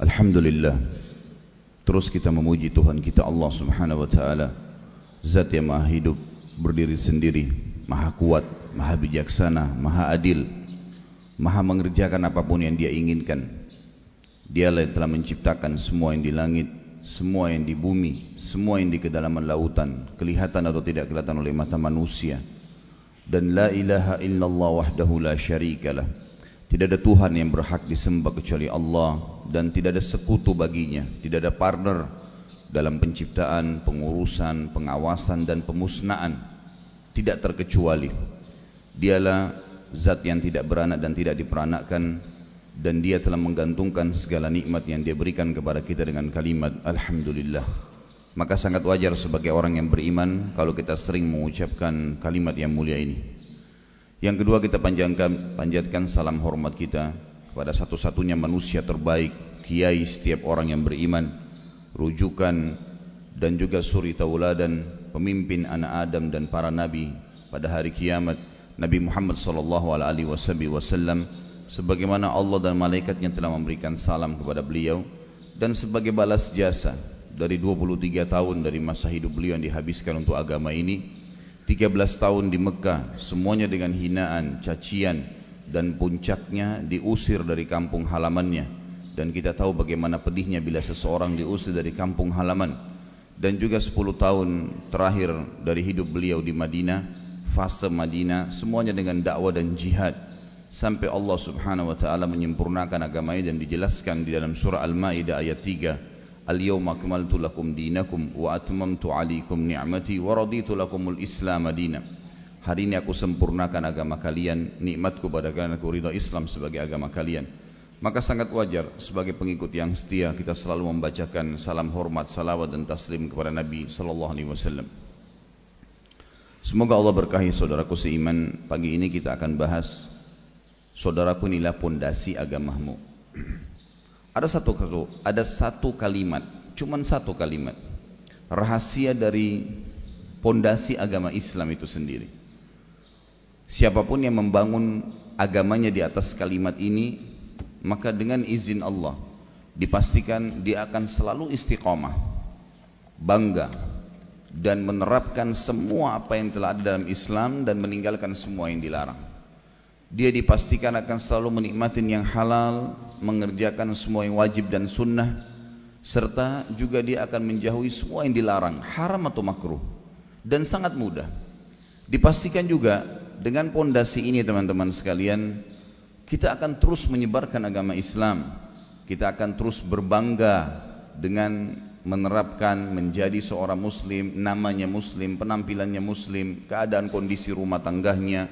Alhamdulillah. Terus kita memuji Tuhan kita Allah subhanahu wa ta'ala. Zat yang maha hidup Berdiri sendiri Maha kuat Maha bijaksana Maha adil Maha mengerjakan apapun yang dia inginkan. Dialah yang telah menciptakan semua yang di langit Semua yang di bumi Semua yang di kedalaman lautan Kelihatan atau tidak kelihatan oleh mata manusia. Dan la ilaha illallah wahdahu la syarikalah. Tidak ada Tuhan yang berhak disembah kecuali Allah dan tidak ada sekutu baginya, tidak ada partner dalam penciptaan, pengurusan, pengawasan dan pemusnahan. Tidak terkecuali. Dialah zat yang tidak beranak dan tidak diperanakkan dan dia telah menggantungkan segala nikmat yang dia berikan kepada kita dengan kalimat Alhamdulillah. Maka sangat wajar sebagai orang yang beriman kalau kita sering mengucapkan kalimat yang mulia ini. Yang kedua kita panjangkan, panjatkan salam hormat kita kepada satu-satunya manusia terbaik, kiai setiap orang yang beriman, rujukan dan juga suri tauladan pemimpin anak Adam dan para nabi pada hari kiamat Nabi Muhammad sallallahu alaihi wasallam sebagaimana Allah dan malaikatnya telah memberikan salam kepada beliau dan sebagai balas jasa dari 23 tahun dari masa hidup beliau yang dihabiskan untuk agama ini 13 tahun di Mekah semuanya dengan hinaan, cacian dan puncaknya diusir dari kampung halamannya. Dan kita tahu bagaimana pedihnya bila seseorang diusir dari kampung halaman. Dan juga 10 tahun terakhir dari hidup beliau di Madinah fase Madinah semuanya dengan dakwah dan jihad. Sampai Allah Subhanahu wa taala menyempurnakan agamanya dan dijelaskan di dalam surah Al-Maidah ayat 3 Al-yawma akmaltu lakum dinakum wa atmamtu alaikum ni'mati wa raditu lakumul Islam madina. Hari ini aku sempurnakan agama kalian, nikmatku pada kalian aku ridha Islam sebagai agama kalian. Maka sangat wajar sebagai pengikut yang setia kita selalu membacakan salam hormat, salawat dan taslim kepada Nabi sallallahu alaihi wasallam. Semoga Allah berkahi saudaraku seiman. Pagi ini kita akan bahas saudaraku inilah pondasi agamamu. Ada satu ada satu kalimat, cuman satu kalimat. Rahasia dari pondasi agama Islam itu sendiri. Siapa pun yang membangun agamanya di atas kalimat ini, maka dengan izin Allah dipastikan dia akan selalu istiqomah, bangga dan menerapkan semua apa yang telah ada dalam Islam dan meninggalkan semua yang dilarang dia dipastikan akan selalu menikmati yang halal, mengerjakan semua yang wajib dan sunnah, serta juga dia akan menjauhi semua yang dilarang, haram atau makruh, dan sangat mudah. Dipastikan juga dengan pondasi ini teman-teman sekalian, kita akan terus menyebarkan agama Islam, kita akan terus berbangga dengan menerapkan menjadi seorang muslim, namanya muslim, penampilannya muslim, keadaan kondisi rumah tangganya,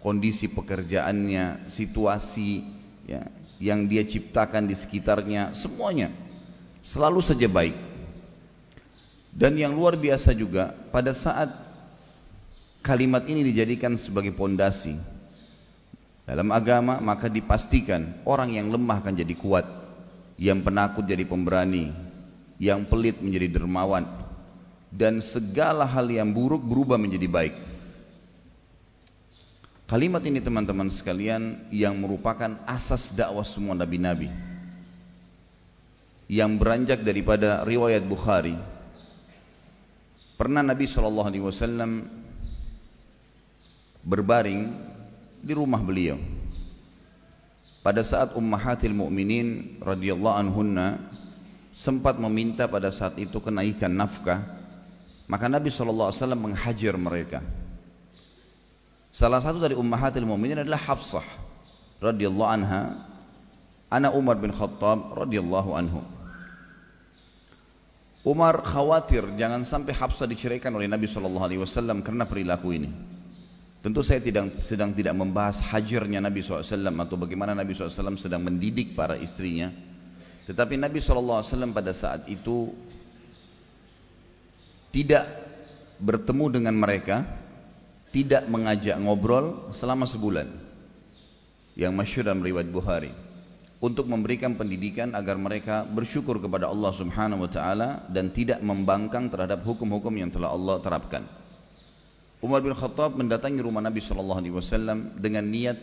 kondisi pekerjaannya, situasi ya, yang dia ciptakan di sekitarnya, semuanya selalu saja baik. Dan yang luar biasa juga pada saat kalimat ini dijadikan sebagai pondasi dalam agama maka dipastikan orang yang lemah akan jadi kuat, yang penakut jadi pemberani, yang pelit menjadi dermawan dan segala hal yang buruk berubah menjadi baik. Kalimat ini teman-teman sekalian yang merupakan asas dakwah semua nabi-nabi. Yang beranjak daripada riwayat Bukhari. Pernah Nabi SAW berbaring di rumah beliau. Pada saat ummahatil mu'minin radhiyallahu anhunna sempat meminta pada saat itu kenaikan nafkah, maka Nabi SAW menghajar mereka. Salah satu dari ummahatil mu'minin adalah Hafsah radhiyallahu anha, anak Umar bin Khattab radhiyallahu anhu. Umar khawatir jangan sampai Hafsah diceraikan oleh Nabi sallallahu alaihi wasallam karena perilaku ini. Tentu saya tidak sedang tidak membahas hajarnya Nabi SAW atau bagaimana Nabi SAW sedang mendidik para istrinya. Tetapi Nabi SAW pada saat itu tidak bertemu dengan mereka tidak mengajak ngobrol selama sebulan yang masyhur dalam riwayat Bukhari untuk memberikan pendidikan agar mereka bersyukur kepada Allah Subhanahu wa taala dan tidak membangkang terhadap hukum-hukum yang telah Allah terapkan. Umar bin Khattab mendatangi rumah Nabi sallallahu alaihi wasallam dengan niat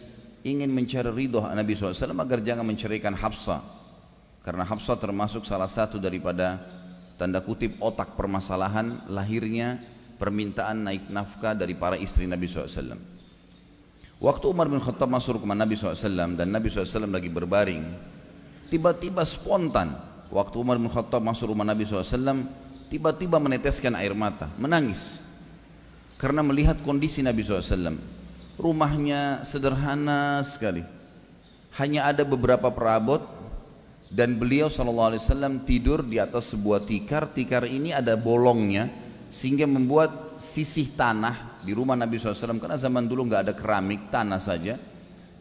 ingin mencari ridha Nabi SAW agar jangan menceraikan Hafsah Karena Hafsah termasuk salah satu daripada tanda kutip otak permasalahan lahirnya permintaan naik nafkah dari para istri Nabi SAW. Waktu Umar bin Khattab masuk ke Nabi SAW dan Nabi SAW lagi berbaring, tiba-tiba spontan waktu Umar bin Khattab masuk rumah Nabi SAW, tiba-tiba meneteskan air mata, menangis. Karena melihat kondisi Nabi SAW. Rumahnya sederhana sekali. Hanya ada beberapa perabot dan beliau SAW tidur di atas sebuah tikar. Tikar ini ada bolongnya sehingga membuat sisih tanah di rumah Nabi SAW karena zaman dulu nggak ada keramik tanah saja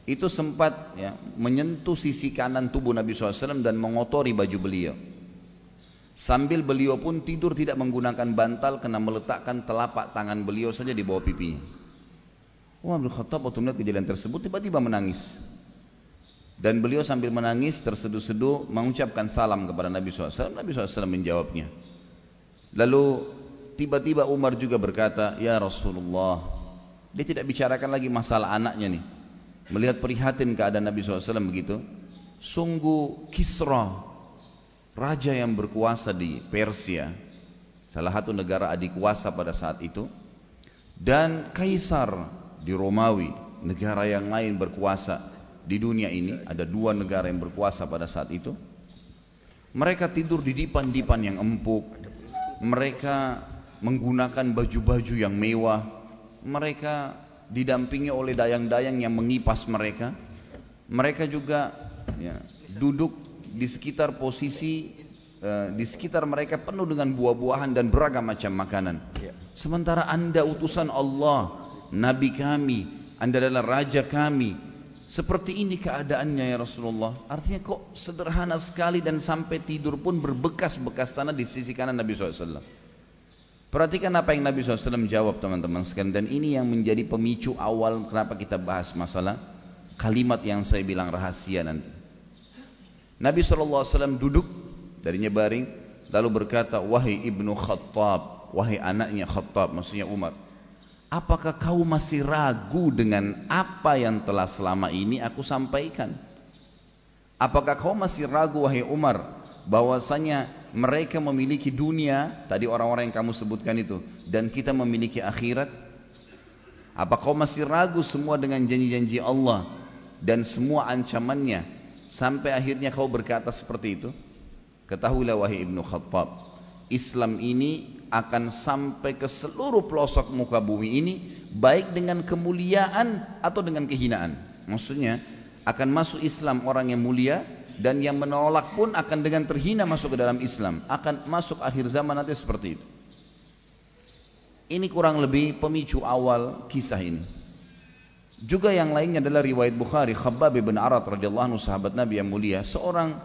itu sempat ya, menyentuh sisi kanan tubuh Nabi SAW dan mengotori baju beliau sambil beliau pun tidur tidak menggunakan bantal karena meletakkan telapak tangan beliau saja di bawah pipinya Umar bin Khattab waktu melihat kejadian tersebut tiba-tiba menangis dan beliau sambil menangis terseduh-seduh mengucapkan salam kepada Nabi SAW Nabi SAW menjawabnya lalu tiba-tiba Umar juga berkata, "Ya Rasulullah." Dia tidak bicarakan lagi masalah anaknya nih. Melihat prihatin keadaan Nabi SAW begitu, sungguh Kisra, raja yang berkuasa di Persia, salah satu negara adik kuasa pada saat itu, dan Kaisar di Romawi, negara yang lain berkuasa di dunia ini, ada dua negara yang berkuasa pada saat itu. Mereka tidur di dipan-dipan yang empuk, mereka menggunakan baju-baju yang mewah. Mereka didampingi oleh dayang-dayang yang mengipas mereka. Mereka juga ya, duduk di sekitar posisi uh, di sekitar mereka penuh dengan buah-buahan dan beragam macam makanan. Ya. Sementara anda utusan Allah, Nabi kami, anda adalah raja kami. Seperti ini keadaannya ya Rasulullah. Artinya kok sederhana sekali dan sampai tidur pun berbekas-bekas tanah di sisi kanan Nabi SAW. Perhatikan apa yang Nabi SAW jawab teman-teman sekalian dan ini yang menjadi pemicu awal kenapa kita bahas masalah kalimat yang saya bilang rahasia nanti. Nabi SAW duduk darinya baring lalu berkata wahai ibnu Khattab wahai anaknya Khattab maksudnya Umar apakah kau masih ragu dengan apa yang telah selama ini aku sampaikan? Apakah kau masih ragu wahai Umar bahwasanya mereka memiliki dunia tadi orang-orang yang kamu sebutkan itu dan kita memiliki akhirat? Apa kau masih ragu semua dengan janji-janji Allah dan semua ancamannya sampai akhirnya kau berkata seperti itu? Ketahuilah wahai Ibnu Khattab Islam ini akan sampai ke seluruh pelosok muka bumi ini baik dengan kemuliaan atau dengan kehinaan. Maksudnya akan masuk Islam orang yang mulia dan yang menolak pun akan dengan terhina masuk ke dalam Islam. Akan masuk akhir zaman nanti seperti itu. Ini kurang lebih pemicu awal kisah ini juga yang lainnya adalah riwayat Bukhari Khabbab bin Arad radhiyallahu anhu sahabat Nabi yang mulia seorang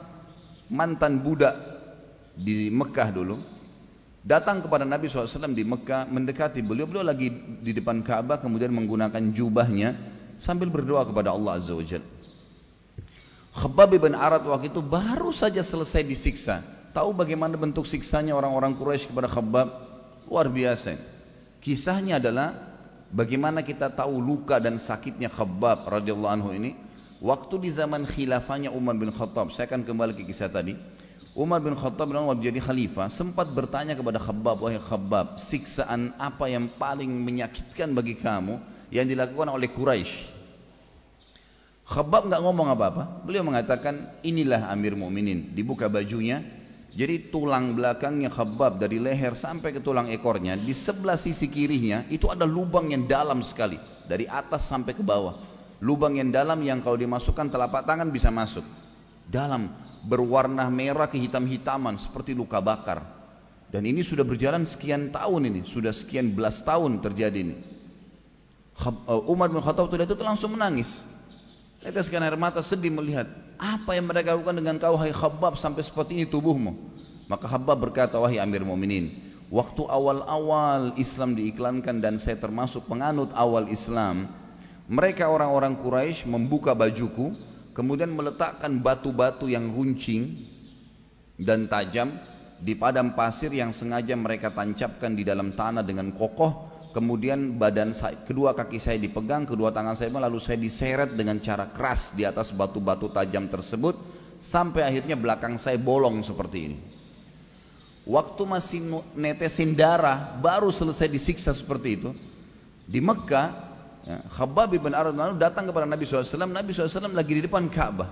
mantan budak di Mekah dulu datang kepada Nabi SAW di Mekah mendekati beliau beliau lagi di depan Ka'bah kemudian menggunakan jubahnya sambil berdoa kepada Allah Azza wa Jalla Khabbab bin Arad waktu itu baru saja selesai disiksa. Tahu bagaimana bentuk siksanya orang-orang Quraisy kepada Khabbab? Luar biasa. Kisahnya adalah bagaimana kita tahu luka dan sakitnya Khabbab radhiyallahu anhu ini waktu di zaman khilafahnya Umar bin Khattab. Saya akan kembali ke kisah tadi. Umar bin Khattab waktu jadi khalifah sempat bertanya kepada Khabbab, "Wahai Khabbab, siksaan apa yang paling menyakitkan bagi kamu yang dilakukan oleh Quraisy?" Khabbab nggak ngomong apa-apa. Beliau mengatakan, inilah Amir Mukminin. Dibuka bajunya, jadi tulang belakangnya Khabbab dari leher sampai ke tulang ekornya, di sebelah sisi kirinya itu ada lubang yang dalam sekali, dari atas sampai ke bawah. Lubang yang dalam yang kalau dimasukkan telapak tangan bisa masuk. Dalam berwarna merah kehitam-hitaman seperti luka bakar. Dan ini sudah berjalan sekian tahun ini, sudah sekian belas tahun terjadi ini. Umar bin Khattab itu langsung menangis. Teteskan air mata sedih melihat apa yang mereka lakukan dengan kau hai Khabbab sampai seperti ini tubuhmu. Maka Khabbab berkata wahai Amir Mu'minin, waktu awal-awal Islam diiklankan dan saya termasuk penganut awal Islam, mereka orang-orang Quraisy membuka bajuku, kemudian meletakkan batu-batu yang runcing dan tajam di padang pasir yang sengaja mereka tancapkan di dalam tanah dengan kokoh kemudian badan saya, kedua kaki saya dipegang, kedua tangan saya lalu saya diseret dengan cara keras di atas batu-batu tajam tersebut sampai akhirnya belakang saya bolong seperti ini. Waktu masih netesin darah, baru selesai disiksa seperti itu. Di Mekah, ya, Khabbab bin Arad datang kepada Nabi SAW. Nabi SAW lagi di depan Ka'bah.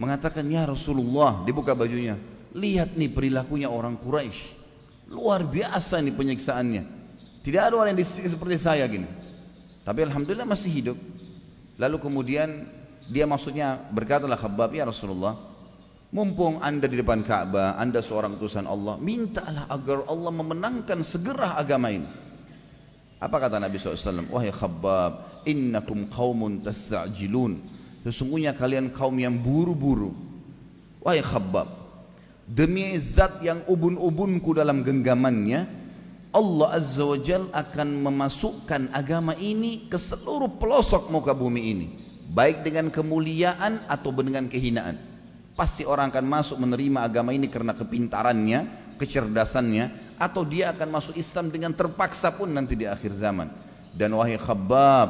Mengatakan, Ya Rasulullah, dibuka bajunya. Lihat nih perilakunya orang Quraisy. Luar biasa nih penyiksaannya. Tidak ada orang yang seperti saya gini. Tapi Alhamdulillah masih hidup. Lalu kemudian dia maksudnya berkatalah Khabbab ya Rasulullah, mumpung anda di depan Ka'bah, anda seorang utusan Allah, mintalah agar Allah memenangkan segera agama ini. Apa kata Nabi SAW? Wahai Khabbab, innakum qawmun tasta'jilun. Sesungguhnya kalian kaum yang buru-buru. Wahai Khabbab, demi zat yang ubun-ubunku dalam genggamannya, Allah Azza wa Jal akan memasukkan agama ini ke seluruh pelosok muka bumi ini baik dengan kemuliaan atau dengan kehinaan. Pasti orang akan masuk menerima agama ini karena kepintarannya, kecerdasannya, atau dia akan masuk Islam dengan terpaksa pun nanti di akhir zaman. Dan wahai Khabbab,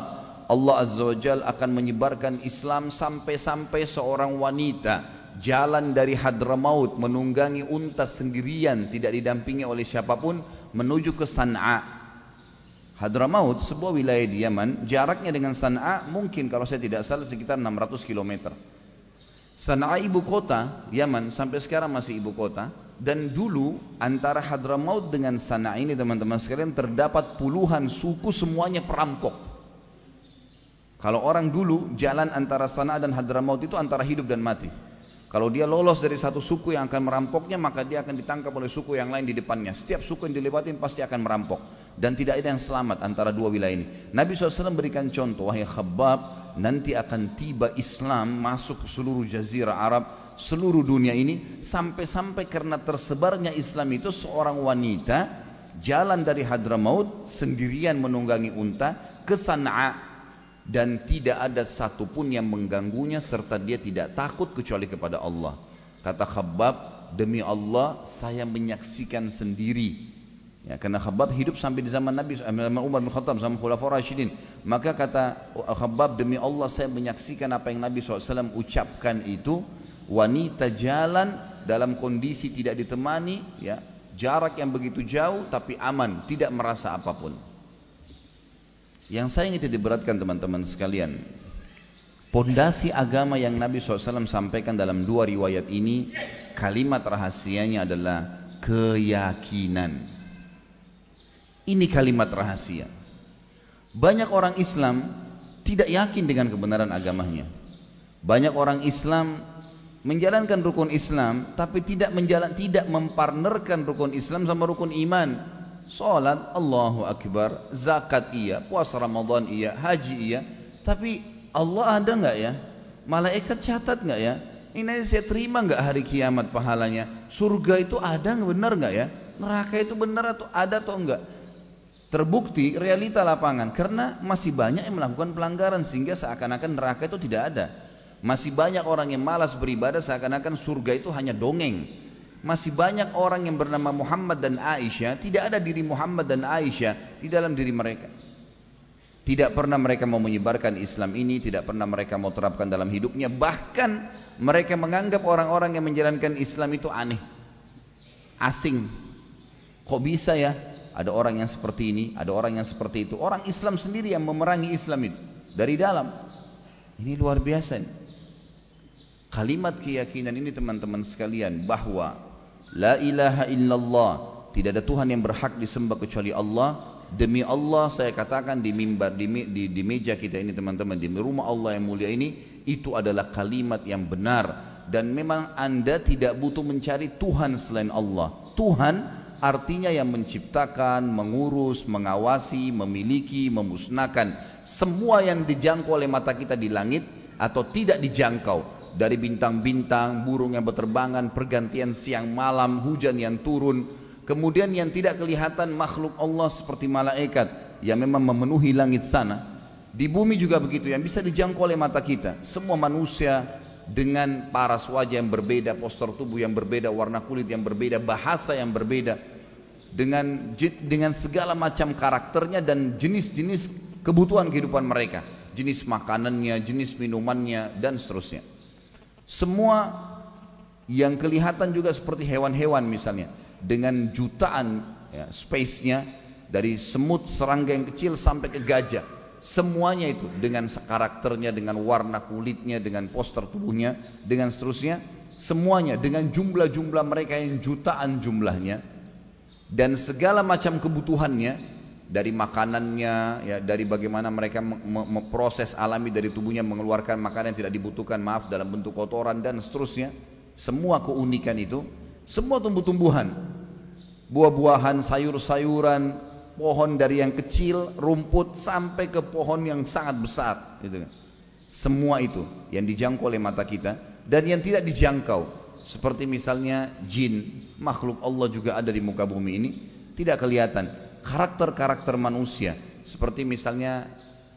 Allah Azza wa Jal akan menyebarkan Islam sampai-sampai seorang wanita jalan dari Hadramaut menunggangi unta sendirian tidak didampingi oleh siapa pun menuju ke San'a. Hadramaut sebuah wilayah di Yaman jaraknya dengan Sana'a mungkin kalau saya tidak salah sekitar 600 km Sana'a ibu kota Yaman sampai sekarang masih ibu kota. Dan dulu antara Hadramaut dengan Sana'a ini teman-teman sekalian terdapat puluhan suku semuanya perampok. Kalau orang dulu jalan antara Sana'a dan Hadramaut itu antara hidup dan mati kalau dia lolos dari satu suku yang akan merampoknya, maka dia akan ditangkap oleh suku yang lain di depannya. Setiap suku yang dilewatin pasti akan merampok. Dan tidak ada yang selamat antara dua wilayah ini. Nabi SAW berikan contoh, wahai khabab, nanti akan tiba Islam masuk ke seluruh jazirah Arab, seluruh dunia ini, sampai-sampai karena tersebarnya Islam itu seorang wanita jalan dari Hadramaut sendirian menunggangi unta ke Sana'a dan tidak ada satupun yang mengganggunya serta dia tidak takut kecuali kepada Allah. Kata Khabbab, demi Allah saya menyaksikan sendiri. Ya, karena Khabbab hidup sampai di zaman Nabi zaman Umar bin Khattab sama Khulafaur Rasyidin. Maka kata Khabbab demi Allah saya menyaksikan apa yang Nabi SAW ucapkan itu wanita jalan dalam kondisi tidak ditemani ya jarak yang begitu jauh tapi aman tidak merasa apa pun yang saya ingin diberatkan teman-teman sekalian, pondasi agama yang Nabi SAW sampaikan dalam dua riwayat ini, kalimat rahasianya adalah keyakinan. Ini kalimat rahasia. Banyak orang Islam tidak yakin dengan kebenaran agamanya. Banyak orang Islam menjalankan rukun Islam tapi tidak menjalan tidak mempartnerkan rukun Islam sama rukun iman. Salat Allahu Akbar, zakat iya, puasa Ramadan iya, haji iya. Tapi Allah ada nggak ya? Malaikat catat nggak ya? Ini saya terima nggak hari kiamat pahalanya? Surga itu ada nggak benar nggak ya? Neraka itu benar atau ada atau enggak? Terbukti realita lapangan karena masih banyak yang melakukan pelanggaran sehingga seakan-akan neraka itu tidak ada. Masih banyak orang yang malas beribadah seakan-akan surga itu hanya dongeng masih banyak orang yang bernama Muhammad dan Aisyah tidak ada diri Muhammad dan Aisyah di dalam diri mereka. Tidak pernah mereka mau menyebarkan Islam ini tidak pernah mereka mau terapkan dalam hidupnya. Bahkan mereka menganggap orang-orang yang menjalankan Islam itu aneh. Asing. Kok bisa ya? Ada orang yang seperti ini ada orang yang seperti itu. Orang Islam sendiri yang memerangi Islam itu. Dari dalam. Ini luar biasa ini. kalimat keyakinan ini teman-teman sekalian bahwa La ilaha illallah. Tidak ada Tuhan yang berhak disembah kecuali Allah. Demi Allah saya katakan di mimbar di, di, di meja kita ini teman-teman di rumah Allah yang mulia ini itu adalah kalimat yang benar dan memang anda tidak butuh mencari Tuhan selain Allah. Tuhan artinya yang menciptakan, mengurus, mengawasi, memiliki, memusnahkan semua yang dijangkau oleh mata kita di langit atau tidak dijangkau dari bintang-bintang, burung yang berterbangan, pergantian siang malam, hujan yang turun, kemudian yang tidak kelihatan makhluk Allah seperti malaikat yang memang memenuhi langit sana. Di bumi juga begitu yang bisa dijangkau oleh mata kita. Semua manusia dengan paras wajah yang berbeda, postur tubuh yang berbeda, warna kulit yang berbeda, bahasa yang berbeda, dengan dengan segala macam karakternya dan jenis-jenis kebutuhan kehidupan mereka, jenis makanannya, jenis minumannya dan seterusnya. Semua yang kelihatan juga seperti hewan-hewan misalnya dengan jutaan ya, space-nya dari semut serangga yang kecil sampai ke gajah. Semuanya itu dengan karakternya dengan warna kulitnya dengan poster tubuhnya dengan seterusnya. Semuanya dengan jumlah-jumlah mereka yang jutaan jumlahnya. Dan segala macam kebutuhannya dari makanannya ya dari bagaimana mereka memproses alami dari tubuhnya mengeluarkan makanan yang tidak dibutuhkan maaf dalam bentuk kotoran dan seterusnya. Semua keunikan itu semua tumbuh-tumbuhan. Buah-buahan sayur-sayuran pohon dari yang kecil rumput sampai ke pohon yang sangat besar gitu kan. semua itu yang dijangkau oleh mata kita dan yang tidak dijangkau. Seperti misalnya jin makhluk Allah juga ada di muka bumi ini tidak kelihatan karakter-karakter manusia seperti misalnya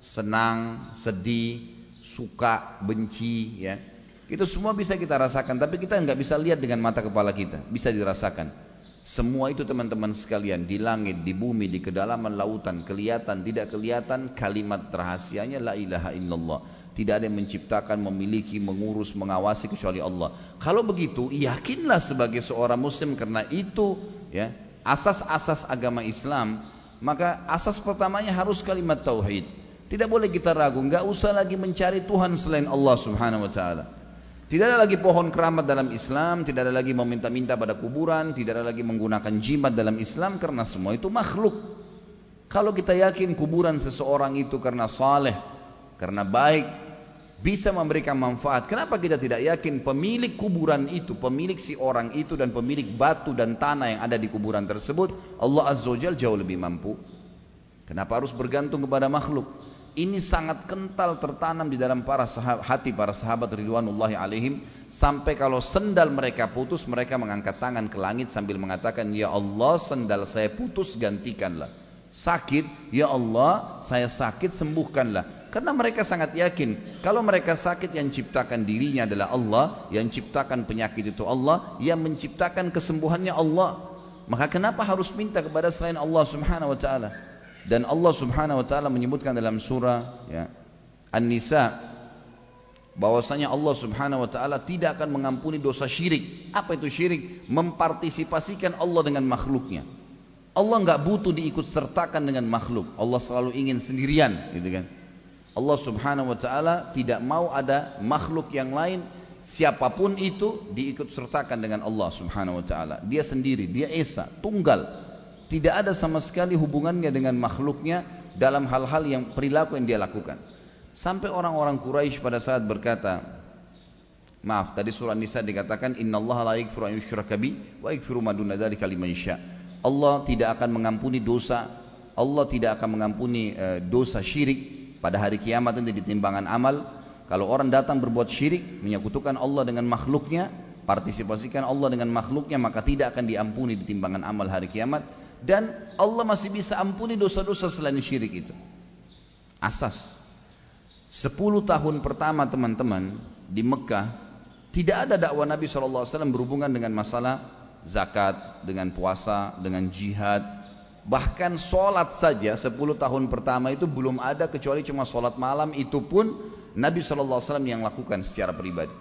senang, sedih, suka, benci ya. Itu semua bisa kita rasakan tapi kita nggak bisa lihat dengan mata kepala kita, bisa dirasakan. Semua itu teman-teman sekalian di langit, di bumi, di kedalaman lautan, kelihatan, tidak kelihatan, kalimat rahasianya la ilaha illallah. Tidak ada yang menciptakan, memiliki, mengurus, mengawasi kecuali Allah. Kalau begitu, yakinlah sebagai seorang muslim karena itu ya asas-asas agama Islam, maka asas pertamanya harus kalimat tauhid. Tidak boleh kita ragu, enggak usah lagi mencari Tuhan selain Allah Subhanahu wa taala. Tidak ada lagi pohon keramat dalam Islam, tidak ada lagi meminta-minta pada kuburan, tidak ada lagi menggunakan jimat dalam Islam karena semua itu makhluk. Kalau kita yakin kuburan seseorang itu karena saleh, karena baik, bisa memberikan manfaat. Kenapa kita tidak yakin pemilik kuburan itu, pemilik si orang itu dan pemilik batu dan tanah yang ada di kuburan tersebut, Allah Azza wa jauh lebih mampu. Kenapa harus bergantung kepada makhluk? Ini sangat kental tertanam di dalam para sahabat, hati para sahabat ridwanullahi alaihim sampai kalau sendal mereka putus mereka mengangkat tangan ke langit sambil mengatakan ya Allah sendal saya putus gantikanlah sakit ya Allah saya sakit sembuhkanlah karena mereka sangat yakin kalau mereka sakit yang ciptakan dirinya adalah Allah, yang ciptakan penyakit itu Allah, yang menciptakan kesembuhannya Allah. Maka kenapa harus minta kepada selain Allah Subhanahu wa taala? Dan Allah Subhanahu wa taala menyebutkan dalam surah ya, An-Nisa bahwasanya Allah Subhanahu wa taala tidak akan mengampuni dosa syirik. Apa itu syirik? Mempartisipasikan Allah dengan makhluknya. Allah nggak butuh diikut sertakan dengan makhluk. Allah selalu ingin sendirian, gitu kan? Allah subhanahu wa ta'ala tidak mau ada makhluk yang lain siapa pun itu diikut sertakan dengan Allah subhanahu wa ta'ala. Dia sendiri, dia esa, tunggal. Tidak ada sama sekali hubungannya dengan makhluknya dalam hal-hal yang perilaku yang dia lakukan. Sampai orang-orang Quraisy pada saat berkata maaf tadi surah Nisa dikatakan innallaha la yaghfiru an yushraka bi wa yaghfiru ma duna dzalika liman Allah tidak akan mengampuni dosa. Allah tidak akan mengampuni uh, dosa syirik pada hari kiamat nanti di timbangan amal kalau orang datang berbuat syirik menyekutukan Allah dengan makhluknya partisipasikan Allah dengan makhluknya maka tidak akan diampuni di timbangan amal hari kiamat. Dan Allah masih bisa ampuni dosa-dosa selain syirik itu. Asas. 10 tahun pertama teman-teman di Mekah tidak ada dakwah Nabi SAW berhubungan dengan masalah zakat, dengan puasa, dengan jihad, Bahkan sholat saja 10 tahun pertama itu belum ada kecuali cuma sholat malam itu pun Nabi SAW yang lakukan secara pribadi.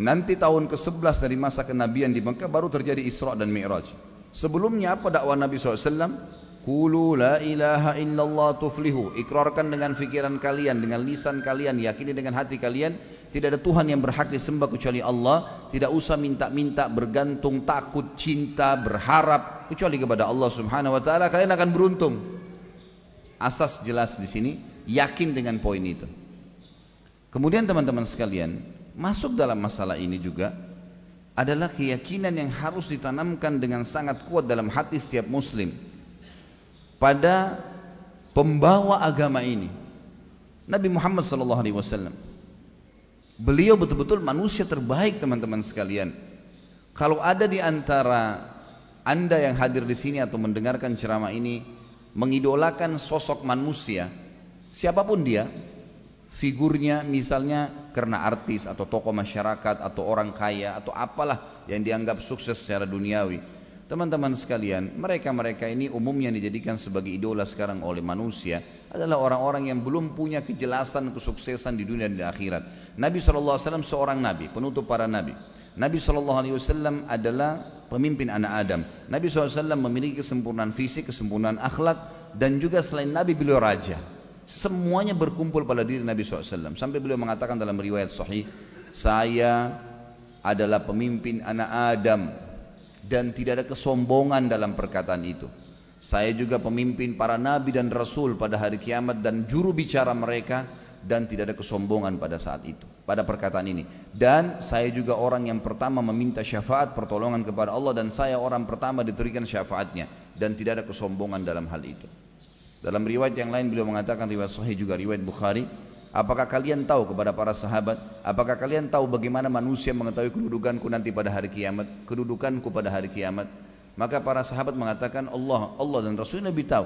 Nanti tahun ke-11 dari masa kenabian di Mekah baru terjadi Isra dan Mi'raj. Sebelumnya apa dakwah Nabi SAW? Kulu la ilaha illallah tuflihu. Ikrarkan dengan fikiran kalian, dengan lisan kalian, yakini dengan hati kalian. Tidak ada Tuhan yang berhak disembah kecuali Allah. Tidak usah minta-minta, bergantung, takut, cinta, berharap. Kecuali kepada Allah subhanahu wa ta'ala. Kalian akan beruntung. Asas jelas di sini. Yakin dengan poin itu. Kemudian teman-teman sekalian. Masuk dalam masalah ini juga. Adalah keyakinan yang harus ditanamkan dengan sangat kuat dalam hati setiap muslim pada pembawa agama ini. Nabi Muhammad SAW beliau betul-betul manusia terbaik teman-teman sekalian. Kalau ada di antara anda yang hadir di sini atau mendengarkan ceramah ini mengidolakan sosok manusia siapa pun dia figurnya misalnya karena artis atau tokoh masyarakat atau orang kaya atau apalah yang dianggap sukses secara duniawi Teman-teman sekalian, mereka-mereka ini umumnya dijadikan sebagai idola sekarang oleh manusia adalah orang-orang yang belum punya kejelasan kesuksesan di dunia dan di akhirat. Nabi SAW seorang nabi, penutup para nabi. Nabi SAW adalah pemimpin anak Adam. Nabi SAW memiliki kesempurnaan fisik, kesempurnaan akhlak, dan juga selain Nabi beliau raja. Semuanya berkumpul pada diri Nabi SAW. Sampai beliau mengatakan dalam riwayat sahih, saya adalah pemimpin anak Adam dan tidak ada kesombongan dalam perkataan itu. Saya juga pemimpin para nabi dan rasul pada hari kiamat dan juru bicara mereka dan tidak ada kesombongan pada saat itu pada perkataan ini. Dan saya juga orang yang pertama meminta syafaat pertolongan kepada Allah dan saya orang pertama diberikan syafaatnya. Dan tidak ada kesombongan dalam hal itu. Dalam riwayat yang lain beliau mengatakan riwayat sahih juga riwayat Bukhari Apakah kalian tahu kepada para sahabat? Apakah kalian tahu bagaimana manusia mengetahui kedudukanku nanti pada hari kiamat? Kedudukanku pada hari kiamat? Maka para sahabat mengatakan Allah, Allah dan Rasul lebih tahu.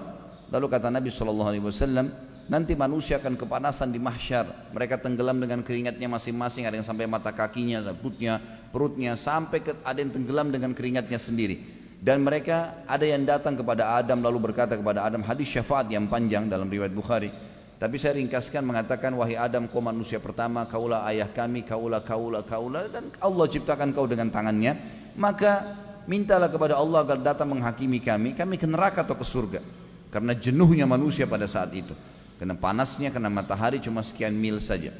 Lalu kata Nabi Shallallahu Alaihi Wasallam, nanti manusia akan kepanasan di mahsyar. Mereka tenggelam dengan keringatnya masing-masing. Ada yang sampai mata kakinya, perutnya, perutnya, sampai ke, ada yang tenggelam dengan keringatnya sendiri. Dan mereka ada yang datang kepada Adam lalu berkata kepada Adam hadis syafaat yang panjang dalam riwayat Bukhari. Tapi saya ringkaskan mengatakan wahai Adam kau manusia pertama, kaulah ayah kami, kaulah kaulah kaulah dan Allah ciptakan kau dengan tangannya. Maka mintalah kepada Allah agar datang menghakimi kami, kami ke neraka atau ke surga. Karena jenuhnya manusia pada saat itu. Karena panasnya, karena matahari cuma sekian mil saja.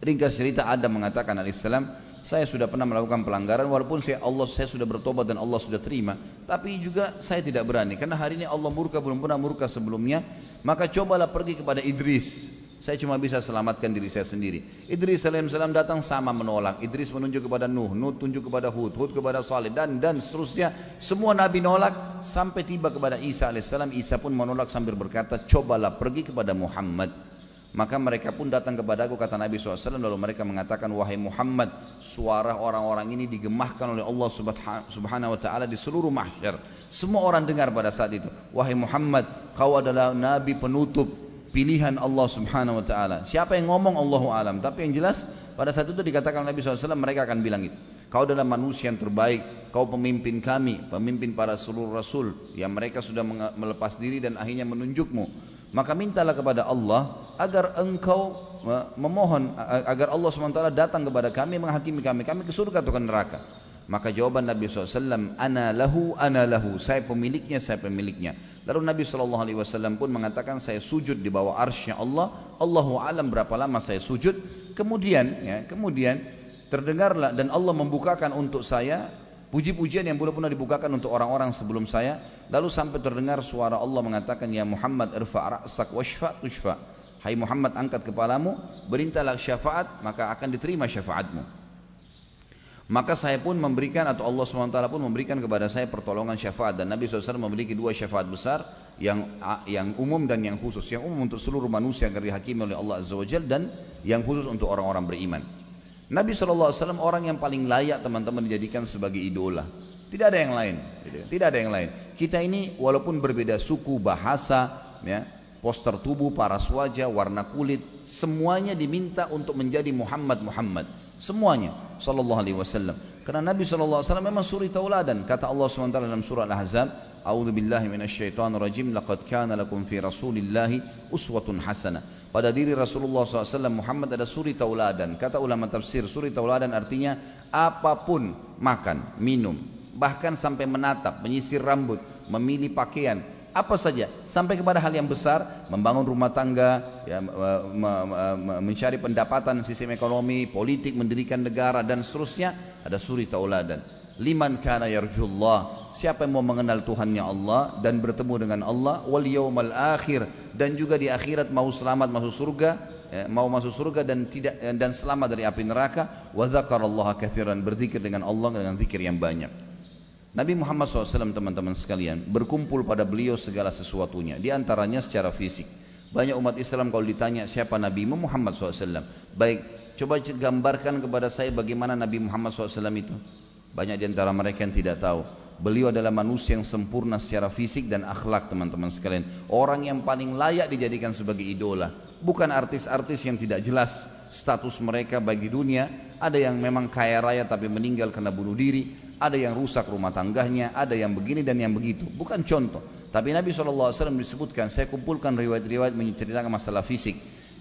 Ringkas cerita Adam mengatakan alaihissalam, saya sudah pernah melakukan pelanggaran walaupun saya Allah saya sudah bertobat dan Allah sudah terima tapi juga saya tidak berani karena hari ini Allah murka belum pernah murka sebelumnya maka cobalah pergi kepada Idris. Saya cuma bisa selamatkan diri saya sendiri. Idris alaihissalam datang sama menolak. Idris menunjuk kepada Nuh Nuh tunjuk kepada Hud Hud kepada Saleh dan dan seterusnya. Semua nabi nolak sampai tiba kepada Isa alaihissalam Isa pun menolak sambil berkata cobalah pergi kepada Muhammad maka mereka pun datang kepada aku kata Nabi SAW lalu mereka mengatakan wahai Muhammad suara orang-orang ini digemahkan oleh Allah Subhanahu Wa Taala di seluruh mahsyar. Semua orang dengar pada saat itu. Wahai Muhammad kau adalah Nabi penutup pilihan Allah Subhanahu Wa Taala. Siapa yang ngomong Allahu alam. Tapi yang jelas pada saat itu dikatakan Nabi SAW mereka akan bilang itu. Kau adalah manusia yang terbaik, kau pemimpin kami, pemimpin para seluruh rasul yang mereka sudah melepas diri dan akhirnya menunjukmu maka mintalah kepada Allah agar engkau memohon agar Allah SWT datang kepada kami menghakimi kami kami ke surga atau ke neraka. Maka jawaban Nabi SAW ana lahu ana lahu. Saya pemiliknya saya pemiliknya. Lalu Nabi SAW pun mengatakan saya sujud di bawah arsy Allah. Allahu alam berapa lama saya sujud? Kemudian ya kemudian terdengarlah dan Allah membukakan untuk saya Puji-pujian yang belum pernah dibukakan untuk orang-orang sebelum saya. Lalu sampai terdengar suara Allah mengatakan, Ya Muhammad irfa' ra'sak washfa' tushfa' Hai Muhammad angkat kepalamu, berintahlah syafaat, maka akan diterima syafaatmu. Maka saya pun memberikan atau Allah SWT pun memberikan kepada saya pertolongan syafaat dan Nabi SAW memiliki dua syafaat besar yang yang umum dan yang khusus. Yang umum untuk seluruh manusia agar dihakimi oleh Allah Azza wa dan yang khusus untuk orang-orang beriman. Nabi SAW orang yang paling layak teman-teman dijadikan sebagai idola. Tidak ada yang lain. Gitu. Tidak ada yang lain. Kita ini walaupun berbeda suku, bahasa, ya, poster tubuh, paras wajah, warna kulit, semuanya diminta untuk menjadi Muhammad Muhammad. Semuanya. Sallallahu Alaihi Wasallam. Karena Nabi SAW memang suri tauladan. Kata Allah SWT dalam surah Al-Ahzab, A'udzu billahi minasyaitonir rajim. Laqad kana lakum fi Rasulillahi uswatun hasanah. Pada diri Rasulullah SAW Muhammad ada suri tauladan. Kata ulama tafsir, suri tauladan artinya apa pun makan, minum, bahkan sampai menatap, menyisir rambut, memilih pakaian, apa saja. Sampai kepada hal yang besar membangun rumah tangga ya, mencari pendapatan sistem ekonomi politik mendirikan negara dan seterusnya ada suri tauladan. Liman kana yarjullah. Siapa yang mau mengenal Tuhannya Allah dan bertemu dengan Allah wal yaumal akhir. Dan juga di akhirat mau selamat masuk surga ya, mau masuk surga dan tidak dan selamat dari api neraka. Wa dzakarallaha katsiran. Berzikir dengan Allah dengan zikir yang banyak Nabi Muhammad SAW teman-teman sekalian berkumpul pada beliau segala sesuatunya. Di antaranya secara fisik. Banyak umat Islam kalau ditanya siapa Nabi Muhammad SAW baik coba gambarkan kepada saya bagaimana Nabi Muhammad SAW itu. Banyak di antara mereka yang tidak tahu. Beliau adalah manusia yang sempurna secara fisik dan akhlak teman-teman sekalian. Orang yang paling layak dijadikan sebagai idola. Bukan artis-artis yang tidak jelas status mereka bagi dunia. Ada yang memang kaya raya tapi meninggal karena bunuh diri. Ada yang rusak rumah tangganya. Ada yang begini dan yang begitu. Bukan contoh. Tapi Nabi SAW disebutkan, saya kumpulkan riwayat-riwayat menceritakan masalah fisik.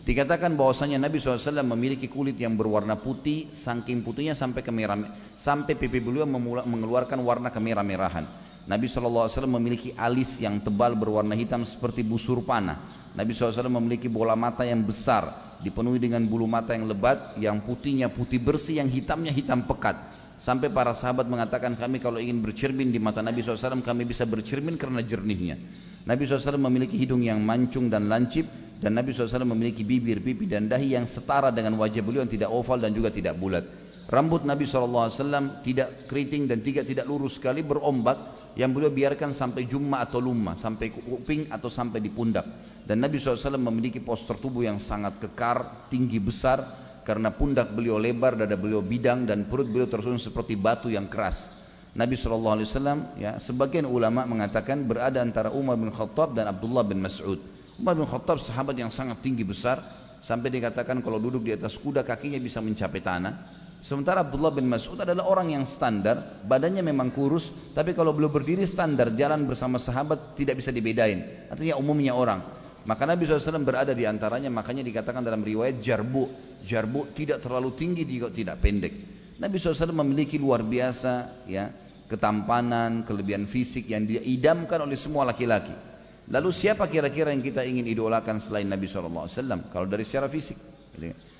Dikatakan bahwasanya Nabi SAW memiliki kulit yang berwarna putih, saking putihnya sampai kemerah, sampai pipi beliau mengeluarkan warna kemerah-merahan. Nabi SAW memiliki alis yang tebal berwarna hitam seperti busur panah. Nabi SAW memiliki bola mata yang besar, dipenuhi dengan bulu mata yang lebat, yang putihnya putih bersih, yang hitamnya hitam pekat. Sampai para sahabat mengatakan kami kalau ingin bercermin di mata Nabi SAW kami bisa bercermin karena jernihnya. Nabi SAW memiliki hidung yang mancung dan lancip dan Nabi SAW memiliki bibir, pipi dan dahi yang setara dengan wajah beliau yang tidak oval dan juga tidak bulat. Rambut Nabi SAW tidak keriting dan tidak tidak lurus sekali berombak yang beliau biarkan sampai jumma atau lumma, sampai kuping atau sampai di pundak. Dan Nabi SAW memiliki postur tubuh yang sangat kekar, tinggi besar karena pundak beliau lebar, dada beliau bidang dan perut beliau tersusun seperti batu yang keras. Nabi SAW ya sebagian ulama mengatakan berada antara Umar bin Khattab dan Abdullah bin Mas'ud. Umar bin Khattab sahabat yang sangat tinggi besar sampai dikatakan kalau duduk di atas kuda kakinya bisa mencapai tanah. Sementara Abdullah bin Mas'ud adalah orang yang standar, badannya memang kurus, tapi kalau belum berdiri standar jalan bersama sahabat tidak bisa dibedain. Artinya umumnya orang. Maka Nabi SAW berada di antaranya, makanya dikatakan dalam riwayat jarbu. Jarbu tidak terlalu tinggi, juga tidak pendek. Nabi SAW memiliki luar biasa ya ketampanan, kelebihan fisik yang diidamkan oleh semua laki-laki. Lalu siapa kira-kira yang kita ingin idolakan selain Nabi SAW? Kalau dari secara fisik.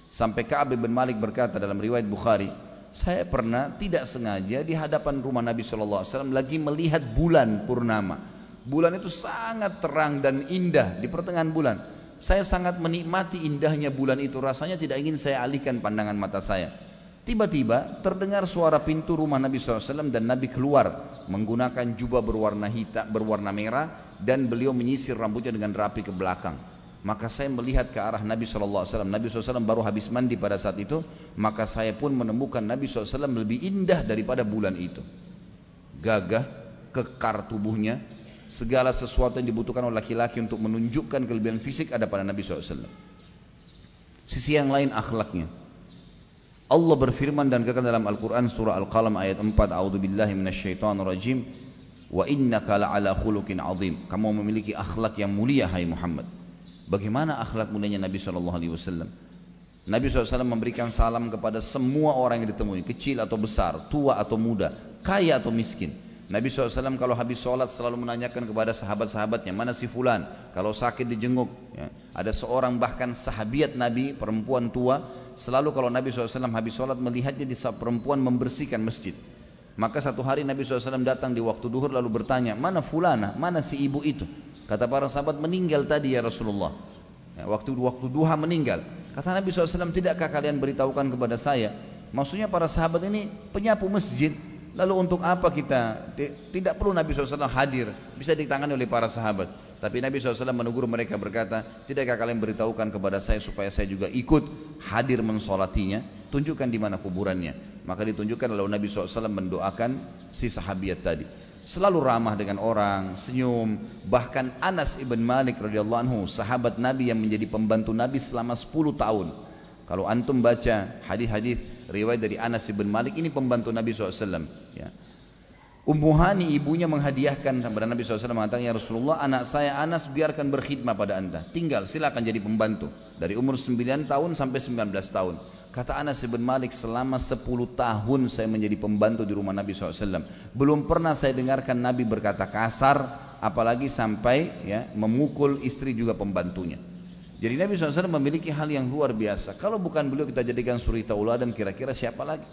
Sampai Ka'ab bin Malik berkata dalam riwayat Bukhari, saya pernah tidak sengaja di hadapan rumah Nabi SAW lagi melihat bulan purnama. Bulan itu sangat terang dan indah di pertengahan bulan. Saya sangat menikmati indahnya bulan itu. Rasanya tidak ingin saya alihkan pandangan mata saya. Tiba-tiba terdengar suara pintu rumah Nabi SAW dan Nabi keluar menggunakan jubah berwarna hitam, berwarna merah dan beliau menyisir rambutnya dengan rapi ke belakang. Maka saya melihat ke arah Nabi SAW. Nabi SAW baru habis mandi pada saat itu. Maka saya pun menemukan Nabi SAW lebih indah daripada bulan itu. Gagah, kekar tubuhnya. Segala sesuatu yang dibutuhkan oleh laki-laki untuk menunjukkan kelebihan fisik ada pada Nabi SAW. Sisi yang lain akhlaknya. Allah berfirman dan kekal dalam Al-Quran surah Al-Qalam ayat 4. A'udhu billahi minasyaitan rajim. Wa innaka la'ala khulukin azim. Kamu memiliki akhlak yang mulia hai Muhammad. Bagaimana akhlak mulianya Nabi Wasallam? Nabi SAW memberikan salam kepada semua orang yang ditemui, kecil atau besar, tua atau muda, kaya atau miskin. Nabi SAW kalau habis sholat selalu menanyakan kepada sahabat-sahabatnya, mana si fulan? Kalau sakit dijenguk. Ya. Ada seorang bahkan sahabiat Nabi, perempuan tua, selalu kalau Nabi SAW habis sholat melihatnya di perempuan membersihkan masjid. Maka satu hari Nabi SAW datang di waktu duhur lalu bertanya, mana fulana, mana si ibu itu? Kata para sahabat meninggal tadi ya Rasulullah. Ya, waktu waktu duha meninggal. Kata Nabi SAW, tidakkah kalian beritahukan kepada saya? Maksudnya para sahabat ini penyapu masjid. Lalu untuk apa kita? Tidak perlu Nabi SAW hadir. Bisa ditangani oleh para sahabat. Tapi Nabi SAW menegur mereka berkata, tidakkah kalian beritahukan kepada saya supaya saya juga ikut hadir mensolatinya? Tunjukkan di mana kuburannya. Maka ditunjukkan lalu Nabi SAW mendoakan si sahabiat tadi selalu ramah dengan orang, senyum. Bahkan Anas ibn Malik radhiyallahu anhu, sahabat Nabi yang menjadi pembantu Nabi selama 10 tahun. Kalau antum baca hadis-hadis riwayat dari Anas ibn Malik ini pembantu Nabi SAW. Ya. Ummu Hani ibunya menghadiahkan kepada Nabi SAW mengatakan ya Rasulullah anak saya Anas biarkan berkhidmah pada anda. Tinggal silakan jadi pembantu. Dari umur 9 tahun sampai 19 tahun. Kata Anas bin Malik selama 10 tahun saya menjadi pembantu di rumah Nabi SAW. Belum pernah saya dengarkan Nabi berkata kasar apalagi sampai ya memukul istri juga pembantunya jadi Nabi SAW memiliki hal yang luar biasa kalau bukan beliau kita jadikan suri tauladan kira-kira siapa lagi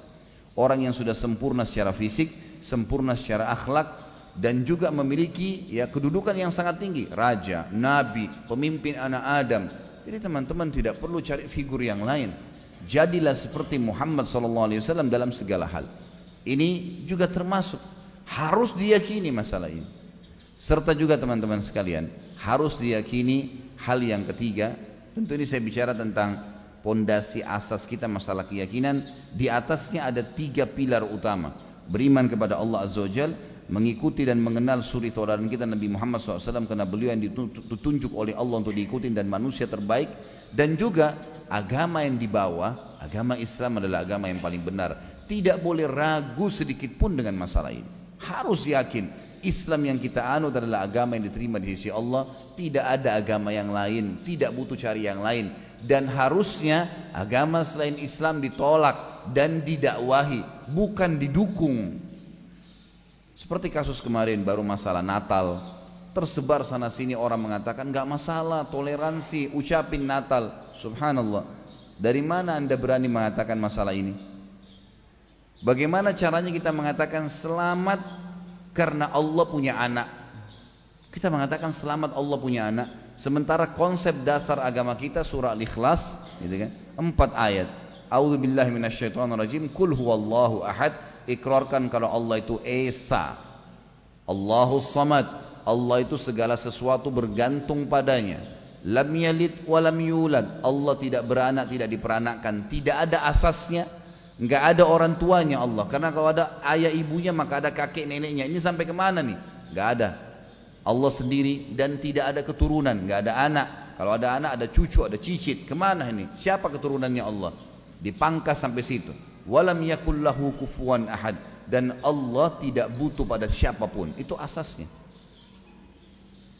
orang yang sudah sempurna secara fisik, sempurna secara akhlak dan juga memiliki ya kedudukan yang sangat tinggi, raja, nabi, pemimpin anak Adam. Jadi teman-teman tidak perlu cari figur yang lain. Jadilah seperti Muhammad SAW dalam segala hal. Ini juga termasuk harus diyakini masalah ini. Serta juga teman-teman sekalian harus diyakini hal yang ketiga. Tentu ini saya bicara tentang pondasi asas kita masalah keyakinan. Di atasnya ada tiga pilar utama. Beriman kepada Allah Azza wa Jal mengikuti dan mengenal suri tauladan kita Nabi Muhammad SAW karena beliau yang ditunjuk oleh Allah untuk diikuti dan manusia terbaik. Dan juga agama yang dibawa agama Islam adalah agama yang paling benar. Tidak boleh ragu sedikit pun dengan masalah ini harus yakin Islam yang kita anut adalah agama yang diterima di sisi Allah tidak ada agama yang lain tidak butuh cari yang lain dan harusnya agama selain Islam ditolak dan didakwahi bukan didukung seperti kasus kemarin baru masalah Natal, tersebar sana sini orang mengatakan nggak masalah, toleransi, ucapin Natal. Subhanallah. Dari mana Anda berani mengatakan masalah ini? Bagaimana caranya kita mengatakan selamat karena Allah punya anak? Kita mengatakan selamat Allah punya anak, sementara konsep dasar agama kita surah Al-Ikhlas, gitu kan? Empat ayat. A'udzubillahi minasyaitonirrajim. Kul huwallahu ahad ikrarkan kalau Allah itu Esa. Allahu Samad. Allah itu segala sesuatu bergantung padanya. Lam yalid wa yulad. Allah tidak beranak, tidak diperanakkan. Tidak ada asasnya. Enggak ada orang tuanya Allah. Karena kalau ada ayah ibunya maka ada kakek neneknya. Ini sampai kemana nih? Enggak ada. Allah sendiri dan tidak ada keturunan. Enggak ada anak. Kalau ada anak ada cucu, ada cicit. Kemana ini? Siapa keturunannya Allah? Dipangkas sampai situ walam yakul lahu kufuwan ahad dan Allah tidak butuh pada siapapun itu asasnya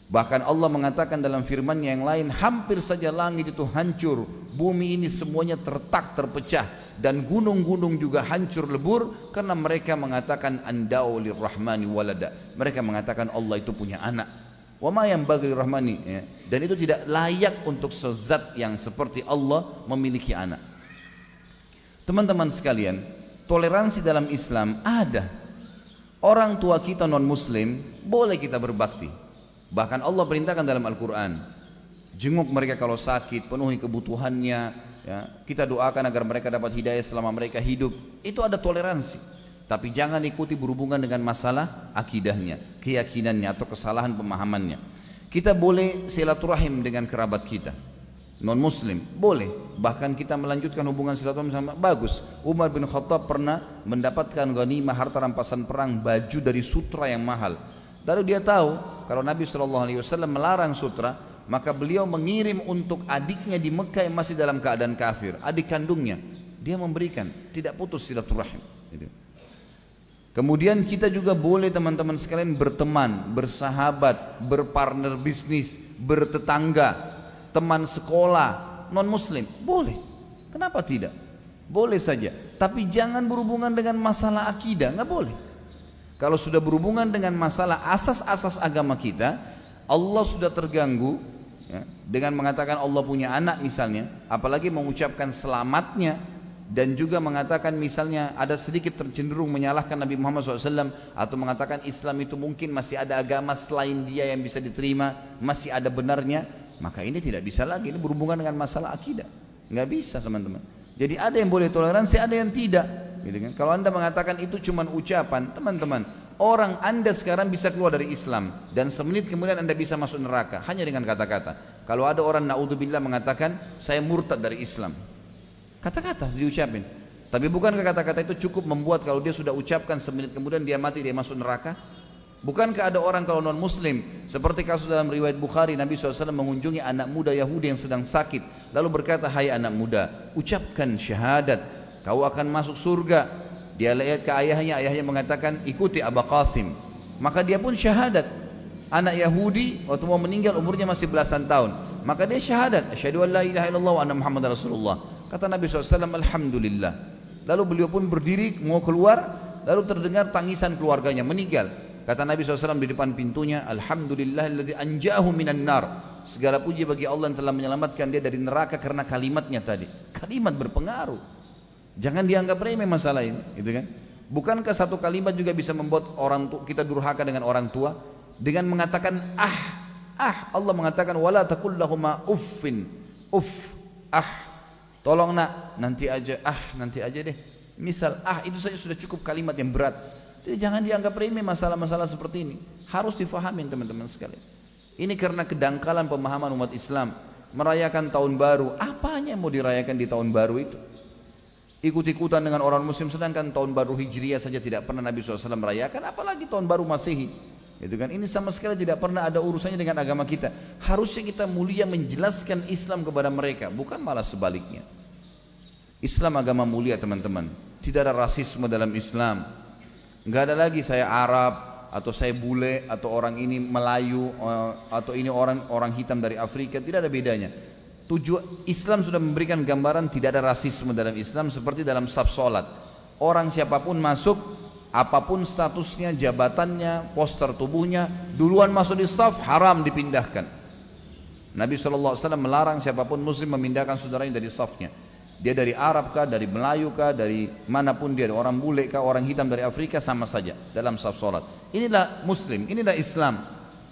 bahkan Allah mengatakan dalam firman-Nya yang lain hampir saja langit itu hancur bumi ini semuanya tertak terpecah dan gunung-gunung juga hancur lebur karena mereka mengatakan andau lirrahmani walada mereka mengatakan Allah itu punya anak Wama yang bagi rahmani ya. dan itu tidak layak untuk sezat yang seperti Allah memiliki anak Teman-teman sekalian, toleransi dalam Islam ada. Orang tua kita non muslim boleh kita berbakti. Bahkan Allah perintahkan dalam Al-Quran. Jenguk mereka kalau sakit, penuhi kebutuhannya. Ya. Kita doakan agar mereka dapat hidayah selama mereka hidup. Itu ada toleransi. Tapi jangan ikuti berhubungan dengan masalah akidahnya, keyakinannya atau kesalahan pemahamannya. Kita boleh silaturahim dengan kerabat kita non muslim boleh bahkan kita melanjutkan hubungan silaturahmi sama bagus Umar bin Khattab pernah mendapatkan ghanimah harta rampasan perang baju dari sutra yang mahal lalu dia tahu kalau Nabi SAW melarang sutra maka beliau mengirim untuk adiknya di Mekah yang masih dalam keadaan kafir adik kandungnya. Dia memberikan tidak putus silaturahim. Gitu. Kemudian kita juga boleh teman-teman sekalian berteman, bersahabat, berpartner bisnis, bertetangga, teman sekolah non muslim boleh. Kenapa tidak? Boleh saja. Tapi jangan berhubungan dengan masalah akidah nggak boleh kalau sudah berhubungan dengan masalah asas-asas agama kita Allah sudah terganggu ya, dengan mengatakan Allah punya anak misalnya apalagi mengucapkan selamatnya dan juga mengatakan misalnya ada sedikit tercenderung menyalahkan Nabi Muhammad SAW atau mengatakan Islam itu mungkin masih ada agama selain dia yang bisa diterima masih ada benarnya maka ini tidak bisa lagi ini berhubungan dengan masalah akidah. Nggak bisa teman-teman jadi ada yang boleh toleransi ada yang tidak. Gitu kan? Kalau anda mengatakan itu cuma ucapan teman-teman orang anda sekarang bisa keluar dari Islam dan semenit kemudian anda bisa masuk neraka. Hanya dengan kata-kata. Kalau ada orang naudzubillah mengatakan saya murtad dari Islam. Kata-kata diucapin. Tapi bukankah kata-kata itu cukup membuat kalau dia sudah ucapkan semenit kemudian dia mati dia masuk neraka Bukankah ada orang kalau non muslim Seperti kasus dalam riwayat Bukhari Nabi SAW mengunjungi anak muda Yahudi yang sedang sakit Lalu berkata Hai anak muda Ucapkan syahadat Kau akan masuk surga. Dia lihat ke ayahnya Ayahnya mengatakan ikuti Abu Qasim. Maka dia pun syahadat. Anak Yahudi waktu mau meninggal umurnya masih belasan tahun. Maka dia syahadat. Asyadu an la ilaha illallah wa anna Muhammad Rasulullah. Kata Nabi SAW Alhamdulillah. Lalu beliau pun berdiri mau keluar Lalu terdengar tangisan keluarganya meninggal Kata Nabi SAW di depan pintunya, Alhamdulillahilladzi anjahu minan nar. Segala puji bagi Allah yang telah menyelamatkan dia dari neraka karena kalimatnya tadi. Kalimat berpengaruh. Jangan dianggap remeh masalah ini, gitu kan? Bukankah satu kalimat juga bisa membuat orang tua kita durhaka dengan orang tua dengan mengatakan ah ah Allah mengatakan wala taqul uffin uff ah tolong nak nanti aja ah nanti aja deh misal ah itu saja sudah cukup kalimat yang berat jadi jangan dianggap remeh masalah-masalah seperti ini. Harus difahami teman-teman sekalian. Ini karena kedangkalan pemahaman umat Islam. Merayakan tahun baru. Apanya yang mau dirayakan di tahun baru itu? ikut-ikutan dengan orang muslim sedangkan tahun baru hijriah saja tidak pernah Nabi SAW merayakan apalagi tahun baru masehi itu kan ini sama sekali tidak pernah ada urusannya dengan agama kita harusnya kita mulia menjelaskan Islam kepada mereka bukan malah sebaliknya Islam agama mulia teman-teman tidak ada rasisme dalam Islam nggak ada lagi saya Arab atau saya bule atau orang ini Melayu eh, atau ini orang orang hitam dari Afrika tidak ada bedanya Tujuan Islam sudah memberikan gambaran tidak ada rasisme dalam Islam seperti dalam sab solat. Orang siapa pun masuk, apa pun statusnya, jabatannya, poster tubuhnya, duluan masuk di saf haram dipindahkan. Nabi SAW melarang siapa pun muslim memindahkan saudaranya dari safnya. Dia dari Arab kah, dari Melayu kah, dari mana pun dia, orang bule kah, orang hitam dari Afrika sama saja dalam saf solat. Inilah muslim, inilah Islam.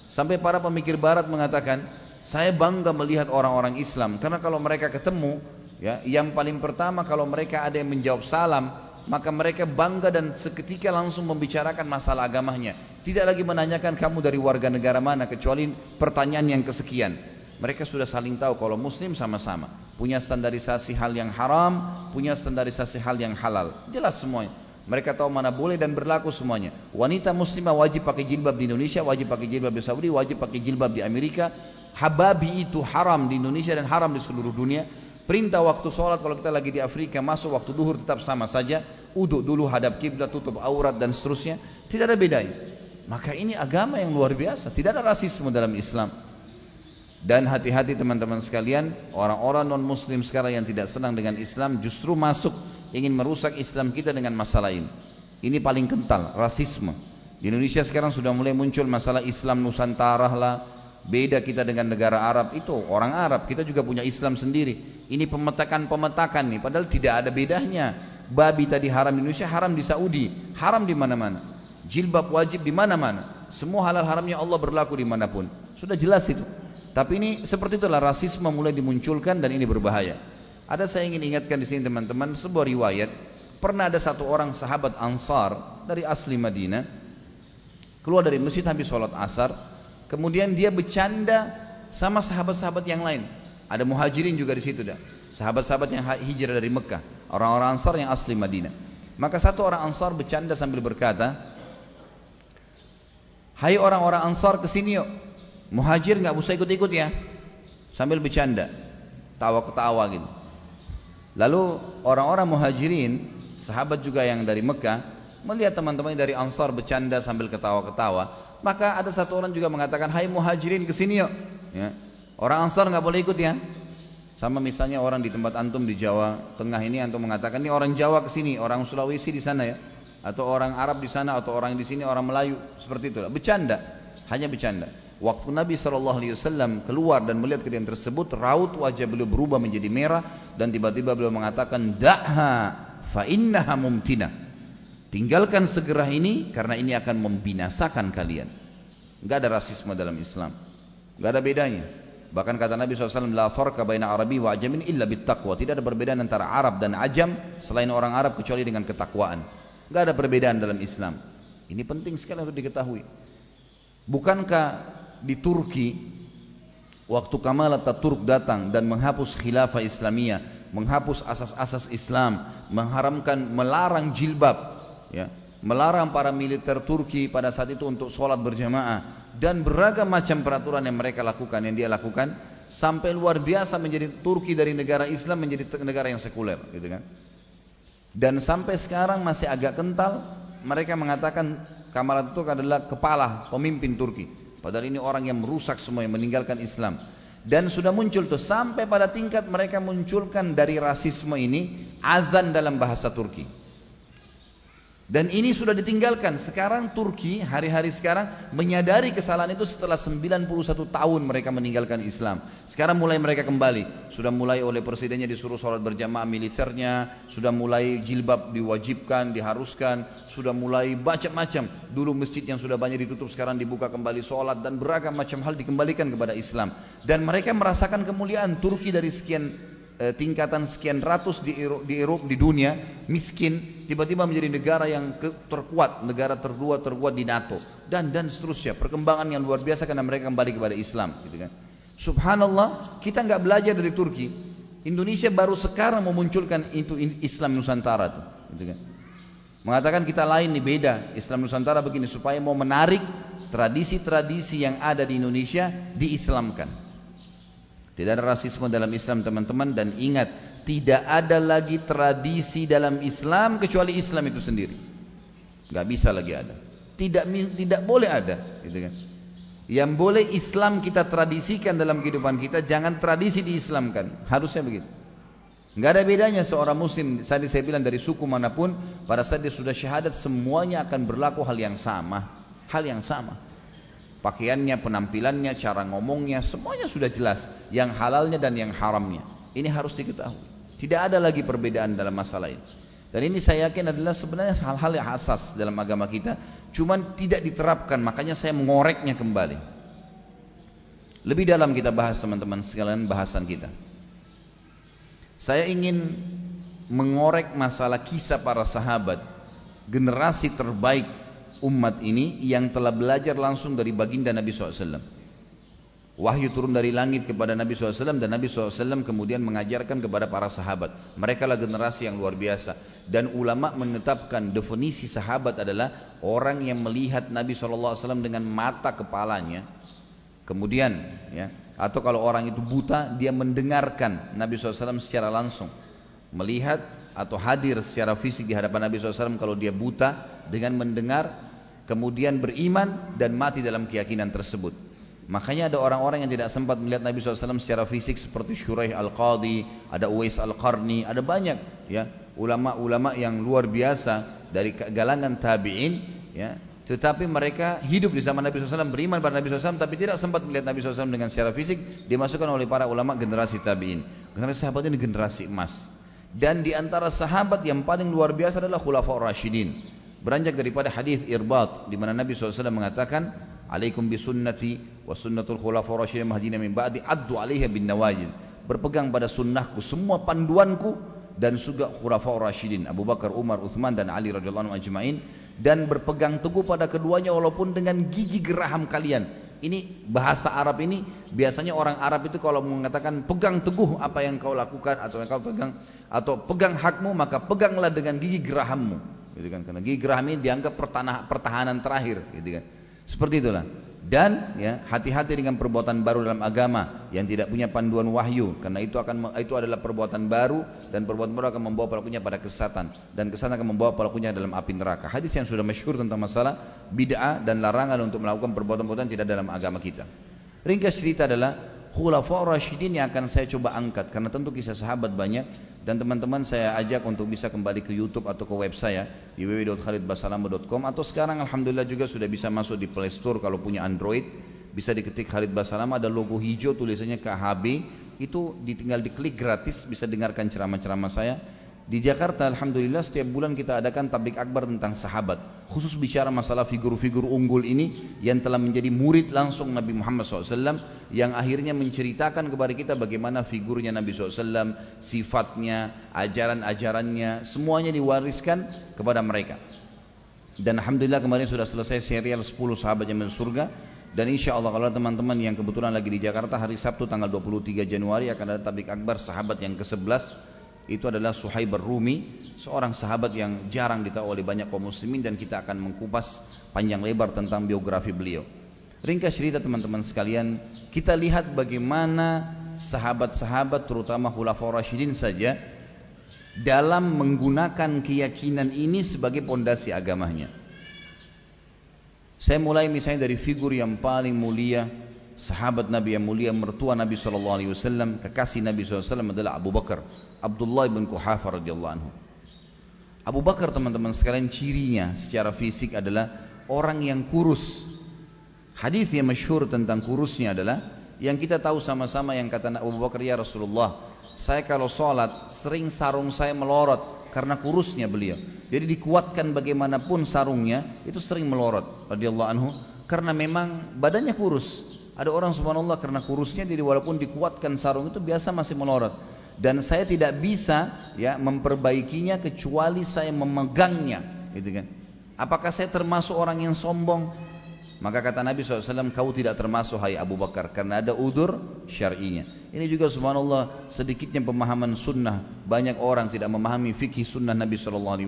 Sampai para pemikir barat mengatakan, saya bangga melihat orang-orang Islam karena kalau mereka ketemu, ya, yang paling pertama kalau mereka ada yang menjawab salam, maka mereka bangga dan seketika langsung membicarakan masalah agamanya. Tidak lagi menanyakan kamu dari warga negara mana kecuali pertanyaan yang kesekian. Mereka sudah saling tahu kalau muslim sama-sama. Punya standarisasi hal yang haram, punya standarisasi hal yang halal. Jelas semuanya. Mereka tahu mana boleh dan berlaku semuanya. Wanita muslimah wajib pakai jilbab di Indonesia, wajib pakai jilbab di Saudi, wajib pakai jilbab di Amerika, hababi itu haram di Indonesia dan haram di seluruh dunia. Perintah waktu sholat kalau kita lagi di Afrika masuk waktu duhur tetap sama saja. Uduk dulu hadap kiblat tutup aurat dan seterusnya. Tidak ada bedanya. Maka ini agama yang luar biasa. Tidak ada rasisme dalam Islam. Dan hati-hati teman-teman sekalian, orang-orang non-muslim sekarang yang tidak senang dengan Islam justru masuk ingin merusak Islam kita dengan masalah ini. Ini paling kental, rasisme. Di Indonesia sekarang sudah mulai muncul masalah Islam Nusantara lah, Beda kita dengan negara Arab itu orang Arab kita juga punya Islam sendiri. Ini pemetakan-pemetakan nih padahal tidak ada bedanya. Babi tadi haram di Indonesia, haram di Saudi, haram di mana-mana. Jilbab wajib di mana-mana. Semua halal haramnya Allah berlaku di mana pun. Sudah jelas itu. Tapi ini seperti itulah rasisme mulai dimunculkan dan ini berbahaya. Ada saya ingin ingatkan di sini teman-teman sebuah riwayat pernah ada satu orang sahabat Ansar dari asli Madinah keluar dari masjid habis sholat asar Kemudian dia bercanda sama sahabat-sahabat yang lain. Ada muhajirin juga di situ dah. Sahabat-sahabat yang hijrah dari Mekah, orang-orang Ansar yang asli Madinah. Maka satu orang Ansar bercanda sambil berkata, "Hai orang-orang Ansar ke sini yuk. Muhajir nggak usah ikut-ikut ya." Sambil bercanda, tawa-ketawa gitu. Lalu orang-orang Muhajirin, sahabat juga yang dari Mekah, melihat teman-teman dari Ansar bercanda sambil ketawa-ketawa, maka ada satu orang juga mengatakan, Hai muhajirin ke sini yuk. Ya. Orang Ansar nggak boleh ikut ya. Sama misalnya orang di tempat antum di Jawa Tengah ini antum mengatakan ini orang Jawa ke sini, orang Sulawesi di sana ya, atau orang Arab di sana atau orang di sini orang Melayu seperti itu. Bercanda, hanya bercanda. Waktu Nabi SAW keluar dan melihat kejadian tersebut, raut wajah beliau berubah menjadi merah dan tiba-tiba beliau mengatakan, Da'ha fa innaha mumtinah. Tinggalkan segera ini karena ini akan membinasakan kalian. Enggak ada rasisme dalam Islam. Enggak ada bedanya. Bahkan kata Nabi SAW, La farqa baina Arabi wa ajamin illa bittaqwa. Tidak ada perbedaan antara Arab dan Ajam selain orang Arab kecuali dengan ketakwaan. Enggak ada perbedaan dalam Islam. Ini penting sekali untuk diketahui. Bukankah di Turki waktu Kamal Ataturk datang dan menghapus khilafah Islamiyah, menghapus asas-asas Islam, mengharamkan melarang jilbab, ya, melarang para militer Turki pada saat itu untuk sholat berjamaah dan beragam macam peraturan yang mereka lakukan yang dia lakukan sampai luar biasa menjadi Turki dari negara Islam menjadi negara yang sekuler gitu kan. Dan sampai sekarang masih agak kental mereka mengatakan Kamal Atatürk adalah kepala pemimpin Turki padahal ini orang yang merusak semua yang meninggalkan Islam. Dan sudah muncul tuh sampai pada tingkat mereka munculkan dari rasisme ini azan dalam bahasa Turki dan ini sudah ditinggalkan. Sekarang Turki hari-hari sekarang menyadari kesalahan itu setelah 91 tahun mereka meninggalkan Islam. Sekarang mulai mereka kembali. Sudah mulai oleh presidennya disuruh sholat berjamaah militernya. Sudah mulai jilbab diwajibkan, diharuskan. Sudah mulai macam-macam. Dulu masjid yang sudah banyak ditutup sekarang dibuka kembali sholat. Dan beragam macam hal dikembalikan kepada Islam. Dan mereka merasakan kemuliaan Turki dari sekian Eh, tingkatan sekian ratus di di, di dunia miskin tiba-tiba menjadi negara yang terkuat, negara terdua terkuat di NATO dan dan seterusnya perkembangan yang luar biasa karena mereka kembali kepada Islam gitu kan. Subhanallah kita nggak belajar dari Turki Indonesia baru sekarang memunculkan itu Islam Nusantara tuh, gitu kan. Mengatakan kita lain nih beda Islam Nusantara begini supaya mau menarik tradisi-tradisi yang ada di Indonesia diislamkan. Tidak ada rasisme dalam Islam teman-teman dan ingat tidak ada lagi tradisi dalam Islam kecuali Islam itu sendiri. Gak bisa lagi ada. Tidak tidak boleh ada, gitu kan. Yang boleh Islam kita tradisikan dalam kehidupan kita, jangan tradisi diislamkan. Harusnya begitu. Enggak ada bedanya seorang muslim, tadi saya bilang dari suku mana pun, pada saat dia sudah syahadat semuanya akan berlaku hal yang sama. Hal yang sama. Pakaiannya, penampilannya, cara ngomongnya, semuanya sudah jelas. Yang halalnya dan yang haramnya. Ini harus diketahui. Tidak ada lagi perbedaan dalam masalah ini. Dan ini saya yakin adalah sebenarnya hal-hal yang asas dalam agama kita, cuman tidak diterapkan, makanya saya mengoreknya kembali. Lebih dalam kita bahas teman-teman sekalian bahasan kita. Saya ingin mengorek masalah kisah para sahabat, generasi terbaik umat ini yang telah belajar langsung dari baginda Nabi SAW. Wahyu turun dari langit kepada Nabi SAW dan Nabi SAW kemudian mengajarkan kepada para sahabat. Mereka lah generasi yang luar biasa. Dan ulama menetapkan definisi sahabat adalah orang yang melihat Nabi SAW dengan mata kepalanya. Kemudian, ya, atau kalau orang itu buta, dia mendengarkan Nabi SAW secara langsung. Melihat atau hadir secara fisik di hadapan Nabi SAW kalau dia buta dengan mendengar, kemudian beriman dan mati dalam keyakinan tersebut. Makanya ada orang-orang yang tidak sempat melihat Nabi SAW secara fisik seperti Shuraih Al-Qadi, ada Uwais Al-Qarni, ada banyak ya ulama-ulama yang luar biasa dari galangan tabi'in ya. Tetapi mereka hidup di zaman Nabi SAW, beriman pada Nabi SAW, tapi tidak sempat melihat Nabi SAW dengan secara fisik, dimasukkan oleh para ulama generasi tabi'in. Generasi sahabat ini generasi emas. Dan di antara sahabat yang paling luar biasa adalah Khulafaur Rashidin. Beranjak daripada hadis Irbat di mana Nabi SAW mengatakan, Alaikum bisunnati wa sunnatul khulafaur rasyidin mahdina min ba'di addu 'alaiha bin nawajid. Berpegang pada sunnahku, semua panduanku dan juga khulafaur rasyidin Abu Bakar, Umar, Uthman dan Ali radhiyallahu anhum ajma'in dan berpegang teguh pada keduanya walaupun dengan gigi geraham kalian. Ini bahasa Arab ini biasanya orang Arab itu kalau mengatakan pegang teguh apa yang kau lakukan atau yang kau pegang atau pegang hakmu maka peganglah dengan gigi gerahammu. Gitu kan? Karena gigi geraham ini dianggap pertahanan terakhir, gitu kan. Seperti itulah. Dan ya hati-hati dengan perbuatan baru dalam agama yang tidak punya panduan wahyu karena itu akan itu adalah perbuatan baru dan perbuatan baru akan membawa pelakunya pada kesesatan dan kesesatan akan membawa pelakunya dalam api neraka. Hadis yang sudah masyhur tentang masalah bid'ah dan larangan untuk melakukan perbuatan-perbuatan tidak dalam agama kita. Ringkas cerita adalah Khulafa Rashidin yang akan saya coba angkat. Karena tentu kisah sahabat banyak. Dan teman-teman saya ajak untuk bisa kembali ke YouTube atau ke web saya di www.khalidbasalama.com atau sekarang alhamdulillah juga sudah bisa masuk di Play Store kalau punya Android. Bisa diketik Khalid Basalam. Ada logo hijau tulisannya KHB itu ditinggal diklik gratis. Bisa dengarkan ceramah-ceramah saya di Jakarta Alhamdulillah setiap bulan kita adakan tablik akbar tentang sahabat. Khusus bicara masalah figur-figur unggul ini Yang telah menjadi murid langsung Nabi Muhammad SAW Yang akhirnya menceritakan kepada kita bagaimana figurnya Nabi SAW Sifatnya, ajaran-ajarannya Semuanya diwariskan kepada mereka. Dan Alhamdulillah kemarin sudah selesai serial 10 sahabat yang surga. Dan insya Allah kalau teman-teman yang kebetulan lagi di Jakarta hari Sabtu tanggal 23 Januari akan ada tablik akbar sahabat yang ke-11 itu adalah Suhaib Rumi, seorang sahabat yang jarang ditahu oleh banyak kaum muslimin dan kita akan mengkupas panjang lebar tentang biografi beliau. Ringkas cerita teman-teman sekalian, kita lihat bagaimana sahabat-sahabat terutama Khulafaur Rasyidin saja dalam menggunakan keyakinan ini sebagai pondasi agamanya. Saya mulai misalnya dari figur yang paling mulia, sahabat Nabi yang mulia, mertua Nabi SAW, kekasih Nabi SAW adalah Abu Bakar Abdullah bin Kuhafa radhiyallahu anhu. Abu Bakar teman-teman sekalian cirinya secara fisik adalah orang yang kurus. Hadis yang masyhur tentang kurusnya adalah yang kita tahu sama-sama yang kata Abu Bakar ya Rasulullah, saya kalau sholat sering sarung saya melorot karena kurusnya beliau. Jadi dikuatkan bagaimanapun sarungnya itu sering melorot radhiyallahu anhu karena memang badannya kurus. Ada orang subhanallah karena kurusnya jadi walaupun dikuatkan sarung itu biasa masih melorot dan saya tidak bisa ya memperbaikinya kecuali saya memegangnya gitu kan apakah saya termasuk orang yang sombong Maka kata Nabi SAW, kau tidak termasuk hai Abu Bakar karena ada udur syar'inya. Ini juga subhanallah sedikitnya pemahaman sunnah. Banyak orang tidak memahami fikih sunnah Nabi SAW.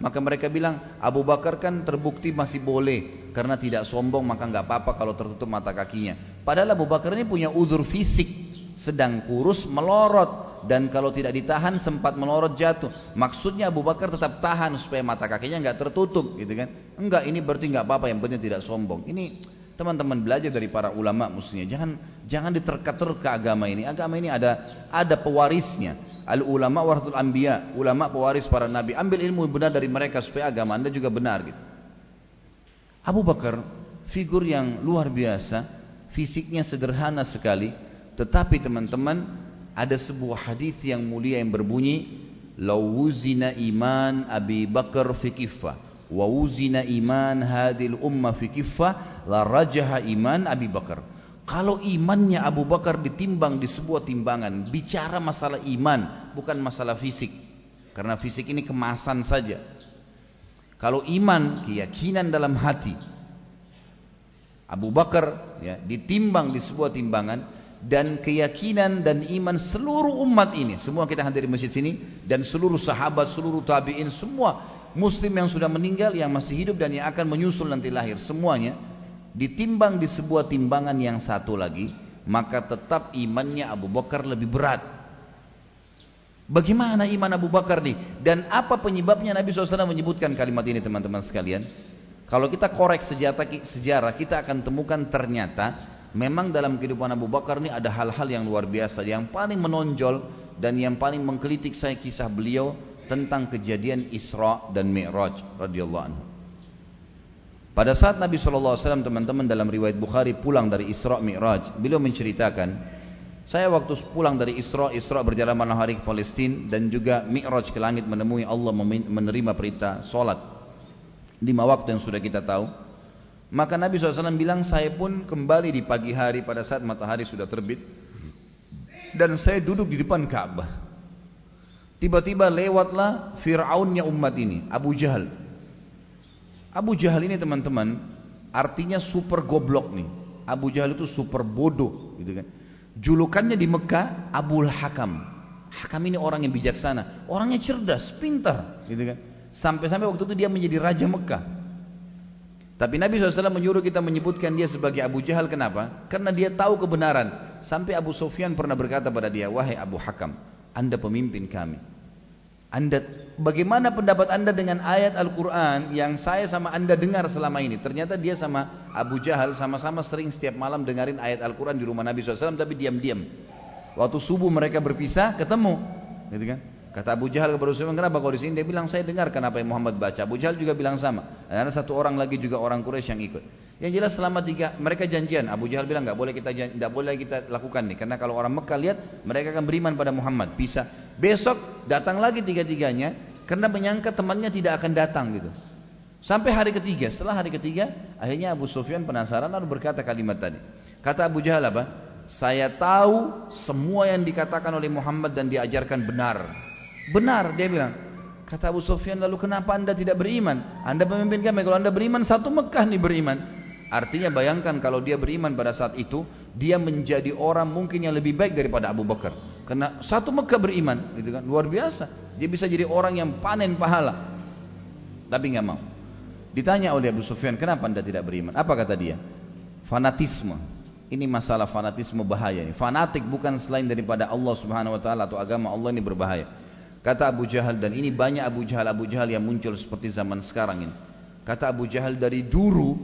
Maka mereka bilang Abu Bakar kan terbukti masih boleh karena tidak sombong maka nggak apa-apa kalau tertutup mata kakinya. Padahal Abu Bakar ini punya udur fisik sedang kurus melorot dan kalau tidak ditahan sempat melorot jatuh. Maksudnya Abu Bakar tetap tahan supaya mata kakinya nggak tertutup, gitu kan? Enggak, ini berarti nggak apa-apa yang penting tidak sombong. Ini teman-teman belajar dari para ulama mestinya. Jangan jangan diterka-terka agama ini. Agama ini ada ada pewarisnya. Al ulama warathul anbiya, ulama pewaris para nabi. Ambil ilmu benar dari mereka supaya agama Anda juga benar gitu. Abu Bakar figur yang luar biasa, fisiknya sederhana sekali, tetapi teman-teman ada sebuah hadis yang mulia yang berbunyi, "Lawuzina iman Abi Bakar fi kiffah." wa wuzina iman hadil umma fi la rajaha iman Abi Bakar. Kalau imannya Abu Bakar ditimbang di sebuah timbangan, bicara masalah iman, bukan masalah fisik. Karena fisik ini kemasan saja. Kalau iman, keyakinan dalam hati, Abu Bakar ya, ditimbang di sebuah timbangan dan keyakinan dan iman seluruh umat ini, semua kita hadir di masjid sini dan seluruh sahabat, seluruh tabi'in, semua muslim yang sudah meninggal, yang masih hidup dan yang akan menyusul nanti lahir semuanya ditimbang di sebuah timbangan yang satu lagi, maka tetap imannya Abu Bakar lebih berat. Bagaimana iman Abu Bakar nih? Dan apa penyebabnya Nabi SAW menyebutkan kalimat ini teman-teman sekalian? Kalau kita korek sejarah, kita akan temukan ternyata memang dalam kehidupan Abu Bakar ini ada hal-hal yang luar biasa. Yang paling menonjol dan yang paling mengkritik saya kisah beliau tentang kejadian Isra dan Mi'raj radhiyallahu anhu. Pada saat Nabi SAW teman-teman dalam riwayat Bukhari pulang dari Isra Mi'raj, beliau menceritakan, saya waktu pulang dari Isra, Isra berjalan malam hari ke Palestina dan juga Mi'raj ke langit menemui Allah menerima perintah solat lima waktu yang sudah kita tahu. Maka Nabi SAW bilang saya pun kembali di pagi hari pada saat matahari sudah terbit dan saya duduk di depan Ka'bah. Tiba-tiba lewatlah Fir'aunnya umat ini, Abu Jahal. Abu Jahal ini teman-teman, artinya super goblok nih. Abu Jahal itu super bodoh, gitu kan. Julukannya di Mekah Abul Hakam. Hakam ini orang yang bijaksana, orangnya cerdas, pintar, gitu kan. Sampai-sampai waktu itu dia menjadi raja Mekah. Tapi Nabi SAW menyuruh kita menyebutkan dia sebagai Abu Jahal kenapa? Karena dia tahu kebenaran. Sampai Abu Sufyan pernah berkata pada dia, wahai Abu Hakam, anda pemimpin kami. Anda bagaimana pendapat Anda dengan ayat Al-Qur'an yang saya sama Anda dengar selama ini? Ternyata dia sama Abu Jahal sama-sama sering setiap malam dengarin ayat Al-Qur'an di rumah Nabi SAW tapi diam-diam. Waktu subuh mereka berpisah ketemu, gitu kan? Kata Abu Jahal kepada Sufyan, kenapa kau di sini? Dia bilang, saya dengarkan apa yang Muhammad baca. Abu Jahal juga bilang sama. Dan ada satu orang lagi juga orang Quraisy yang ikut. Yang jelas selama tiga mereka janjian. Abu Jahal bilang nggak boleh kita nggak boleh kita lakukan nih karena kalau orang Mekah lihat mereka akan beriman pada Muhammad. Bisa. Besok datang lagi tiga-tiganya karena menyangka temannya tidak akan datang gitu. Sampai hari ketiga. Setelah hari ketiga akhirnya Abu Sufyan penasaran lalu berkata kalimat tadi. Kata Abu Jahal apa? Saya tahu semua yang dikatakan oleh Muhammad dan diajarkan benar. Benar dia bilang. Kata Abu Sufyan lalu kenapa anda tidak beriman? Anda pemimpin kami kalau anda beriman satu Mekah nih beriman. Artinya bayangkan kalau dia beriman pada saat itu, dia menjadi orang mungkin yang lebih baik daripada Abu Bakar. Karena satu Mekah beriman, gitu kan, luar biasa. Dia bisa jadi orang yang panen pahala. Tapi nggak mau. Ditanya oleh Abu Sufyan, kenapa anda tidak beriman? Apa kata dia? Fanatisme. Ini masalah fanatisme bahaya. Fanatik bukan selain daripada Allah Subhanahu Wa Taala atau agama Allah ini berbahaya. Kata Abu Jahal dan ini banyak Abu Jahal Abu Jahal yang muncul seperti zaman sekarang ini. Kata Abu Jahal dari dulu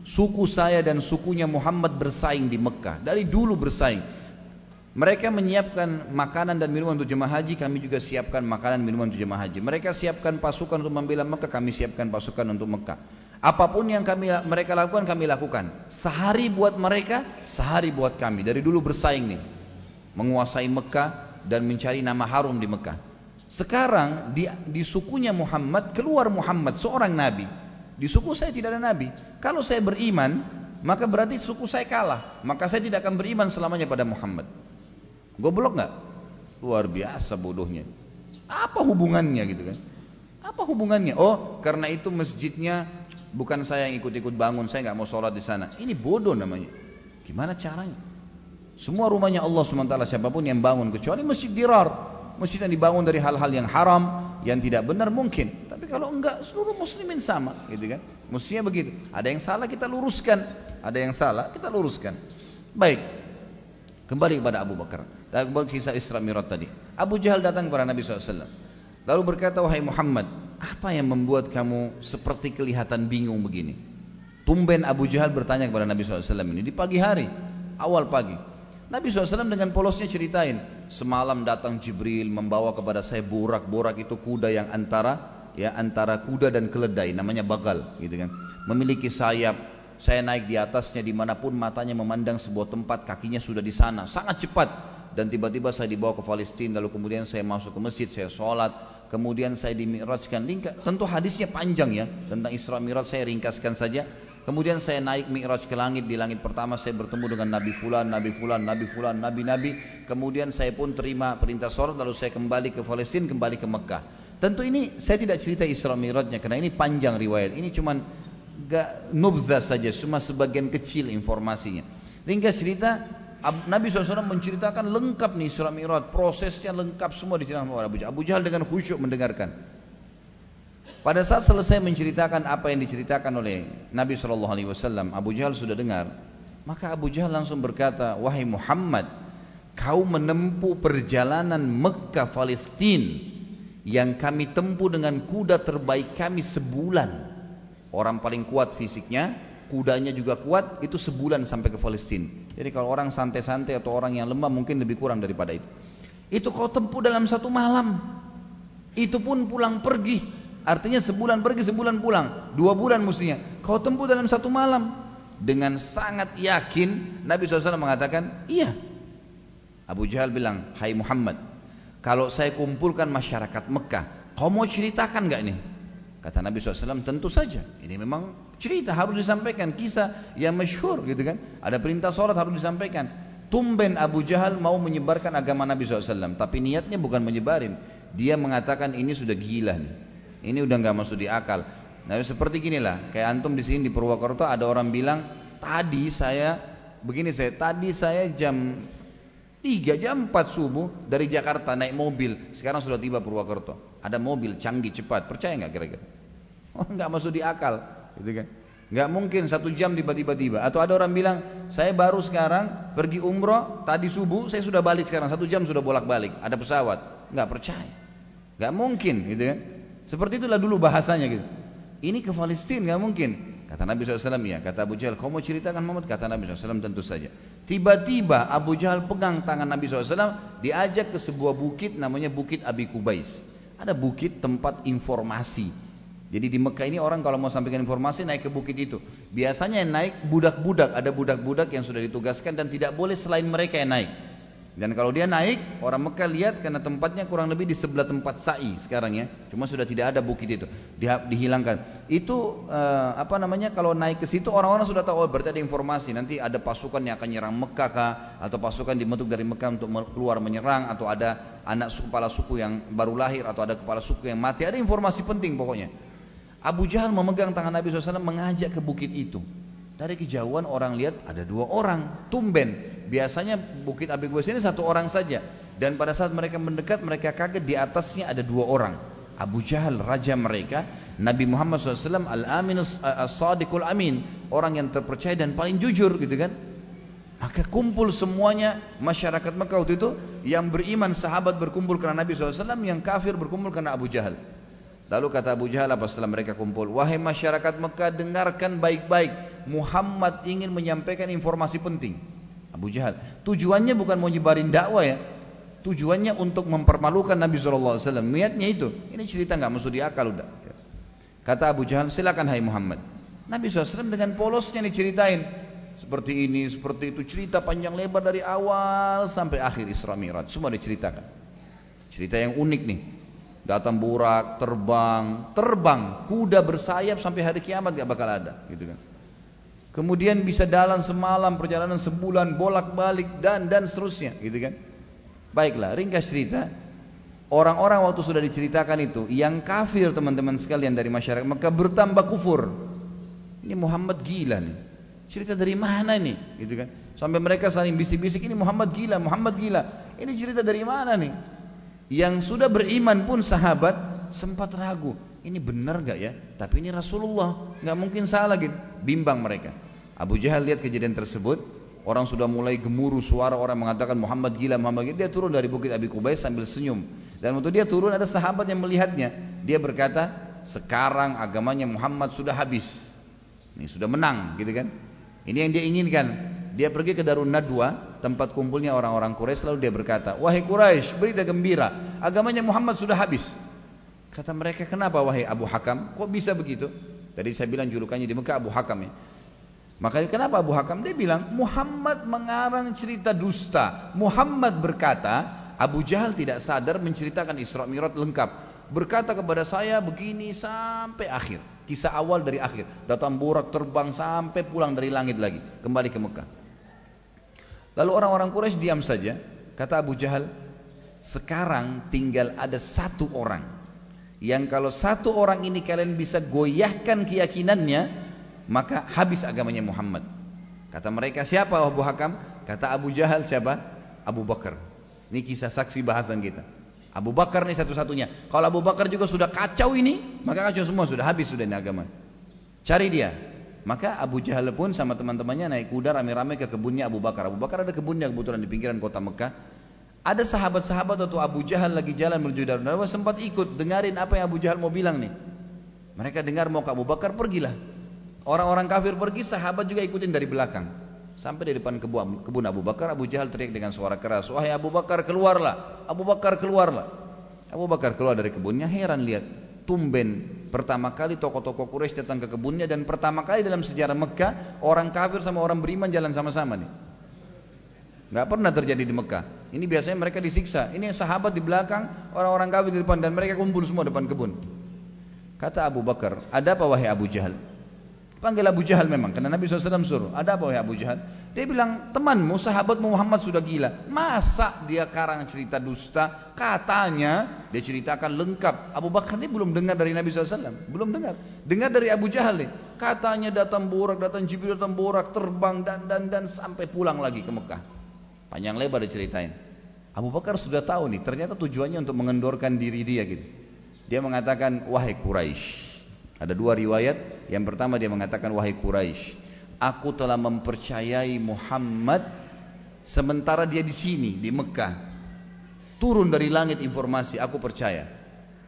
Suku saya dan sukunya Muhammad bersaing di Mekah. Dari dulu bersaing. Mereka menyiapkan makanan dan minuman untuk jemaah haji, kami juga siapkan makanan dan minuman untuk jemaah haji. Mereka siapkan pasukan untuk membela Mekah, kami siapkan pasukan untuk Mekah. Apa pun yang kami mereka lakukan, kami lakukan. Sehari buat mereka, sehari buat kami. Dari dulu bersaing nih. Menguasai Mekah dan mencari nama harum di Mekah. Sekarang di, di sukunya Muhammad, keluar Muhammad, seorang nabi. Di suku saya tidak ada nabi. Kalau saya beriman, maka berarti suku saya kalah. Maka saya tidak akan beriman selamanya pada Muhammad. Goblok nggak? Luar biasa bodohnya. Apa hubungannya gitu kan? Apa hubungannya? Oh, karena itu masjidnya Bukan saya yang ikut-ikut bangun, saya nggak mau sholat di sana. Ini bodoh namanya. Gimana caranya? Semua rumahnya Allah SWT siapa pun yang bangun kecuali masjid dirar. Masjid yang dibangun dari hal-hal yang haram, yang tidak benar mungkin. Tapi kalau enggak seluruh muslimin sama, gitu kan? Mestinya begitu. Ada yang salah kita luruskan, ada yang salah kita luruskan. Baik. Kembali kepada Abu Bakar. Kembali kisah Isra Mi'raj tadi. Abu Jahal datang kepada Nabi SAW. Lalu berkata, wahai Muhammad, apa yang membuat kamu seperti kelihatan bingung begini? Tumben Abu Jahal bertanya kepada Nabi SAW ini di pagi hari, awal pagi. Nabi SAW dengan polosnya ceritain, semalam datang Jibril membawa kepada saya borak-borak itu kuda yang antara ya antara kuda dan keledai, namanya bagal, gitu kan. Memiliki sayap, saya naik di atasnya di mana pun matanya memandang sebuah tempat, kakinya sudah di sana, sangat cepat. Dan tiba-tiba saya dibawa ke Palestina, lalu kemudian saya masuk ke masjid, saya sholat, kemudian saya dimi'rajkan. Tentu hadisnya panjang ya, tentang Isra Mi'raj saya ringkaskan saja. Kemudian saya naik mi'raj ke langit, di langit pertama saya bertemu dengan Nabi Fulan, Nabi Fulan, Nabi Fulan, Nabi-Nabi. Kemudian saya pun terima perintah sholat, lalu saya kembali ke Palestina, kembali ke Mekah. Tentu ini saya tidak cerita Isra Mi'rajnya, karena ini panjang riwayat. Ini cuman gak nubza saja, cuma sebagian kecil informasinya. Ringkas cerita, Nabi SAW menceritakan lengkap nih Isra Mi'raj, prosesnya lengkap semua diceritakan oleh Abu Jahal. Abu Jahal dengan khusyuk mendengarkan. Pada saat selesai menceritakan apa yang diceritakan oleh Nabi SAW, Abu Jahal sudah dengar. Maka Abu Jahal langsung berkata, wahai Muhammad, kau menempuh perjalanan Mekah Palestina yang kami tempuh dengan kuda terbaik kami sebulan. Orang paling kuat fisiknya, kudanya juga kuat, itu sebulan sampai ke Palestina. Jadi kalau orang santai-santai atau orang yang lemah mungkin lebih kurang daripada itu. Itu kau tempuh dalam satu malam. Itu pun pulang pergi. Artinya sebulan pergi, sebulan pulang. Dua bulan mestinya. Kau tempuh dalam satu malam. Dengan sangat yakin Nabi SAW mengatakan, iya. Abu Jahal bilang, hai Muhammad, kalau saya kumpulkan masyarakat Mekah, kau mau ceritakan gak nih? Kata Nabi SAW, tentu saja. Ini memang cerita harus disampaikan. Kisah yang masyhur gitu kan. Ada perintah sholat harus disampaikan. Tumben Abu Jahal mau menyebarkan agama Nabi SAW. Tapi niatnya bukan menyebarin. Dia mengatakan ini sudah gila nih. Ini udah nggak masuk di akal. Nah seperti ginilah. Kayak antum di sini di Purwokerto ada orang bilang, tadi saya begini saya, tadi saya jam 3 jam 4 subuh dari Jakarta naik mobil, sekarang sudah tiba Purwokerto. Ada mobil canggih cepat, percaya nggak kira-kira? Oh nggak masuk di akal, gitu kan? Nggak mungkin satu jam tiba-tiba tiba. Atau ada orang bilang, saya baru sekarang pergi umroh, tadi subuh saya sudah balik sekarang satu jam sudah bolak-balik, ada pesawat. Nggak percaya, nggak mungkin, gitu kan? Seperti itulah dulu bahasanya gitu. Ini ke Palestina nggak mungkin. Kata Nabi SAW ya, kata Abu Jahal, kau mau ceritakan Muhammad? Kata Nabi SAW tentu saja. Tiba-tiba Abu Jahal pegang tangan Nabi SAW, diajak ke sebuah bukit namanya Bukit Abi Kubais. Ada bukit tempat informasi. Jadi di Mekah ini orang kalau mau sampaikan informasi naik ke bukit itu. Biasanya yang naik budak-budak, ada budak-budak yang sudah ditugaskan dan tidak boleh selain mereka yang naik. Dan kalau dia naik, orang Mekah lihat karena tempatnya kurang lebih di sebelah tempat sa'i sekarang ya. Cuma sudah tidak ada bukit itu, di, dihilangkan. Itu uh, apa namanya? Kalau naik ke situ orang-orang sudah tahu oh, berarti ada informasi. Nanti ada pasukan yang akan nyerang Mekah kah? Atau pasukan dibentuk dari Mekah untuk keluar menyerang? Atau ada anak kepala suku yang baru lahir? Atau ada kepala suku yang mati? Ada informasi penting pokoknya. Abu Jahal memegang tangan Nabi SAW mengajak ke bukit itu. Dari kejauhan orang lihat ada dua orang, tumben. Biasanya Bukit Abi Qubais ini satu orang saja. Dan pada saat mereka mendekat, mereka kaget di atasnya ada dua orang. Abu Jahal, raja mereka, Nabi Muhammad SAW, Al-Amin As-Sadiqul Amin, orang yang terpercaya dan paling jujur gitu kan. Maka kumpul semuanya masyarakat Mekah waktu itu yang beriman sahabat berkumpul karena Nabi SAW, yang kafir berkumpul karena Abu Jahal. Lalu kata Abu Jahal apa setelah mereka kumpul, wahai masyarakat Mekah dengarkan baik-baik, Muhammad ingin menyampaikan informasi penting. Abu Jahal, tujuannya bukan mau nyebarin dakwah ya, tujuannya untuk mempermalukan Nabi SAW. Niatnya itu, ini cerita nggak masuk di akal udah. Kata Abu Jahal, silakan hai Muhammad. Nabi SAW dengan polosnya diceritain seperti ini, seperti itu, cerita panjang lebar dari awal sampai akhir Isra Mi'raj, semua diceritakan. Cerita yang unik nih, Datang burak, terbang, terbang, kuda bersayap sampai hari kiamat gak bakal ada, gitu kan. Kemudian bisa jalan semalam, perjalanan sebulan, bolak-balik dan dan seterusnya, gitu kan. Baiklah, ringkas cerita. Orang-orang waktu sudah diceritakan itu, yang kafir teman-teman sekalian dari masyarakat maka bertambah kufur. Ini Muhammad gila nih. Cerita dari mana nih? Gitu kan. Sampai mereka saling bisik-bisik, ini Muhammad gila, Muhammad gila. Ini cerita dari mana nih? Yang sudah beriman pun sahabat sempat ragu. Ini benar gak ya? Tapi ini Rasulullah, nggak mungkin salah gitu. Bimbang mereka. Abu Jahal lihat kejadian tersebut, orang sudah mulai gemuruh suara orang mengatakan Muhammad gila, Muhammad gila. Dia turun dari bukit Abi Kubais sambil senyum. Dan waktu dia turun ada sahabat yang melihatnya. Dia berkata, sekarang agamanya Muhammad sudah habis. Ini sudah menang, gitu kan? Ini yang dia inginkan. Dia pergi ke Darun Nadwa, tempat kumpulnya orang-orang Quraisy lalu dia berkata, "Wahai Quraisy, berita gembira, agamanya Muhammad sudah habis." Kata mereka, "Kenapa wahai Abu Hakam? Kok bisa begitu?" Tadi saya bilang julukannya di Mekah Abu Hakam ya. Maka kenapa Abu Hakam? Dia bilang, "Muhammad mengarang cerita dusta. Muhammad berkata, Abu Jahal tidak sadar menceritakan Isra Mi'raj lengkap. Berkata kepada saya begini sampai akhir." Kisah awal dari akhir. Datang borak terbang sampai pulang dari langit lagi. Kembali ke Mekah. Lalu orang-orang Quraisy diam saja. Kata Abu Jahal, sekarang tinggal ada satu orang. Yang kalau satu orang ini kalian bisa goyahkan keyakinannya, maka habis agamanya Muhammad. Kata mereka siapa Abu Hakam? Kata Abu Jahal siapa? Abu Bakar. Ini kisah saksi bahasan kita. Abu Bakar nih satu-satunya. Kalau Abu Bakar juga sudah kacau ini, maka kacau semua sudah habis sudah ini agama. Cari dia. Maka Abu Jahal pun sama teman-temannya naik kuda rame-rame ke kebunnya Abu Bakar. Abu Bakar ada kebunnya kebetulan di pinggiran kota Mekah. Ada sahabat-sahabat atau Abu Jahal lagi jalan menuju Darun Nadwa sempat ikut dengarin apa yang Abu Jahal mau bilang nih. Mereka dengar mau ke Abu Bakar pergilah. Orang-orang kafir pergi, sahabat juga ikutin dari belakang. Sampai di depan kebun, kebun Abu Bakar, Abu Jahal teriak dengan suara keras, "Wahai Abu Bakar, keluarlah! Abu Bakar, keluarlah!" Abu Bakar keluar dari kebunnya, heran lihat, tumben pertama kali tokoh-tokoh Quraisy datang ke kebunnya dan pertama kali dalam sejarah Mekah orang kafir sama orang beriman jalan sama-sama nih. Gak pernah terjadi di Mekah. Ini biasanya mereka disiksa. Ini sahabat di belakang, orang-orang kafir di depan dan mereka kumpul semua depan kebun. Kata Abu Bakar, ada apa wahai Abu Jahal? Panggil Abu Jahal memang, karena Nabi SAW suruh. Ada apa ya Abu Jahal? Dia bilang, temanmu, sahabat Muhammad sudah gila. Masa dia karang cerita dusta? Katanya, dia ceritakan lengkap. Abu Bakar ini belum dengar dari Nabi SAW. Belum dengar. Dengar dari Abu Jahal nih. Katanya datang borak, datang Jibril, datang borak, terbang, dan, dan, dan, sampai pulang lagi ke Mekah. Panjang lebar diceritain. Abu Bakar sudah tahu nih, ternyata tujuannya untuk mengendorkan diri dia gitu. Dia mengatakan, wahai Quraisy, ada dua riwayat. Yang pertama dia mengatakan wahai Quraisy, aku telah mempercayai Muhammad sementara dia di sini di Mekah. Turun dari langit informasi, aku percaya.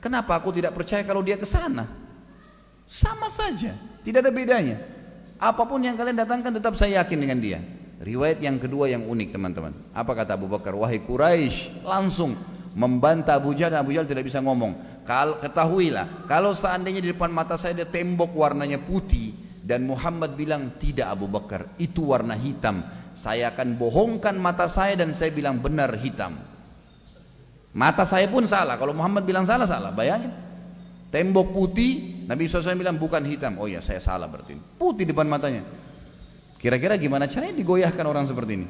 Kenapa aku tidak percaya kalau dia ke sana? Sama saja, tidak ada bedanya. Apa pun yang kalian datangkan tetap saya yakin dengan dia. Riwayat yang kedua yang unik teman-teman. Apa kata Abu Bakar? Wahai Quraisy, langsung membantah Abu Jahal dan Abu Jahal tidak bisa ngomong. Kalau ketahuilah, kalau seandainya di depan mata saya ada tembok warnanya putih dan Muhammad bilang tidak Abu Bakar, itu warna hitam. Saya akan bohongkan mata saya dan saya bilang benar hitam. Mata saya pun salah. Kalau Muhammad bilang salah salah. Bayangin. Tembok putih, Nabi SAW bilang bukan hitam. Oh ya saya salah berarti. Putih depan matanya. Kira-kira gimana caranya digoyahkan orang seperti ini?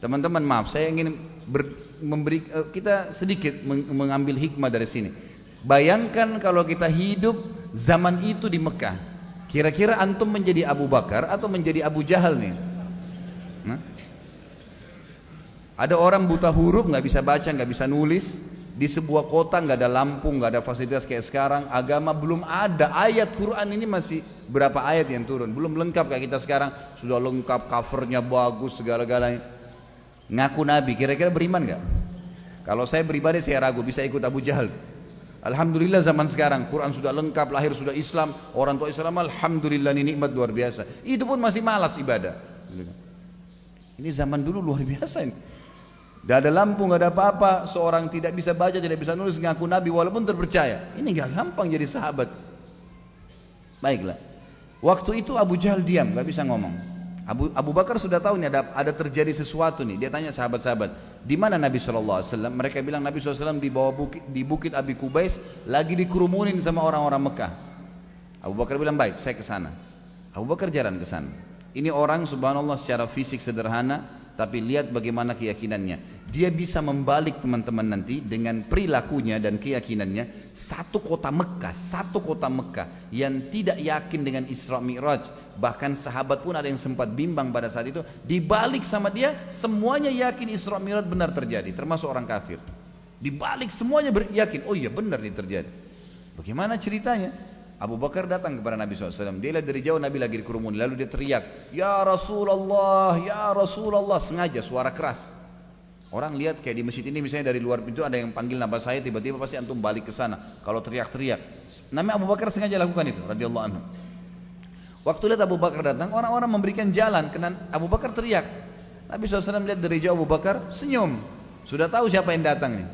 Teman-teman maaf, saya ingin ber, memberi eh, kita sedikit mengambil hikmah dari sini. Bayangkan kalau kita hidup zaman itu di Mekah. Kira-kira antum menjadi Abu Bakar atau menjadi Abu Jahal nih? Nah? Ada orang buta huruf, nggak bisa baca, nggak bisa nulis. Di sebuah kota nggak ada lampu, nggak ada fasilitas kayak sekarang. Agama belum ada. Ayat Quran ini masih berapa ayat yang turun? Belum lengkap kayak kita sekarang. Sudah lengkap, covernya bagus, segala-galanya. Ngaku Nabi, kira-kira beriman gak? Kalau saya pribadi saya ragu, bisa ikut Abu Jahal. Alhamdulillah zaman sekarang, Quran sudah lengkap, lahir sudah Islam, orang tua Islam, Alhamdulillah ini nikmat luar biasa. Itu pun masih malas ibadah. Ini zaman dulu luar biasa ini. Tidak ada lampu, nggak ada apa-apa. Seorang tidak bisa baca, tidak bisa nulis, ngaku Nabi walaupun terpercaya. Ini nggak gampang jadi sahabat. Baiklah. Waktu itu Abu Jahal diam, nggak bisa ngomong. Abu, Abu Bakar sudah tahu nih ada, ada terjadi sesuatu nih. Dia tanya sahabat-sahabat, di mana Nabi SAW? Mereka bilang Nabi SAW di bawah bukit, di bukit Abi Kubais lagi dikerumunin sama orang-orang Mekah. Abu Bakar bilang baik, saya ke sana. Abu Bakar jalan ke sana. Ini orang subhanallah secara fisik sederhana, tapi lihat bagaimana keyakinannya. Dia bisa membalik teman-teman nanti dengan perilakunya dan keyakinannya satu kota Mekah, satu kota Mekah yang tidak yakin dengan Isra Mi'raj, bahkan sahabat pun ada yang sempat bimbang pada saat itu, dibalik sama dia semuanya yakin Isra Mi'raj benar terjadi, termasuk orang kafir. Dibalik semuanya yakin, oh iya benar ini terjadi. Bagaimana ceritanya? Abu Bakar datang kepada Nabi SAW. Dia lihat dari jauh Nabi lagi di kerumun. Lalu dia teriak, Ya Rasulullah, Ya Rasulullah. Sengaja suara keras. Orang lihat kayak di masjid ini misalnya dari luar pintu ada yang panggil nama saya tiba-tiba pasti antum balik ke sana. Kalau teriak-teriak. Namanya Abu Bakar sengaja lakukan itu radhiyallahu anhu. Waktu lihat Abu Bakar datang, orang-orang memberikan jalan kena Abu Bakar teriak. Nabi SAW lihat dari jauh Abu Bakar senyum. Sudah tahu siapa yang datang nih.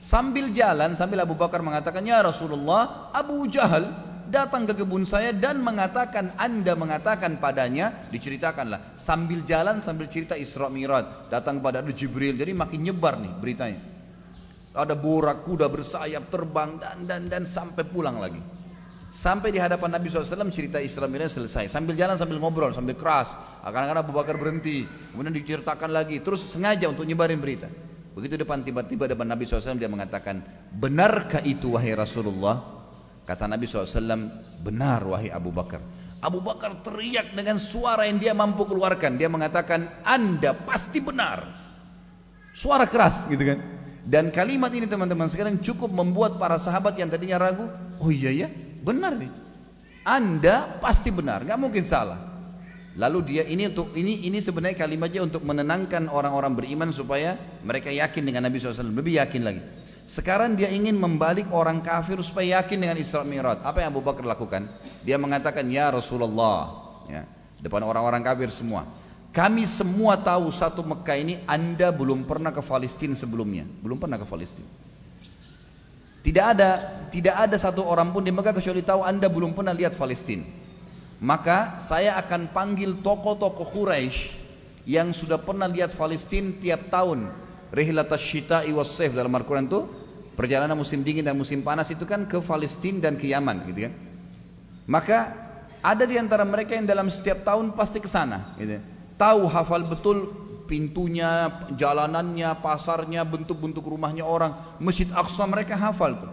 Sambil jalan, sambil Abu Bakar mengatakan, Ya Rasulullah, Abu Jahal datang ke kebun saya dan mengatakan anda mengatakan padanya diceritakanlah. Sambil jalan sambil cerita Isra Mi'raj datang kepada Jibril. Jadi makin nyebar nih beritanya. Ada borak kuda bersayap terbang dan dan dan sampai pulang lagi. Sampai di hadapan Nabi SAW cerita Isra Mi'raj selesai. Sambil jalan sambil ngobrol sambil keras. Kadang-kadang Abu Bakar berhenti. Kemudian diceritakan lagi. Terus sengaja untuk nyebarin berita. Begitu depan tiba-tiba depan Nabi SAW dia mengatakan benarkah itu wahai Rasulullah Kata Nabi SAW, benar wahai Abu Bakar. Abu Bakar teriak dengan suara yang dia mampu keluarkan. Dia mengatakan, anda pasti benar. Suara keras gitu kan. Dan kalimat ini teman-teman sekarang cukup membuat para sahabat yang tadinya ragu, oh iya ya, benar nih. Anda pasti benar, nggak mungkin salah. Lalu dia ini untuk ini ini sebenarnya kalimatnya untuk menenangkan orang-orang beriman supaya mereka yakin dengan Nabi SAW, lebih yakin lagi. Sekarang dia ingin membalik orang kafir supaya yakin dengan Isra Mi'raj. Apa yang Abu Bakar lakukan? Dia mengatakan, "Ya Rasulullah," ya, depan orang-orang kafir semua. Kami semua tahu satu Mekah ini Anda belum pernah ke Palestina sebelumnya. Belum pernah ke Palestina. Tidak ada tidak ada satu orang pun di Mekah kecuali tahu Anda belum pernah lihat Palestina. Maka saya akan panggil tokoh-tokoh Quraisy yang sudah pernah lihat Palestina tiap tahun. Rihlatas Syita'i was dalam Al-Quran itu perjalanan musim dingin dan musim panas itu kan ke Palestina dan ke Yaman gitu kan. Maka ada di antara mereka yang dalam setiap tahun pasti ke sana gitu. Tahu hafal betul pintunya, jalanannya, pasarnya, bentuk-bentuk rumahnya orang, Masjid Aqsa mereka hafal tuh.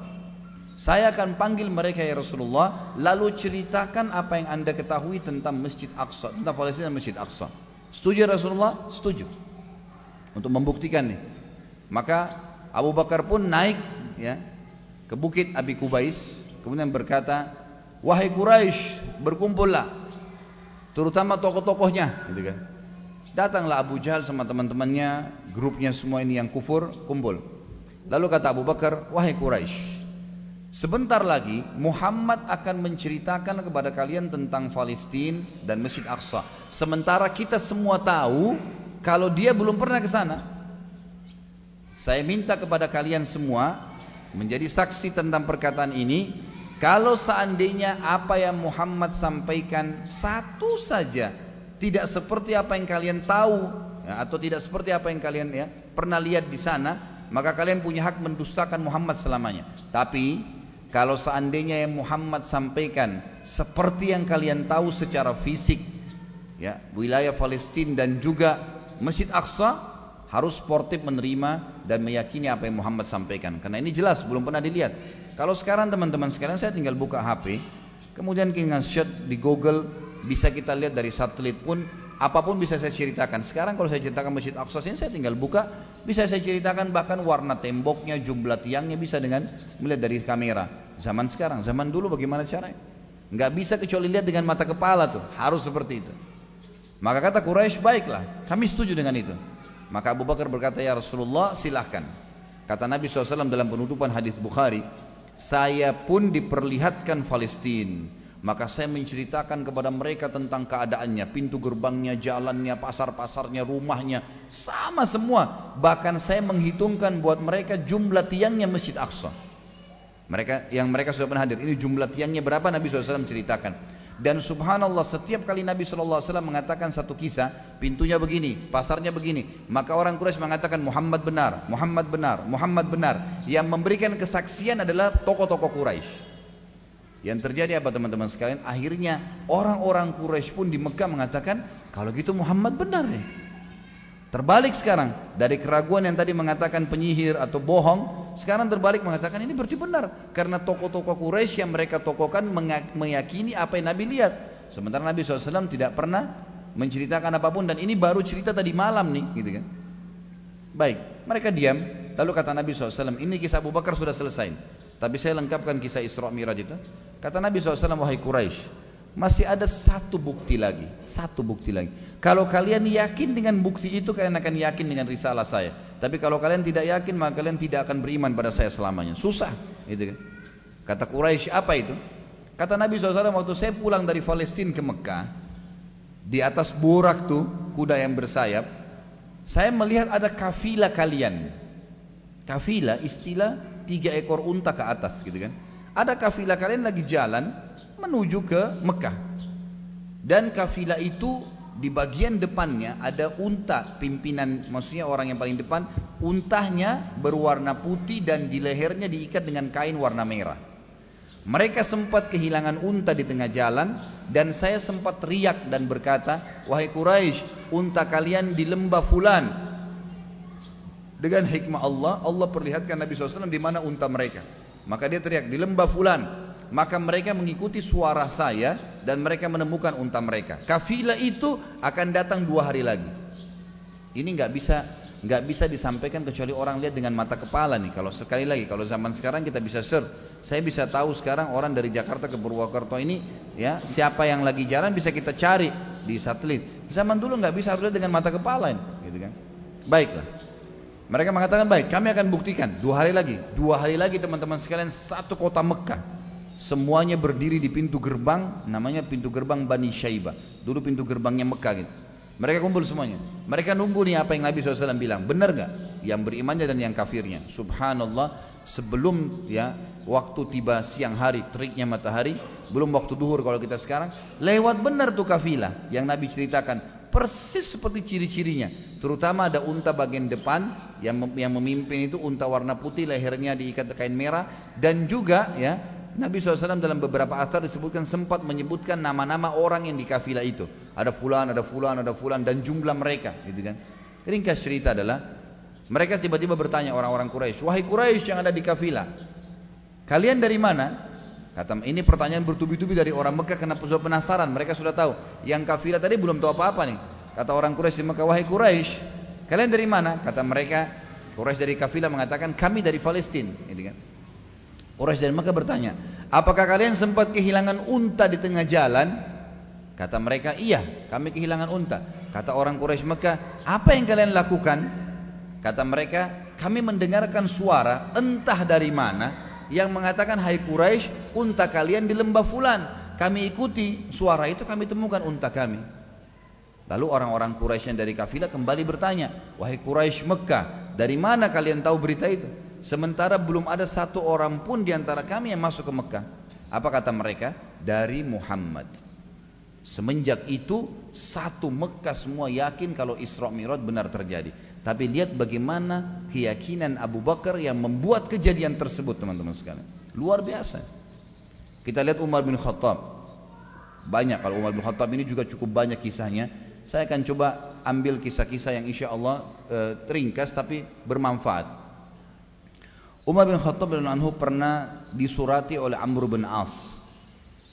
Saya akan panggil mereka ya Rasulullah, lalu ceritakan apa yang anda ketahui tentang Masjid Aqsa, tentang Palestina Masjid Aqsa. Setuju ya Rasulullah? Setuju. Untuk membuktikan nih. Maka Abu Bakar pun naik ya ke bukit Abi Kubais kemudian berkata wahai Quraisy berkumpullah terutama tokoh-tokohnya gitu kan datanglah Abu Jahal sama teman-temannya grupnya semua ini yang kufur kumpul lalu kata Abu Bakar wahai Quraisy Sebentar lagi Muhammad akan menceritakan kepada kalian tentang Palestina dan Masjid Aqsa. Sementara kita semua tahu kalau dia belum pernah ke sana. Saya minta kepada kalian semua menjadi saksi tentang perkataan ini kalau seandainya apa yang Muhammad sampaikan satu saja tidak seperti apa yang kalian tahu ya, atau tidak seperti apa yang kalian ya pernah lihat di sana maka kalian punya hak mendustakan Muhammad selamanya tapi kalau seandainya yang Muhammad sampaikan seperti yang kalian tahu secara fisik ya wilayah Palestina dan juga Masjid Aqsa harus sportif menerima dan meyakini apa yang Muhammad sampaikan. Karena ini jelas belum pernah dilihat. Kalau sekarang teman-teman sekalian saya tinggal buka HP kemudian kita shot di Google bisa kita lihat dari satelit pun apa pun bisa saya ceritakan. Sekarang kalau saya ceritakan Masjid Aqsa ini saya tinggal buka. Bisa saya ceritakan bahkan warna temboknya jumlah tiangnya bisa dengan melihat dari kamera. Zaman sekarang zaman dulu bagaimana caranya? Nggak bisa kecuali lihat dengan mata kepala tuh. Harus seperti itu maka kata Quraisy baiklah kami setuju dengan itu maka Abu Bakar berkata, Ya Rasulullah silahkan. Kata Nabi SAW dalam penutupan hadis Bukhari, saya pun diperlihatkan Palestina. Maka saya menceritakan kepada mereka tentang keadaannya, pintu gerbangnya, jalannya, pasar-pasarnya, rumahnya, sama semua. Bahkan saya menghitungkan buat mereka jumlah tiangnya Masjid Aqsa. Mereka yang mereka sudah pernah hadir. Ini jumlah tiangnya berapa Nabi SAW menceritakan. Dan subhanallah setiap kali Nabi SAW mengatakan satu kisah, pintunya begini, pasarnya begini. Maka orang Quraisy mengatakan Muhammad benar, Muhammad benar, Muhammad benar. Yang memberikan kesaksian adalah tokoh-tokoh Quraisy. Yang terjadi apa teman-teman sekalian? Akhirnya orang-orang Quraisy pun di Mekah mengatakan, kalau gitu Muhammad benar nih. Terbalik sekarang dari keraguan yang tadi mengatakan penyihir atau bohong, sekarang terbalik mengatakan ini berarti benar karena tokoh-tokoh Quraisy yang mereka tokohkan meyakini apa yang Nabi lihat. Sementara Nabi SAW tidak pernah menceritakan apa pun dan ini baru cerita tadi malam nih, gitu kan? Baik, mereka diam. Lalu kata Nabi SAW, ini kisah Abu Bakar sudah selesai. Tapi saya lengkapkan kisah Isra Miraj itu. Kata Nabi SAW, wahai Quraisy, masih ada satu bukti lagi, satu bukti lagi. Kalau kalian yakin dengan bukti itu, kalian akan yakin dengan risalah saya. Tapi kalau kalian tidak yakin, maka kalian tidak akan beriman pada saya selamanya. Susah, gitu kan? Kata Quraisy, apa itu? Kata Nabi SAW, waktu saya pulang dari Palestina ke Mekah, di atas burak tuh, kuda yang bersayap, saya melihat ada kafilah kalian. Kafilah istilah tiga ekor unta ke atas, gitu kan? Ada kafilah kalian lagi jalan menuju ke Mekah. Dan kafilah itu di bagian depannya ada unta pimpinan maksudnya orang yang paling depan untahnya berwarna putih dan di lehernya diikat dengan kain warna merah. Mereka sempat kehilangan unta di tengah jalan dan saya sempat teriak dan berkata wahai Quraisy unta kalian di lembah fulan. Dengan hikmah Allah Allah perlihatkan Nabi SAW di mana unta mereka. Maka dia teriak di lembah fulan maka mereka mengikuti suara saya dan mereka menemukan unta mereka. Kafilah itu akan datang dua hari lagi. Ini nggak bisa nggak bisa disampaikan kecuali orang lihat dengan mata kepala nih. Kalau sekali lagi kalau zaman sekarang kita bisa search, saya bisa tahu sekarang orang dari Jakarta ke Purwokerto ini ya siapa yang lagi jalan bisa kita cari di satelit. Zaman dulu nggak bisa harus dengan mata kepala ini, gitu kan? Baiklah. Mereka mengatakan baik, kami akan buktikan dua hari lagi, dua hari lagi teman-teman sekalian satu kota Mekah semuanya berdiri di pintu gerbang namanya pintu gerbang Bani Syaibah. Dulu pintu gerbangnya Mekah gitu. Mereka kumpul semuanya. Mereka nunggu nih apa yang Nabi SAW bilang. Benar gak yang berimannya dan yang kafirnya. Subhanallah sebelum ya waktu tiba siang hari teriknya matahari belum waktu duhur kalau kita sekarang lewat benar tuh kafilah yang Nabi ceritakan. Persis seperti ciri-cirinya. Terutama ada unta bagian depan yang yang memimpin itu unta warna putih lehernya diikat kain merah dan juga ya Nabi SAW dalam beberapa asar disebutkan sempat menyebutkan nama-nama orang yang di kafilah itu. Ada fulan, ada fulan, ada fulan dan jumlah mereka, gitu kan. Ringkas cerita adalah mereka tiba-tiba bertanya orang-orang Quraisy, "Wahai Quraisy yang ada di kafilah, kalian dari mana?" Kata ini pertanyaan bertubi-tubi dari orang Mekah karena sudah penasaran, mereka sudah tahu. Yang kafilah tadi belum tahu apa-apa nih. Kata orang Quraisy di Mekah, "Wahai Quraisy, kalian dari mana?" Kata mereka, Quraisy dari kafilah mengatakan, "Kami dari Palestina." Gitu kan. Quraisy dan Mekah bertanya, apakah kalian sempat kehilangan unta di tengah jalan? Kata mereka, iya kami kehilangan unta. Kata orang Quraisy Mekah, apa yang kalian lakukan? Kata mereka, kami mendengarkan suara entah dari mana yang mengatakan, hai Quraisy, unta kalian di lembah fulan. Kami ikuti suara itu, kami temukan unta kami. Lalu orang-orang Quraisy yang dari kafilah kembali bertanya, wahai Quraisy Mekah, dari mana kalian tahu berita itu? Sementara belum ada satu orang pun di antara kami yang masuk ke Mekah. Apa kata mereka? Dari Muhammad. Semenjak itu satu Mekah semua yakin kalau Isra Mi'raj benar terjadi. Tapi lihat bagaimana keyakinan Abu Bakar yang membuat kejadian tersebut teman-teman sekalian. Luar biasa. Kita lihat Umar bin Khattab. Banyak kalau Umar bin Khattab ini juga cukup banyak kisahnya. Saya akan coba ambil kisah-kisah yang insya Allah e, ringkas tapi bermanfaat. Umar bin Khattab bin Anhu pernah disurati oleh Amr bin As,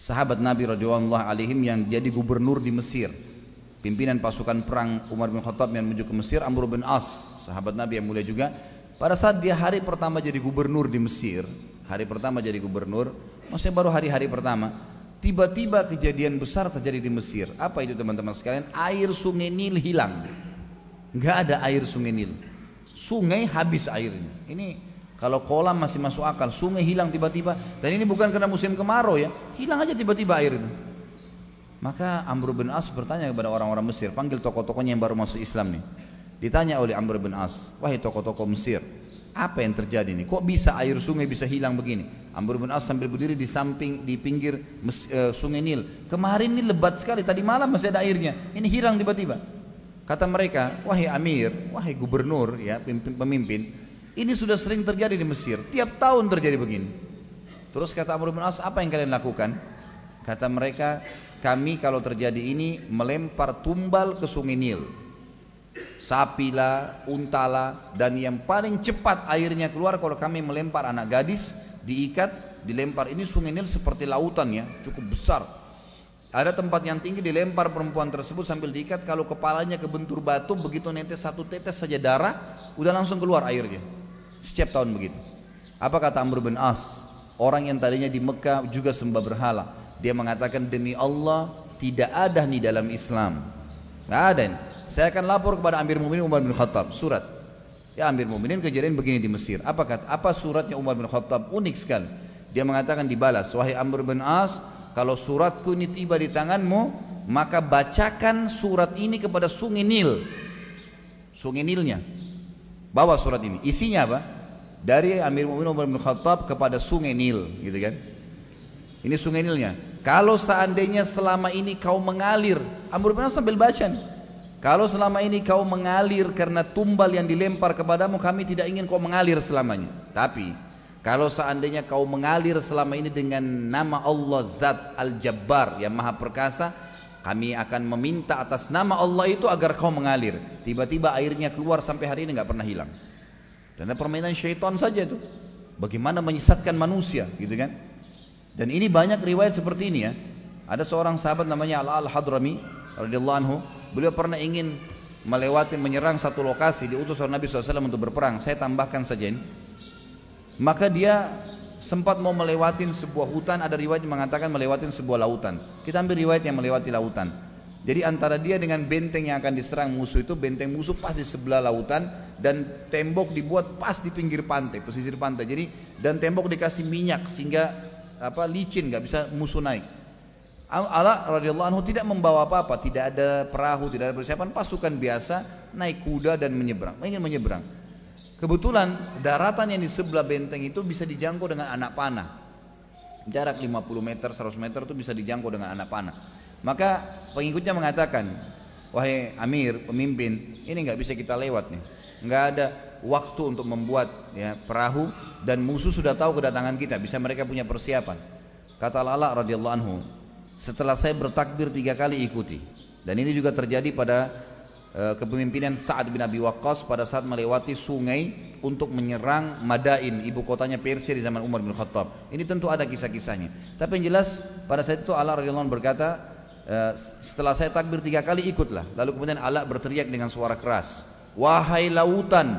sahabat Nabi radhiyallahu alaihim yang jadi gubernur di Mesir. Pimpinan pasukan perang Umar bin Khattab yang menuju ke Mesir, Amr bin As, sahabat Nabi yang mulia juga. Pada saat dia hari pertama jadi gubernur di Mesir, hari pertama jadi gubernur, maksudnya baru hari-hari pertama, tiba-tiba kejadian besar terjadi di Mesir. Apa itu teman-teman sekalian? Air sungai Nil hilang. Enggak ada air sungai Nil. Sungai habis airnya. Ini kalau kolam masih masuk akal, sungai hilang tiba-tiba. Dan ini bukan karena musim kemarau ya, hilang aja tiba-tiba air itu. Maka Amr bin As bertanya kepada orang-orang Mesir, panggil tokoh-tokohnya yang baru masuk Islam nih. Ditanya oleh Amr bin As, wahai tokoh-tokoh Mesir, apa yang terjadi nih? Kok bisa air sungai bisa hilang begini? Amr bin As sambil berdiri di samping di pinggir mes, e, sungai Nil. Kemarin ini lebat sekali, tadi malam masih ada airnya. Ini hilang tiba-tiba. Kata mereka, wahai Amir, wahai gubernur, ya pemimpin, ini sudah sering terjadi di Mesir. Tiap tahun terjadi begini. Terus kata Amr bin As, apa yang kalian lakukan? Kata mereka, kami kalau terjadi ini melempar tumbal ke sungai Nil. sapi lah, unta lah, dan yang paling cepat airnya keluar kalau kami melempar anak gadis, diikat, dilempar. Ini sungai Nil seperti lautan ya, cukup besar. Ada tempat yang tinggi dilempar perempuan tersebut sambil diikat, kalau kepalanya kebentur batu, begitu netes satu tetes saja darah, udah langsung keluar airnya. Setiap tahun begitu. Apa kata Amr bin As? Orang yang tadinya di Mekah juga sembah berhala. Dia mengatakan demi Allah tidak ada nih dalam Islam. Nggak ada nih. Saya akan lapor kepada Amir Mu'minin Umar bin Khattab, surat. Ya Amir Mu'minin kejadian begini di Mesir. Apa kata? Apa suratnya Umar bin Khattab? Unik sekali. Dia mengatakan dibalas, wahai Amr bin As, kalau suratku ini tiba di tanganmu, maka bacakan surat ini kepada sungai Nil. Sungai Nilnya. Bawa surat ini. Isinya apa? Dari Amir Mu'minin Umar bin Khattab kepada sungai Nil, gitu kan? Ini sungai Nilnya. Kalau seandainya selama ini kau mengalir, Amr bin As sambil baca nih. Kalau selama ini kau mengalir karena tumbal yang dilempar kepadamu, kami tidak ingin kau mengalir selamanya. Tapi kalau seandainya kau mengalir selama ini dengan nama Allah Zat Al-Jabbar yang Maha Perkasa, kami akan meminta atas nama Allah itu agar kau mengalir. Tiba-tiba airnya keluar sampai hari ini nggak pernah hilang. Dan permainan syaitan saja itu. Bagaimana menyesatkan manusia, gitu kan? Dan ini banyak riwayat seperti ini ya. Ada seorang sahabat namanya Al Al-Hadrami radhiyallahu anhu Beliau pernah ingin melewati menyerang satu lokasi diutus oleh Nabi SAW untuk berperang. Saya tambahkan saja ini. Maka dia sempat mau melewati sebuah hutan. Ada riwayat yang mengatakan melewati sebuah lautan. Kita ambil riwayat yang melewati lautan. Jadi antara dia dengan benteng yang akan diserang musuh itu benteng musuh pas di sebelah lautan dan tembok dibuat pas di pinggir pantai, pesisir pantai. Jadi dan tembok dikasih minyak sehingga apa licin nggak bisa musuh naik. Ala radhiyallahu anhu tidak membawa apa-apa, tidak ada perahu, tidak ada persiapan, pasukan biasa naik kuda dan menyeberang, ingin menyeberang. Kebetulan daratan yang di sebelah benteng itu bisa dijangkau dengan anak panah. Jarak 50 meter, 100 meter itu bisa dijangkau dengan anak panah. Maka pengikutnya mengatakan, wahai Amir, pemimpin, ini nggak bisa kita lewat nih. Nggak ada waktu untuk membuat ya perahu dan musuh sudah tahu kedatangan kita, bisa mereka punya persiapan. Kata Lala radhiyallahu anhu, setelah saya bertakbir tiga kali ikuti. Dan ini juga terjadi pada uh, kepemimpinan Sa'ad bin Abi Waqqas pada saat melewati sungai untuk menyerang Madain, ibu kotanya Persia di zaman Umar bin Khattab. Ini tentu ada kisah-kisahnya. Tapi yang jelas pada saat itu Allah radhiyallahu berkata, uh, setelah saya takbir tiga kali ikutlah. Lalu kemudian Allah berteriak dengan suara keras, wahai lautan.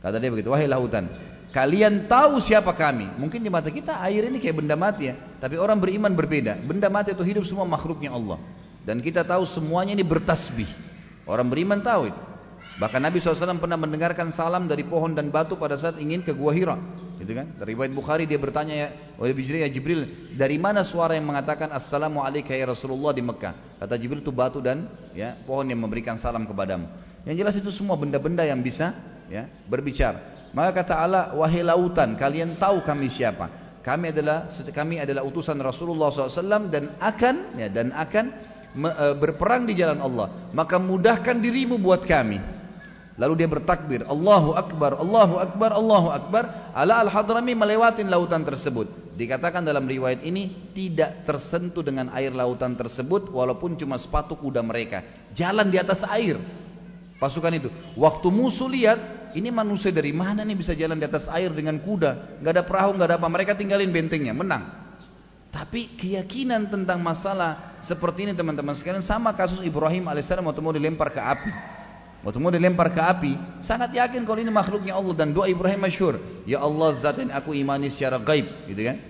Kata dia begitu, wahai lautan, Kalian tahu siapa kami. Mungkin di mata kita air ini kayak benda mati ya. Tapi orang beriman berbeda. Benda mati itu hidup semua makhluknya Allah. Dan kita tahu semuanya ini bertasbih. Orang beriman tahu itu. Bahkan Nabi SAW pernah mendengarkan salam dari pohon dan batu pada saat ingin ke Gua Hira. Gitu kan? Dari riwayat Bukhari dia bertanya ya, oleh Jibril, ya Jibril, dari mana suara yang mengatakan Assalamualaikum ya Rasulullah di Mekah? Kata Jibril itu batu dan ya pohon yang memberikan salam kepadamu. Yang jelas itu semua benda-benda yang bisa ya berbicara. Maka kata Allah, wahai lautan, kalian tahu kami siapa? Kami adalah kami adalah utusan Rasulullah SAW dan akan ya, dan akan me, e, berperang di jalan Allah. Maka mudahkan dirimu buat kami. Lalu dia bertakbir, Allahu Akbar, Allahu Akbar, Allahu Akbar. Ala al-Hadrami melewatin lautan tersebut. Dikatakan dalam riwayat ini tidak tersentuh dengan air lautan tersebut walaupun cuma sepatu kuda mereka. Jalan di atas air. Pasukan itu. Waktu musuh lihat ini manusia dari mana nih bisa jalan di atas air dengan kuda? Gak ada perahu, gak ada apa. Mereka tinggalin bentengnya, menang. Tapi keyakinan tentang masalah seperti ini teman-teman sekalian sama kasus Ibrahim alaihissalam waktu mau dilempar ke api. Waktu mau dilempar ke api, sangat yakin kalau ini makhluknya Allah dan doa Ibrahim masyhur, ya Allah zat yang aku imani secara gaib, gitu kan?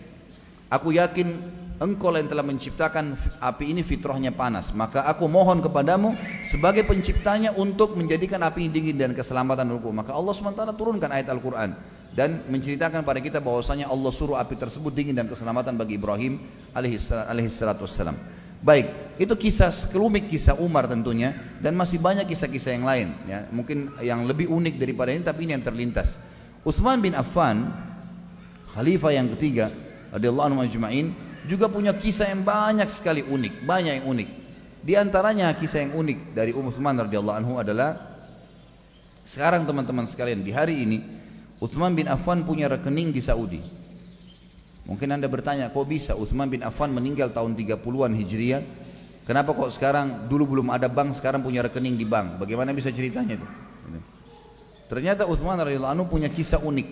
Aku yakin engkau yang telah menciptakan api ini fitrahnya panas. Maka aku mohon kepadamu sebagai penciptanya untuk menjadikan api ini dingin dan keselamatan untukku. Maka Allah SWT turunkan ayat Al-Quran dan menceritakan pada kita bahwasanya Allah suruh api tersebut dingin dan keselamatan bagi Ibrahim alaihissalam. Baik, itu kisah kelumik kisah Umar tentunya dan masih banyak kisah-kisah yang lain ya. Mungkin yang lebih unik daripada ini tapi ini yang terlintas. Utsman bin Affan khalifah yang ketiga radhiyallahu anhu ajma'in juga punya kisah yang banyak sekali unik, banyak yang unik. Di antaranya kisah yang unik dari Utsman radhiyallahu anhu adalah sekarang teman-teman sekalian di hari ini Utsman bin Affan punya rekening di Saudi. Mungkin Anda bertanya, kok bisa Utsman bin Affan meninggal tahun 30-an Hijriah Kenapa kok sekarang dulu belum ada bank, sekarang punya rekening di bank? Bagaimana bisa ceritanya itu? Ternyata Utsman radhiyallahu anhu punya kisah unik.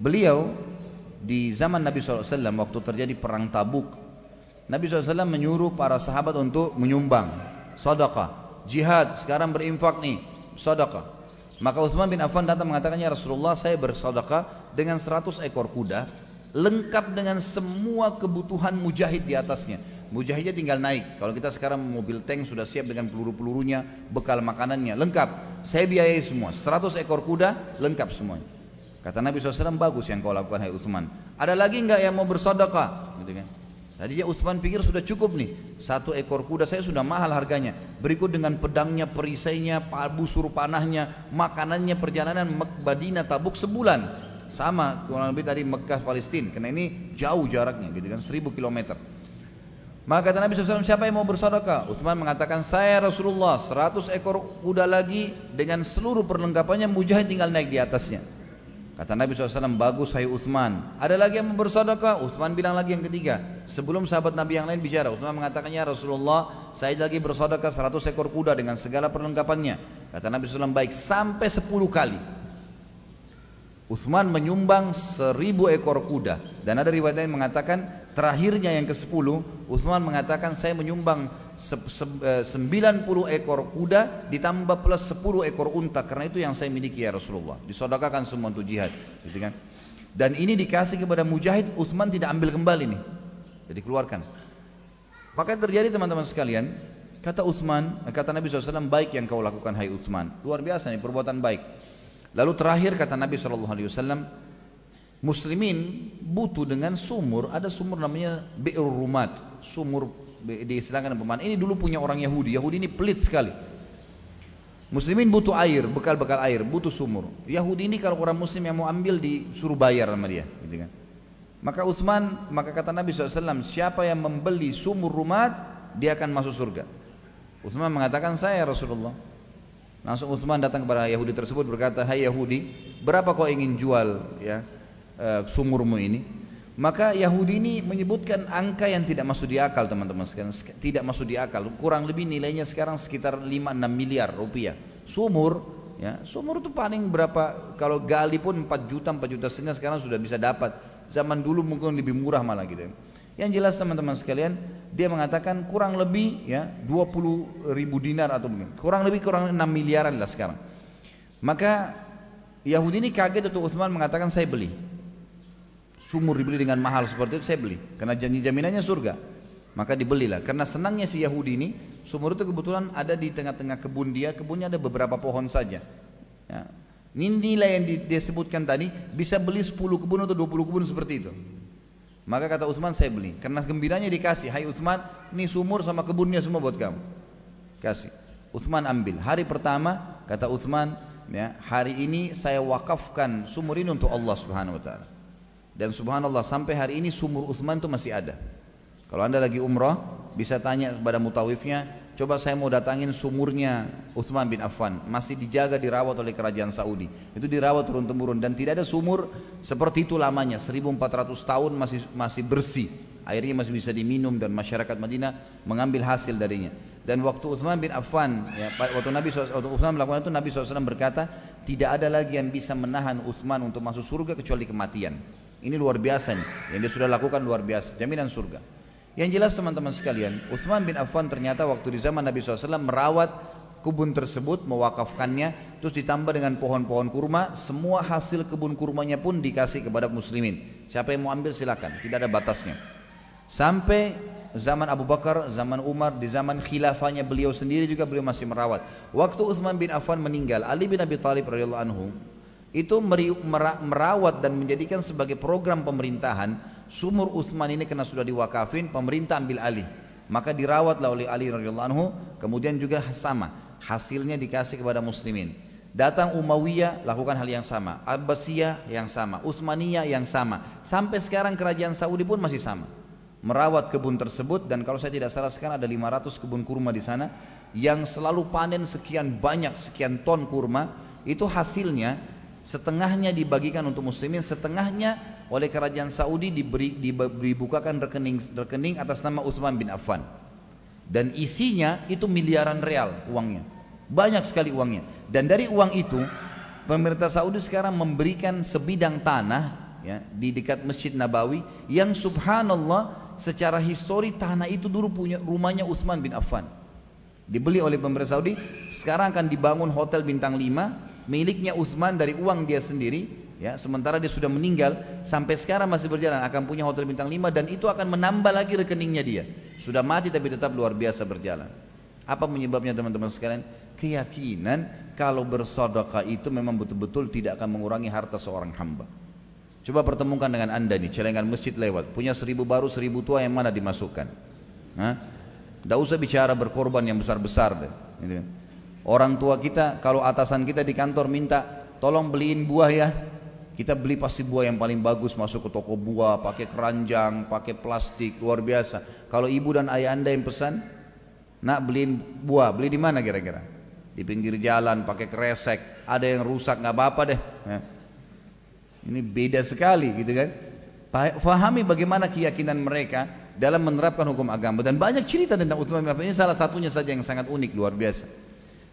Beliau di zaman Nabi SAW waktu terjadi perang Tabuk, Nabi SAW menyuruh para sahabat untuk menyumbang sedekah, jihad, sekarang berinfak nih, sedekah. Maka Utsman bin Affan datang mengatakannya Rasulullah saya bersedekah dengan 100 ekor kuda lengkap dengan semua kebutuhan mujahid di atasnya. Mujahidnya tinggal naik. Kalau kita sekarang mobil tank sudah siap dengan peluru-pelurunya, bekal makanannya, lengkap. Saya biayai semua. 100 ekor kuda, lengkap semuanya. Kata Nabi SAW, bagus yang kau lakukan hai Uthman. Ada lagi enggak yang mau bersodokah? Gitu kan. Tadi ya Uthman pikir sudah cukup nih. Satu ekor kuda saya sudah mahal harganya. Berikut dengan pedangnya, perisainya, busur panahnya, makanannya, perjalanan Madinah Tabuk sebulan. Sama kurang lebih dari Mekah Palestina. Karena ini jauh jaraknya gitu kan, 1000 kilometer. Maka kata Nabi SAW, siapa yang mau bersedekah? Utsman mengatakan, saya Rasulullah, 100 ekor kuda lagi dengan seluruh perlengkapannya, mujahid tinggal naik di atasnya. Kata Nabi SAW, bagus hai Utsman. Ada lagi yang bersedekah? Utsman bilang lagi yang ketiga. Sebelum sahabat Nabi yang lain bicara, Utsman mengatakannya Rasulullah, saya lagi bersedekah 100 ekor kuda dengan segala perlengkapannya. Kata Nabi SAW, baik sampai 10 kali. Uthman menyumbang seribu ekor kuda. Dan ada riwayat yang mengatakan terakhirnya yang ke sepuluh Uthman mengatakan saya menyumbang eh, sembilan puluh ekor kuda ditambah plus sepuluh ekor unta. Karena itu yang saya miliki ya Rasulullah. Disodakakan semua untuk jihad gitu kan? Dan ini dikasih kepada mujahid Uthman tidak ambil kembali nih. Jadi keluarkan. Maka terjadi teman-teman sekalian kata Uthman kata Nabi SAW baik yang kau lakukan hai Uthman luar biasa nih perbuatan baik Lalu terakhir kata Nabi Wasallam, Muslimin butuh dengan sumur. Ada sumur namanya Bi'ur Rumat, sumur diistilahkan pemain. Ini dulu punya orang Yahudi. Yahudi ini pelit sekali. Muslimin butuh air, bekal-bekal air, butuh sumur. Yahudi ini kalau orang Muslim yang mau ambil disuruh bayar sama dia, gitu kan. Maka Utsman, maka kata Nabi SAW, siapa yang membeli sumur rumat, dia akan masuk surga. Utsman mengatakan saya Rasulullah. Langsung Utsman datang kepada Yahudi tersebut berkata, "Hai Yahudi, berapa kau ingin jual ya e, sumurmu ini?" Maka Yahudi ini menyebutkan angka yang tidak masuk di akal teman-teman sekalian, tidak masuk di akal. Kurang lebih nilainya sekarang sekitar 5-6 miliar rupiah. Sumur, ya, sumur itu paling berapa? Kalau gali pun 4 juta, 4 juta setengah sekarang sudah bisa dapat. Zaman dulu mungkin lebih murah malah gitu. Ya. Yang jelas teman-teman sekalian, dia mengatakan kurang lebih ya 20 ribu dinar atau mungkin kurang lebih kurang 6 miliaran lah sekarang. Maka Yahudi ini kaget untuk Utsman mengatakan saya beli. Sumur dibeli dengan mahal seperti itu saya beli karena janji jaminannya surga. Maka dibelilah karena senangnya si Yahudi ini sumur itu kebetulan ada di tengah-tengah kebun dia, kebunnya ada beberapa pohon saja. Ya. Ini nilai yang disebutkan tadi bisa beli 10 kebun atau 20 kebun seperti itu. Maka kata Utsman saya beli. Karena gembiranya dikasih. Hai Utsman, ini sumur sama kebunnya semua buat kamu. Kasih. Utsman ambil. Hari pertama kata Utsman, ya, hari ini saya wakafkan sumur ini untuk Allah Subhanahu wa taala. Dan subhanallah sampai hari ini sumur Utsman itu masih ada. Kalau Anda lagi umrah, bisa tanya kepada mutawifnya, Coba saya mau datangin sumurnya Uthman bin Affan, masih dijaga dirawat oleh kerajaan Saudi. Itu dirawat turun temurun dan tidak ada sumur seperti itu lamanya, 1400 tahun masih masih bersih. Airnya masih bisa diminum dan masyarakat Madinah mengambil hasil darinya. Dan waktu Uthman bin Affan, ya, waktu Nabi SAW, waktu Uthman melakukan itu Nabi SAW berkata, tidak ada lagi yang bisa menahan Uthman untuk masuk surga kecuali kematian. Ini luar biasa nih, yang dia sudah lakukan luar biasa, jaminan surga. Yang jelas teman-teman sekalian, Uthman bin Affan ternyata waktu di zaman Nabi SAW merawat kebun tersebut, mewakafkannya, terus ditambah dengan pohon-pohon kurma, semua hasil kebun kurmanya pun dikasih kepada muslimin. Siapa yang mau ambil silakan, tidak ada batasnya. Sampai zaman Abu Bakar, zaman Umar, di zaman khilafahnya beliau sendiri juga beliau masih merawat. Waktu Uthman bin Affan meninggal, Ali bin Abi Thalib radhiyallahu anhu itu merawat dan menjadikan sebagai program pemerintahan sumur Uthman ini karena sudah diwakafin pemerintah ambil alih. Maka dirawatlah oleh Ali radhiyallahu anhu kemudian juga sama hasilnya dikasih kepada muslimin. Datang Umayyah lakukan hal yang sama. Abbasiyah yang sama. Utsmaniyah yang sama. Sampai sekarang kerajaan Saudi pun masih sama. Merawat kebun tersebut dan kalau saya tidak salah sekarang ada 500 kebun kurma di sana yang selalu panen sekian banyak sekian ton kurma itu hasilnya setengahnya dibagikan untuk muslimin, setengahnya oleh kerajaan Saudi diberi dibukakan rekening rekening atas nama Utsman bin Affan. Dan isinya itu miliaran real uangnya. Banyak sekali uangnya. Dan dari uang itu pemerintah Saudi sekarang memberikan sebidang tanah ya, di dekat Masjid Nabawi yang subhanallah secara histori tanah itu dulu punya rumahnya Uthman bin Affan. Dibeli oleh pemerintah Saudi, sekarang akan dibangun hotel bintang 5 miliknya Uthman dari uang dia sendiri ya sementara dia sudah meninggal sampai sekarang masih berjalan akan punya hotel bintang 5 dan itu akan menambah lagi rekeningnya dia. Sudah mati tapi tetap luar biasa berjalan. Apa penyebabnya teman-teman sekalian? Keyakinan kalau bersodokah itu memang betul-betul tidak akan mengurangi harta seorang hamba. Coba pertemukan dengan anda nih celengan masjid lewat. Punya seribu baru seribu tua yang mana dimasukkan? Tidak usah bicara berkorban yang besar-besar deh. Orang tua kita kalau atasan kita di kantor minta tolong beliin buah ya kita beli pasti buah yang paling bagus masuk ke toko buah, pakai keranjang, pakai plastik, luar biasa. Kalau ibu dan ayah anda yang pesan, nak beliin buah, beli di mana kira-kira? Di pinggir jalan, pakai kresek, ada yang rusak nggak apa-apa deh. Ya. Ini beda sekali gitu kan. Fahami bagaimana keyakinan mereka dalam menerapkan hukum agama dan banyak cerita tentang Affan ini salah satunya saja yang sangat unik luar biasa.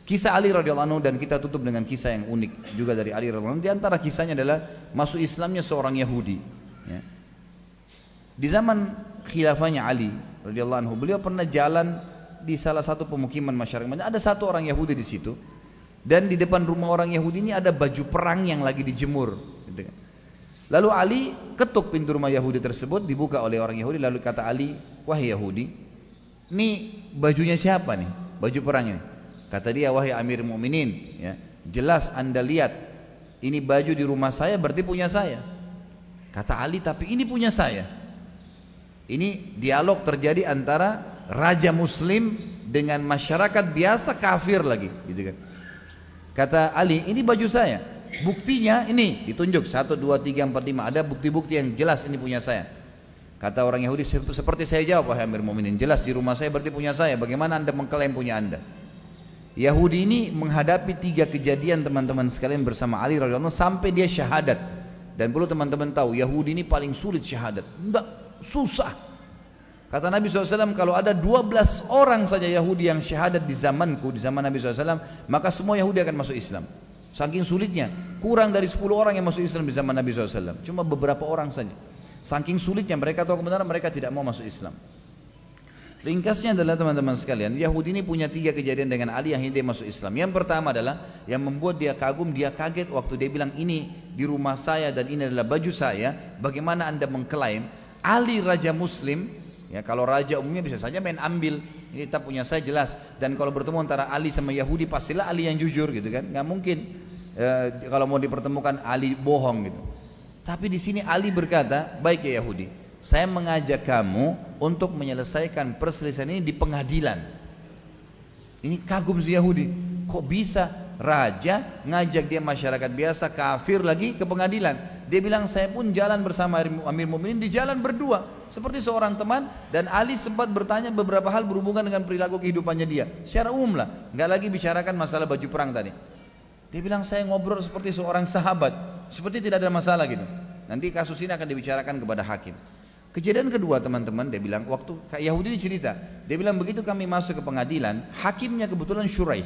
Kisah Ali radhiyallahu anhu dan kita tutup dengan kisah yang unik juga dari Ali radhiyallahu anhu. Di antara kisahnya adalah masuk Islamnya seorang Yahudi. Ya. Di zaman khilafahnya Ali radhiyallahu anhu, beliau pernah jalan di salah satu pemukiman masyarakat. Ada satu orang Yahudi di situ. Dan di depan rumah orang Yahudi ini ada baju perang yang lagi dijemur. Gitu kan. Lalu Ali ketuk pintu rumah Yahudi tersebut, dibuka oleh orang Yahudi. Lalu kata Ali, wahai Yahudi, ini bajunya siapa nih? Baju perang ini. Kata dia, wahai Amir Mu'minin, ya, jelas anda lihat, ini baju di rumah saya berarti punya saya. Kata Ali, tapi ini punya saya. Ini dialog terjadi antara raja muslim dengan masyarakat biasa kafir lagi. Gitu kan. Kata Ali, ini baju saya. Buktinya ini ditunjuk satu dua tiga empat lima ada bukti-bukti yang jelas ini punya saya. Kata orang Yahudi seperti saya jawab wahai Amir Mu'minin jelas di rumah saya berarti punya saya. Bagaimana anda mengklaim punya anda? Yahudi ini menghadapi tiga kejadian teman-teman sekalian bersama Ali radhiyallahu sampai dia syahadat. Dan perlu teman-teman tahu, Yahudi ini paling sulit syahadat. Enggak, susah. Kata Nabi SAW, kalau ada 12 orang saja Yahudi yang syahadat di zamanku, di zaman Nabi SAW, maka semua Yahudi akan masuk Islam. Saking sulitnya, kurang dari 10 orang yang masuk Islam di zaman Nabi SAW. Cuma beberapa orang saja. Saking sulitnya mereka tahu kebenaran, mereka tidak mau masuk Islam. Ringkasnya adalah teman-teman sekalian, Yahudi ini punya tiga kejadian dengan Ali yang dia masuk Islam. Yang pertama adalah yang membuat dia kagum, dia kaget waktu dia bilang ini di rumah saya dan ini adalah baju saya. Bagaimana anda mengklaim Ali Raja Muslim? Ya kalau raja umumnya bisa saja main ambil. Ini kita punya saya jelas. Dan kalau bertemu antara Ali sama Yahudi pastilah Ali yang jujur gitu kan? Gak mungkin e, kalau mau dipertemukan Ali bohong gitu. Tapi di sini Ali berkata, baik ya Yahudi, saya mengajak kamu untuk menyelesaikan perselisihan ini di pengadilan. Ini kagum si Yahudi. Kok bisa raja ngajak dia masyarakat biasa kafir lagi ke pengadilan? Dia bilang saya pun jalan bersama Amir Mu'minin di jalan berdua seperti seorang teman dan Ali sempat bertanya beberapa hal berhubungan dengan perilaku kehidupannya dia. Secara umum lah, nggak lagi bicarakan masalah baju perang tadi. Dia bilang saya ngobrol seperti seorang sahabat, seperti tidak ada masalah gitu. Nanti kasus ini akan dibicarakan kepada hakim. Kejadian kedua teman-teman dia bilang waktu Yahudi cerita, dia bilang begitu kami masuk ke pengadilan, hakimnya kebetulan Shuraih.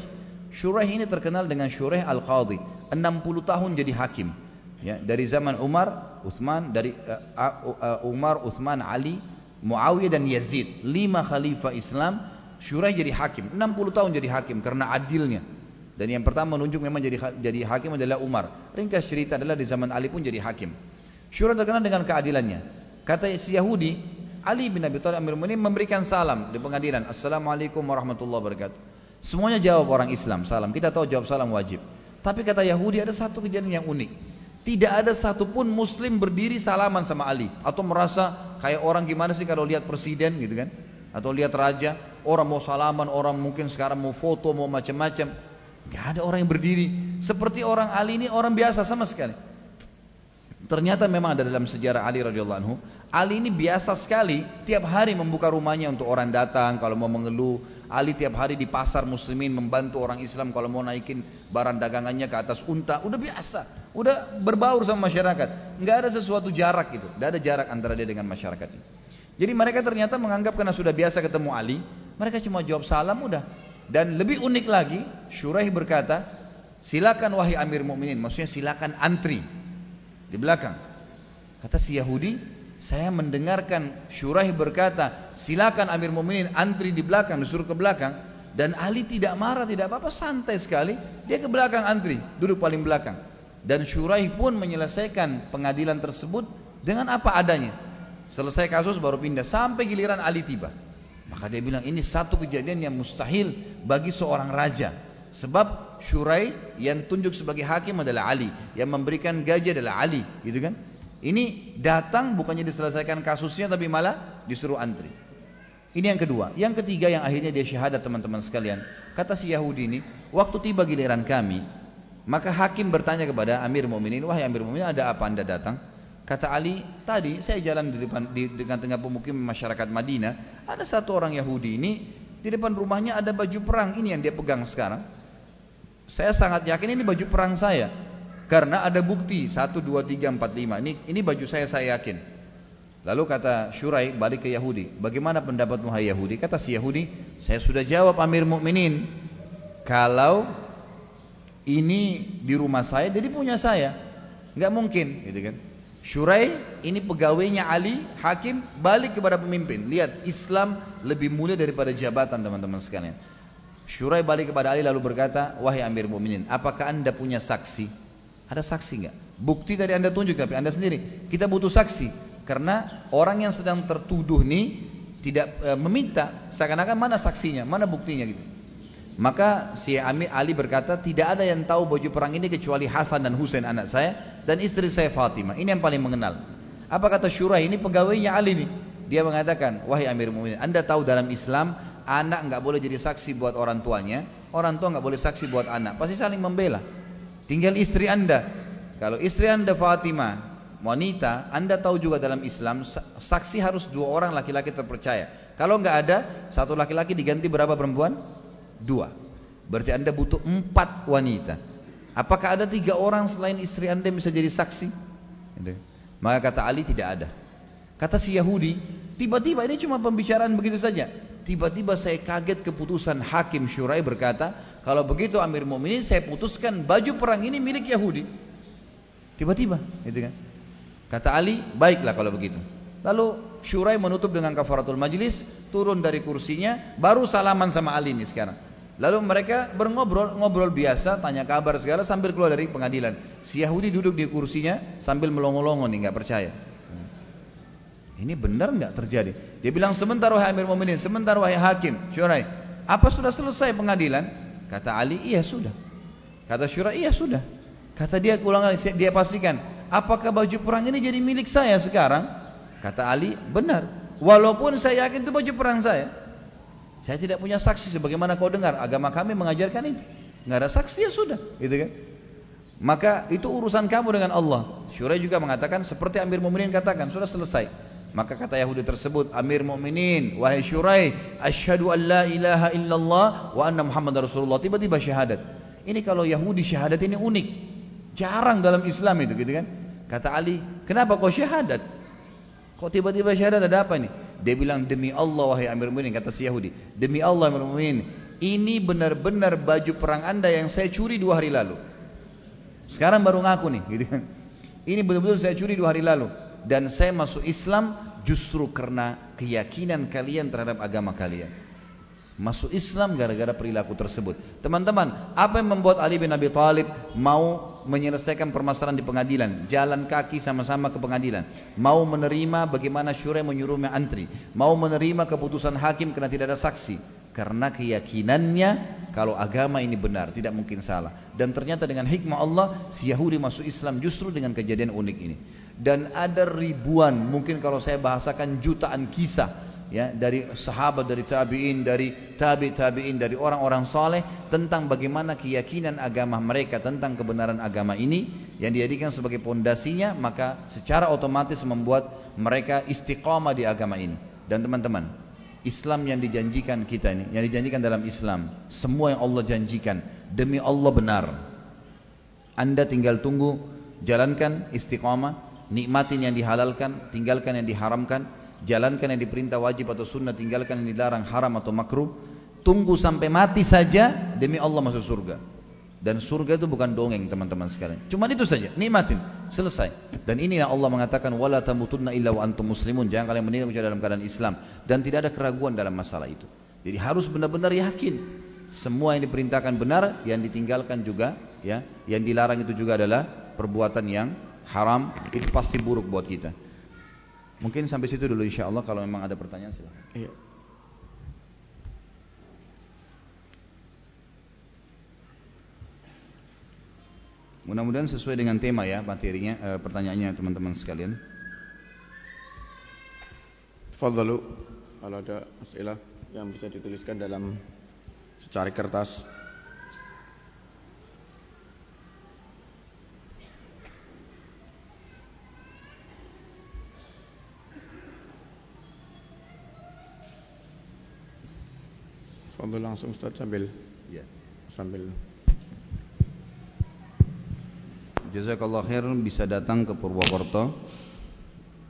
Shuraih ini terkenal dengan Shuraih Al-Qadhi, 60 tahun jadi hakim. Ya, dari zaman Umar, Uthman, dari uh, uh, Umar, Uthman, Ali, Muawiyah dan Yazid, lima khalifah Islam, Shuraih jadi hakim, 60 tahun jadi hakim karena adilnya. Dan yang pertama menunjuk memang jadi jadi hakim adalah Umar. Ringkas cerita adalah di zaman Ali pun jadi hakim. Shuraih terkenal dengan keadilannya. Kata si Yahudi, Ali bin Abi Thalib Amirul Mukminin memberikan salam di pengadilan. Assalamualaikum warahmatullahi wabarakatuh. Semuanya jawab orang Islam salam. Kita tahu jawab salam wajib. Tapi kata Yahudi ada satu kejadian yang unik. Tidak ada satupun muslim berdiri salaman sama Ali atau merasa kayak orang gimana sih kalau lihat presiden gitu kan atau lihat raja orang mau salaman orang mungkin sekarang mau foto mau macam-macam Gak ada orang yang berdiri seperti orang Ali ini orang biasa sama sekali Ternyata memang ada dalam sejarah Ali radhiyallahu anhu. Ali ini biasa sekali tiap hari membuka rumahnya untuk orang datang kalau mau mengeluh. Ali tiap hari di pasar muslimin membantu orang Islam kalau mau naikin barang dagangannya ke atas unta. Udah biasa, udah berbaur sama masyarakat. Nggak ada sesuatu jarak gitu. Nggak ada jarak antara dia dengan masyarakat. Jadi mereka ternyata menganggap karena sudah biasa ketemu Ali, Mereka cuma jawab salam udah. Dan lebih unik lagi, Syuraih berkata, silakan wahai Amir Mukminin, maksudnya silakan antri di belakang. Kata si Yahudi, saya mendengarkan Syuraih berkata, silakan Amir Mukminin antri di belakang, disuruh ke belakang. Dan Ali tidak marah, tidak apa-apa, santai sekali. Dia ke belakang antri, duduk paling belakang. Dan Syuraih pun menyelesaikan pengadilan tersebut dengan apa adanya. Selesai kasus baru pindah sampai giliran Ali tiba. Maka dia bilang ini satu kejadian yang mustahil bagi seorang raja. Sebab Syurai yang tunjuk sebagai hakim adalah Ali, yang memberikan gaji adalah Ali, gitu kan? Ini datang bukannya diselesaikan kasusnya tapi malah disuruh antri. Ini yang kedua. Yang ketiga yang akhirnya dia syahadat teman-teman sekalian. Kata si Yahudi ini, waktu tiba giliran kami, maka hakim bertanya kepada Amir Mu'minin, wahai Amir Mu'minin ada apa anda datang? Kata Ali, tadi saya jalan di depan di dengan tengah pemukiman masyarakat Madinah, ada satu orang Yahudi ini di depan rumahnya ada baju perang ini yang dia pegang sekarang. Saya sangat yakin ini baju perang saya karena ada bukti satu dua tiga empat lima ini ini baju saya saya yakin. Lalu kata Syurai balik ke Yahudi, bagaimana pendapatmu hai Yahudi? Kata si Yahudi, saya sudah jawab Amir Mukminin, kalau ini di rumah saya jadi punya saya, nggak mungkin, gitu kan? Syurai ini pegawainya Ali, hakim, balik kepada pemimpin. Lihat, Islam lebih mulia daripada jabatan teman-teman sekalian. Syurai balik kepada Ali lalu berkata, wahai Amir Mukminin, apakah anda punya saksi? Ada saksi nggak? Bukti dari anda tunjuk tapi anda sendiri. Kita butuh saksi. Karena orang yang sedang tertuduh ini tidak e, meminta, seakan-akan mana saksinya, mana buktinya gitu. Maka si Ami Ali berkata, tidak ada yang tahu baju perang ini kecuali Hasan dan Husain anak saya dan istri saya Fatimah. Ini yang paling mengenal. Apa kata Syurah ini pegawainya Ali nih. Dia mengatakan, wahai Amir Mu'minin, Anda tahu dalam Islam anak nggak boleh jadi saksi buat orang tuanya, orang tua nggak boleh saksi buat anak. Pasti saling membela. Tinggal istri Anda. Kalau istri Anda Fatimah wanita, Anda tahu juga dalam Islam saksi harus dua orang laki-laki terpercaya. Kalau nggak ada, satu laki-laki diganti berapa perempuan? Dua. Berarti Anda butuh empat wanita. Apakah ada tiga orang selain istri Anda yang bisa jadi saksi? Gitu. Maka kata Ali tidak ada. Kata si Yahudi, tiba-tiba ini cuma pembicaraan begitu saja. Tiba-tiba saya kaget keputusan Hakim Syurai berkata, kalau begitu Amir Mu'minin saya putuskan baju perang ini milik Yahudi. Tiba-tiba, gitu kan? Kata Ali, baiklah kalau begitu. Lalu Syurai menutup dengan kafaratul majlis, turun dari kursinya, baru salaman sama Ali ini sekarang. Lalu mereka berngobrol, ngobrol biasa, tanya kabar segala sambil keluar dari pengadilan. Si Yahudi duduk di kursinya sambil melongo-longo nih, nggak percaya. Ini benar nggak terjadi? Dia bilang sebentar wahai Amir Mu'minin, sebentar wahai Hakim, Syurai. Apa sudah selesai pengadilan? Kata Ali, iya sudah. Kata Syurai, iya sudah. Kata dia ulang lagi, dia pastikan, apakah baju perang ini jadi milik saya sekarang? Kata Ali, benar. Walaupun saya yakin itu baju perang saya. Saya tidak punya saksi sebagaimana kau dengar. Agama kami mengajarkan itu. Nggak ada saksi ya sudah, gitu kan? Maka itu urusan kamu dengan Allah. Syurai juga mengatakan seperti Amir Mu'minin katakan, sudah selesai. Maka kata Yahudi tersebut, Amir Mu'minin, wahai Syurai, asyhadu an la ilaha illallah wa anna Muhammad Rasulullah. Tiba-tiba syahadat. Ini kalau Yahudi syahadat ini unik. Jarang dalam Islam itu gitu kan. Kata Ali, kenapa kau syahadat? Kok tiba-tiba syahadat ada apa nih? Dia bilang demi Allah wahai Amir Mu'minin kata si Yahudi. Demi Allah Amir Mu'minin, ini benar-benar baju perang Anda yang saya curi dua hari lalu. Sekarang baru ngaku nih, gitu kan. Ini betul-betul saya curi dua hari lalu dan saya masuk Islam justru karena keyakinan kalian terhadap agama kalian masuk Islam gara-gara perilaku tersebut. Teman-teman, apa yang membuat Ali bin Abi Thalib mau menyelesaikan permasalahan di pengadilan, jalan kaki sama-sama ke pengadilan, mau menerima bagaimana Syurai menyuruhnya antri, mau menerima keputusan hakim karena tidak ada saksi, karena keyakinannya kalau agama ini benar, tidak mungkin salah. Dan ternyata dengan hikmah Allah, si Yahudi masuk Islam justru dengan kejadian unik ini. Dan ada ribuan, mungkin kalau saya bahasakan jutaan kisah ya dari sahabat dari tabiin dari tabi tabiin dari orang-orang saleh tentang bagaimana keyakinan agama mereka tentang kebenaran agama ini yang dijadikan sebagai pondasinya maka secara otomatis membuat mereka istiqamah di agama ini. Dan teman-teman Islam yang dijanjikan kita ini yang dijanjikan dalam Islam semua yang Allah janjikan demi Allah benar. Anda tinggal tunggu jalankan istiqamah nikmatin yang dihalalkan tinggalkan yang diharamkan jalankan yang diperintah wajib atau sunnah, tinggalkan yang dilarang haram atau makruh, tunggu sampai mati saja demi Allah masuk surga. Dan surga itu bukan dongeng teman-teman sekalian. Cuma itu saja, nikmatin, selesai. Dan ini yang Allah mengatakan wala tamutunna illa wa antum muslimun. Jangan kalian meninggal kecuali dalam keadaan Islam dan tidak ada keraguan dalam masalah itu. Jadi harus benar-benar yakin semua yang diperintahkan benar, yang ditinggalkan juga ya, yang dilarang itu juga adalah perbuatan yang haram, itu pasti buruk buat kita. Mungkin sampai situ dulu insya Allah kalau memang ada pertanyaan silahkan. Iya. Mudah-mudahan sesuai dengan tema ya materinya, e, pertanyaannya teman-teman sekalian. Fadhalu kalau ada masalah yang bisa dituliskan dalam secari kertas. Fadhal langsung Ustaz sambil. Ya. sambil. Jazakallah khair bisa datang ke Purwokerto.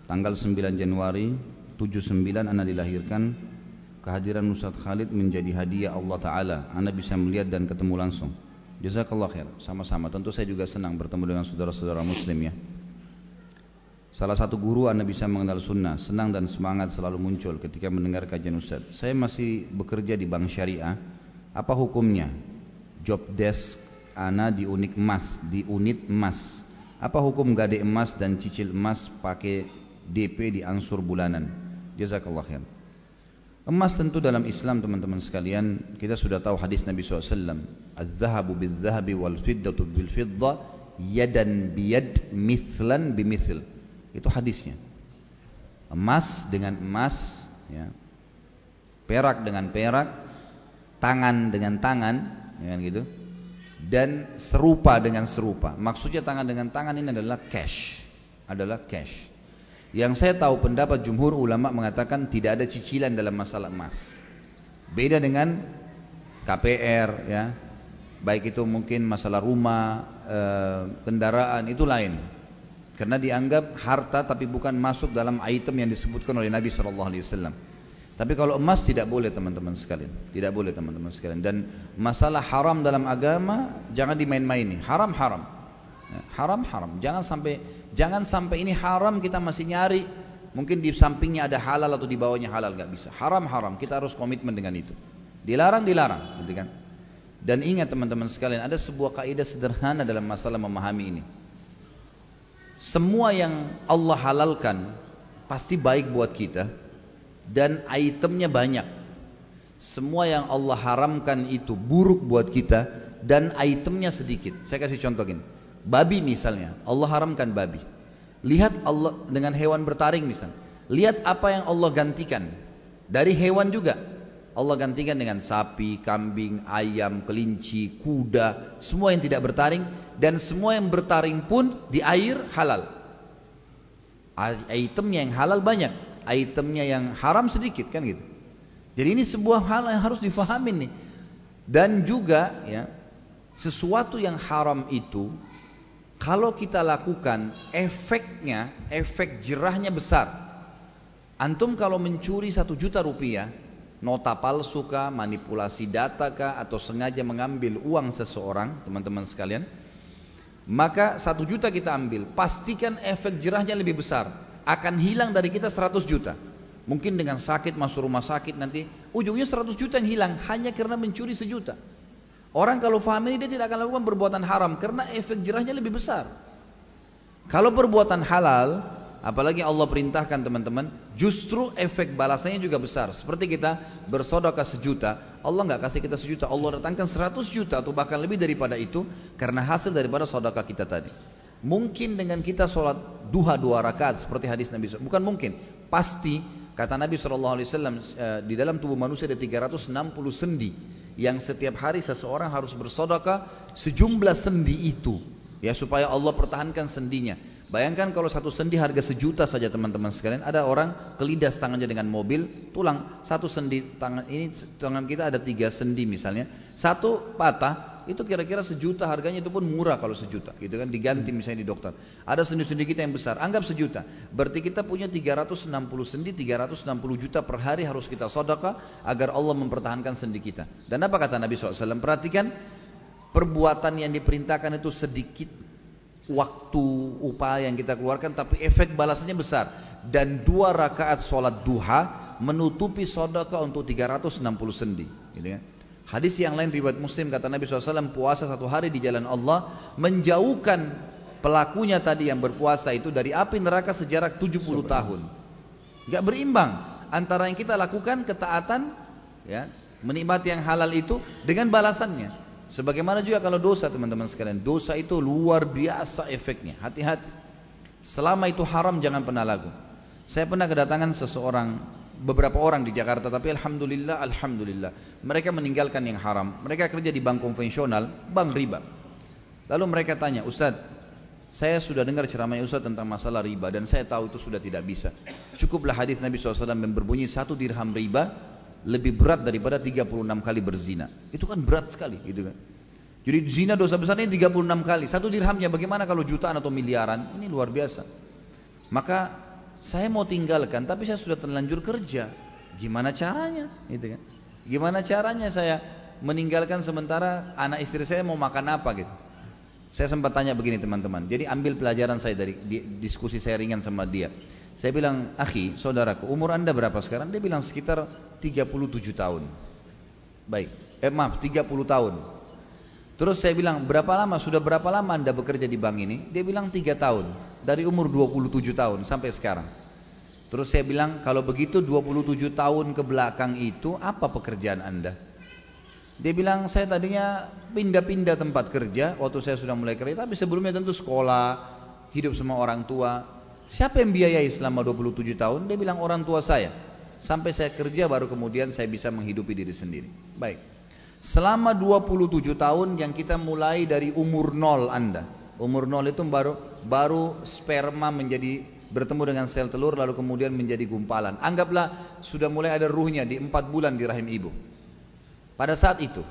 Tanggal 9 Januari 79 anak dilahirkan. Kehadiran Ustaz Khalid menjadi hadiah Allah Ta'ala. Anda bisa melihat dan ketemu langsung. Jazakallah khair sama-sama. Tentu saya juga senang bertemu dengan saudara-saudara muslim ya Salah satu guru Anda bisa mengenal sunnah Senang dan semangat selalu muncul ketika mendengar kajian Ustaz Saya masih bekerja di bank syariah Apa hukumnya? Job desk ana di unit emas, di unit emas. Apa hukum gade emas dan cicil emas pakai DP di ansur bulanan? Jazakallah khair. Emas tentu dalam Islam teman-teman sekalian kita sudah tahu hadis Nabi SAW Az-zahabu bil-zahabi wal-fiddatu bil-fidda Yadan biyad mithlan bimithl Itu hadisnya Emas dengan emas ya. Perak dengan perak Tangan dengan tangan ya kan gitu dan serupa dengan serupa. Maksudnya tangan dengan tangan ini adalah cash. Adalah cash. Yang saya tahu pendapat jumhur ulama mengatakan tidak ada cicilan dalam masalah emas. Beda dengan KPR ya. Baik itu mungkin masalah rumah, e, kendaraan itu lain. Karena dianggap harta tapi bukan masuk dalam item yang disebutkan oleh Nabi sallallahu alaihi wasallam. Tapi kalau emas tidak boleh teman-teman sekalian. Tidak boleh teman-teman sekalian. Dan masalah haram dalam agama jangan dimain-maini. Haram haram. Ya, haram haram. Jangan sampai jangan sampai ini haram kita masih nyari. Mungkin di sampingnya ada halal atau di bawahnya halal nggak bisa. Haram haram. Kita harus komitmen dengan itu. Dilarang dilarang, gitu kan? Dan ingat teman-teman sekalian, ada sebuah kaidah sederhana dalam masalah memahami ini. Semua yang Allah halalkan pasti baik buat kita dan itemnya banyak. Semua yang Allah haramkan itu buruk buat kita dan itemnya sedikit. Saya kasih contoh gini. Babi misalnya, Allah haramkan babi. Lihat Allah dengan hewan bertaring misalnya. Lihat apa yang Allah gantikan. Dari hewan juga. Allah gantikan dengan sapi, kambing, ayam, kelinci, kuda, semua yang tidak bertaring dan semua yang bertaring pun di air halal. Itemnya yang halal banyak itemnya yang haram sedikit kan gitu. Jadi ini sebuah hal yang harus difahami nih. Dan juga ya sesuatu yang haram itu kalau kita lakukan efeknya, efek jerahnya besar. Antum kalau mencuri satu juta rupiah, nota palsu kah, manipulasi data kah, atau sengaja mengambil uang seseorang, teman-teman sekalian, maka satu juta kita ambil, pastikan efek jerahnya lebih besar akan hilang dari kita 100 juta. Mungkin dengan sakit masuk rumah sakit nanti ujungnya 100 juta yang hilang hanya karena mencuri sejuta. Orang kalau faham ini dia tidak akan lakukan perbuatan haram karena efek jerahnya lebih besar. Kalau perbuatan halal, apalagi Allah perintahkan teman-teman, justru efek balasannya juga besar. Seperti kita bersodokah sejuta, Allah nggak kasih kita sejuta, Allah datangkan 100 juta atau bahkan lebih daripada itu karena hasil daripada sodokah kita tadi. Mungkin dengan kita sholat duha dua rakaat seperti hadis Nabi SAW. Bukan mungkin, pasti kata Nabi SAW eh, di dalam tubuh manusia ada 360 sendi yang setiap hari seseorang harus bersodakah sejumlah sendi itu ya supaya Allah pertahankan sendinya. Bayangkan kalau satu sendi harga sejuta saja teman-teman sekalian, ada orang kelindas tangannya dengan mobil, tulang satu sendi tangan ini tangan kita ada tiga sendi misalnya, satu patah itu kira-kira sejuta harganya itu pun murah kalau sejuta gitu kan diganti misalnya di dokter. Ada sendi-sendi kita yang besar anggap sejuta berarti kita punya 360 sendi 360 juta per hari harus kita sodaka agar Allah mempertahankan sendi kita. Dan apa kata Nabi SAW perhatikan perbuatan yang diperintahkan itu sedikit waktu upaya yang kita keluarkan tapi efek balasannya besar. Dan dua rakaat sholat duha menutupi sodaka untuk 360 sendi gitu kan. hadis yang lain riwayat muslim kata Nabi SAW puasa satu hari di jalan Allah menjauhkan pelakunya tadi yang berpuasa itu dari api neraka sejarak 70 tahun. Gak berimbang antara yang kita lakukan ketaatan ya menikmati yang halal itu dengan balasannya Sebagaimana juga kalau dosa teman-teman sekalian, dosa itu luar biasa efeknya. Hati-hati. Selama itu haram jangan pernah laku. Saya pernah kedatangan seseorang, beberapa orang di Jakarta, tapi alhamdulillah, alhamdulillah, mereka meninggalkan yang haram. Mereka kerja di bank konvensional, bank riba. Lalu mereka tanya, Ustadz, saya sudah dengar ceramah Ustaz tentang masalah riba dan saya tahu itu sudah tidak bisa. Cukuplah hadis Nabi SAW yang berbunyi satu dirham riba lebih berat daripada 36 kali berzina. Itu kan berat sekali gitu kan. Jadi zina dosa besarnya 36 kali. Satu dirhamnya bagaimana kalau jutaan atau miliaran? Ini luar biasa. Maka saya mau tinggalkan tapi saya sudah terlanjur kerja. Gimana caranya? Gitu kan. Gimana caranya saya meninggalkan sementara anak istri saya mau makan apa gitu. Saya sempat tanya begini teman-teman. Jadi ambil pelajaran saya dari diskusi saya ringan sama dia. Saya bilang, akhi, saudaraku, umur anda berapa sekarang? Dia bilang sekitar 37 tahun. Baik, eh maaf, 30 tahun. Terus saya bilang, berapa lama, sudah berapa lama anda bekerja di bank ini? Dia bilang 3 tahun. Dari umur 27 tahun sampai sekarang. Terus saya bilang, kalau begitu 27 tahun ke belakang itu, apa pekerjaan anda? Dia bilang, saya tadinya pindah-pindah tempat kerja, waktu saya sudah mulai kerja, tapi sebelumnya tentu sekolah, hidup sama orang tua, Siapa yang biayai selama 27 tahun? Dia bilang orang tua saya. Sampai saya kerja baru kemudian saya bisa menghidupi diri sendiri. Baik. Selama 27 tahun yang kita mulai dari umur nol Anda. Umur nol itu baru baru sperma menjadi bertemu dengan sel telur lalu kemudian menjadi gumpalan. Anggaplah sudah mulai ada ruhnya di empat bulan di rahim ibu. Pada saat itu,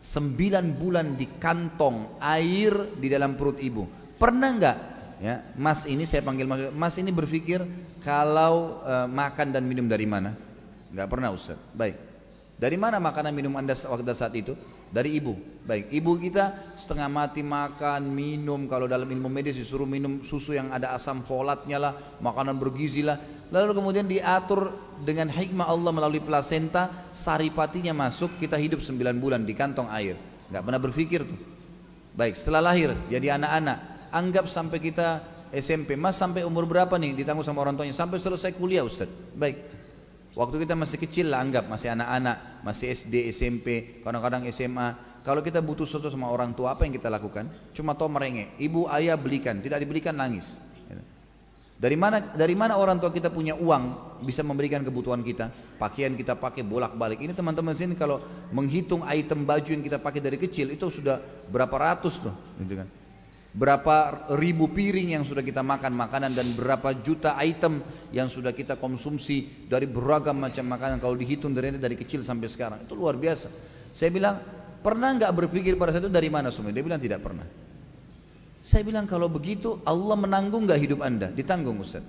sembilan bulan di kantong air di dalam perut ibu. Pernah nggak ya mas ini saya panggil mas. Mas ini berpikir kalau e, makan dan minum dari mana? Nggak pernah Ustaz. Baik. Dari mana makanan minum anda waktu saat itu? Dari ibu. Baik. Ibu kita setengah mati makan minum. Kalau dalam ilmu medis disuruh minum susu yang ada asam folatnya lah makanan bergizi lah. Lalu kemudian diatur dengan hikmah Allah melalui plasenta saripatinya masuk kita hidup 9 bulan di kantong air. Nggak pernah berpikir tuh. Baik setelah lahir jadi anak-anak anggap sampai kita SMP, mas sampai umur berapa nih ditanggung sama orang tuanya? Sampai selesai kuliah Ustaz. Baik. Waktu kita masih kecil lah anggap masih anak-anak, masih SD, SMP, kadang-kadang SMA. Kalau kita butuh sesuatu sama orang tua apa yang kita lakukan? Cuma tahu merengek. Ibu ayah belikan, tidak dibelikan nangis. Dari mana dari mana orang tua kita punya uang bisa memberikan kebutuhan kita? Pakaian kita pakai bolak-balik. Ini teman-teman sini kalau menghitung item baju yang kita pakai dari kecil itu sudah berapa ratus tuh, gitu kan berapa ribu piring yang sudah kita makan makanan dan berapa juta item yang sudah kita konsumsi dari beragam macam makanan. Kalau dihitung dari dari kecil sampai sekarang itu luar biasa. Saya bilang pernah nggak berpikir pada saat itu dari mana semua dia bilang tidak pernah. Saya bilang kalau begitu Allah menanggung nggak hidup anda? Ditanggung Ustaz.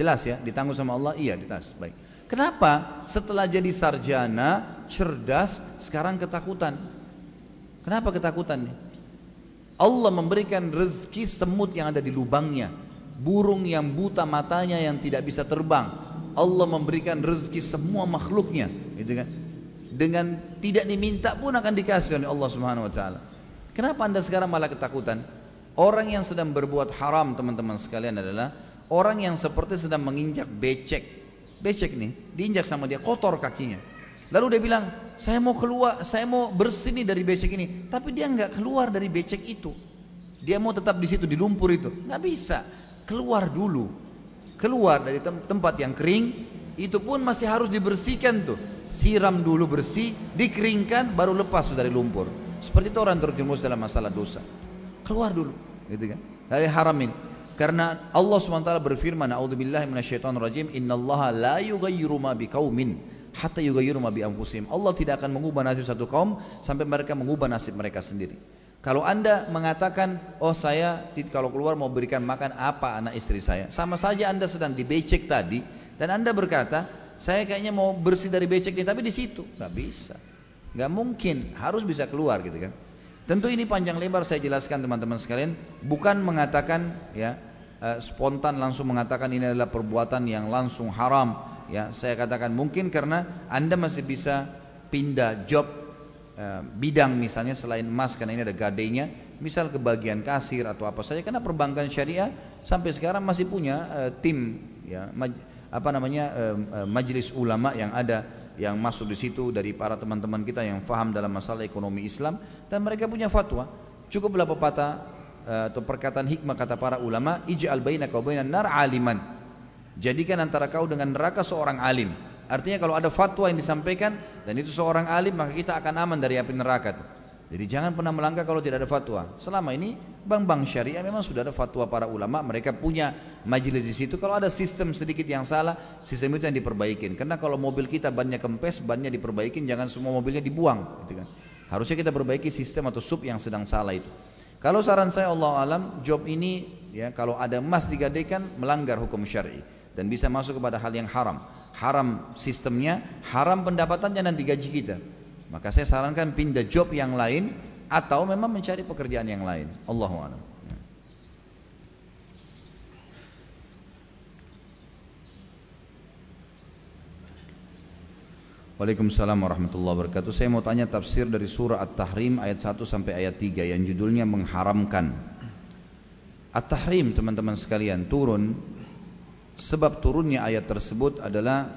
Jelas ya ditanggung sama Allah? Iya ditas baik. Kenapa? Setelah jadi sarjana cerdas sekarang ketakutan. Kenapa ketakutan nih Allah memberikan rezeki semut yang ada di lubangnya, burung yang buta matanya yang tidak bisa terbang. Allah memberikan rezeki semua makhluknya, gitu kan? Dengan tidak diminta pun akan dikasih oleh Allah Subhanahu wa taala. Kenapa Anda sekarang malah ketakutan? Orang yang sedang berbuat haram teman-teman sekalian adalah orang yang seperti sedang menginjak becek. Becek nih, diinjak sama dia kotor kakinya. Lalu dia bilang, saya mau keluar, saya mau bersih nih dari becek ini. Tapi dia nggak keluar dari becek itu. Dia mau tetap di situ di lumpur itu. Nggak bisa. Keluar dulu. Keluar dari tem tempat yang kering. Itu pun masih harus dibersihkan tuh. Siram dulu bersih, dikeringkan, baru lepas dari lumpur. Seperti itu orang terjerumus dalam masalah dosa. Keluar dulu, gitu kan? Dari haram ini. Karena Allah SWT berfirman, "A'udzubillahi minasyaitonirrajim, innallaha la yughayyiru ma biqaumin hatta yughayyiru ma bi anfusihim. Allah tidak akan mengubah nasib satu kaum sampai mereka mengubah nasib mereka sendiri. Kalau anda mengatakan, oh saya kalau keluar mau berikan makan apa anak istri saya, sama saja anda sedang dibecek tadi, dan anda berkata, saya kayaknya mau bersih dari becek ini, tapi di situ nggak bisa, nggak mungkin, harus bisa keluar gitu kan. Tentu ini panjang lebar saya jelaskan teman-teman sekalian, bukan mengatakan ya eh, spontan langsung mengatakan ini adalah perbuatan yang langsung haram. Ya, saya katakan mungkin karena anda masih bisa pindah job Eh, bidang misalnya selain emas karena ini ada gadenya, misal ke bagian kasir atau apa saja karena perbankan syariah sampai sekarang masih punya uh, tim ya maj, apa namanya uh, uh, majelis ulama yang ada yang masuk di situ dari para teman-teman kita yang faham dalam masalah ekonomi Islam dan mereka punya fatwa. Cukuplah pepatah atau perkataan hikmah kata para ulama, ij'al bainaka wa bainan nar aliman. Jadikan antara kau dengan neraka seorang alim. Artinya kalau ada fatwa yang disampaikan dan itu seorang alim maka kita akan aman dari api neraka. Jadi jangan pernah melangkah kalau tidak ada fatwa. Selama ini bank-bank syariah memang sudah ada fatwa para ulama, mereka punya majelis di situ. Kalau ada sistem sedikit yang salah, sistem itu yang diperbaikin. Karena kalau mobil kita bannya kempes, bannya diperbaikin, jangan semua mobilnya dibuang, gitu kan. Harusnya kita perbaiki sistem atau sub yang sedang salah itu. Kalau saran saya Allah alam, job ini ya kalau ada emas digadaikan melanggar hukum syar'i dan bisa masuk kepada hal yang haram haram sistemnya, haram pendapatannya dan digaji kita. Maka saya sarankan pindah job yang lain atau memang mencari pekerjaan yang lain. Allahu a'lam. Waalaikumsalam warahmatullahi wabarakatuh. Saya mau tanya tafsir dari surah At-Tahrim ayat 1 sampai ayat 3 yang judulnya mengharamkan. At-Tahrim teman-teman sekalian turun sebab turunnya ayat tersebut adalah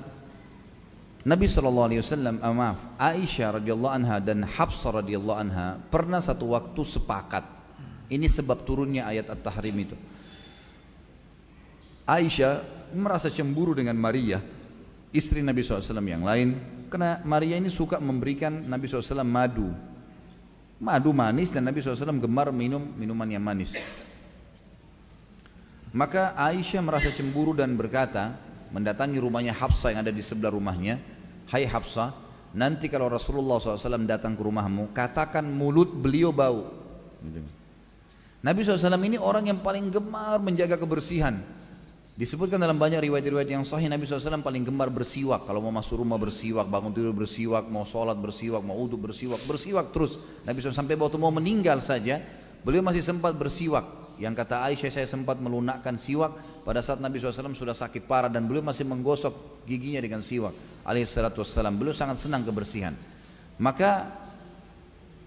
Nabi Shallallahu Alaihi Wasallam, ah, maaf, Aisyah radhiyallahu anha dan Hafsah radhiyallahu anha pernah satu waktu sepakat. Ini sebab turunnya ayat At-Tahrim itu. Aisyah merasa cemburu dengan Maria, istri Nabi SAW yang lain, karena Maria ini suka memberikan Nabi SAW madu. Madu manis dan Nabi SAW gemar minum minuman yang manis. Maka Aisyah merasa cemburu dan berkata, mendatangi rumahnya Hafsah yang ada di sebelah rumahnya, Hai Hafsah, nanti kalau Rasulullah SAW datang ke rumahmu, katakan mulut beliau bau. Nabi SAW ini orang yang paling gemar menjaga kebersihan. Disebutkan dalam banyak riwayat-riwayat yang sahih Nabi SAW paling gemar bersiwak. Kalau mau masuk rumah bersiwak, bangun tidur bersiwak, mau sholat bersiwak, mau uduk bersiwak, bersiwak terus. Nabi SAW sampai waktu mau meninggal saja, beliau masih sempat bersiwak. Yang kata Aisyah saya sempat melunakkan siwak pada saat Nabi SAW sudah sakit parah dan beliau masih menggosok giginya dengan siwak. Alaihissalatu wassalam. Beliau sangat senang kebersihan. Maka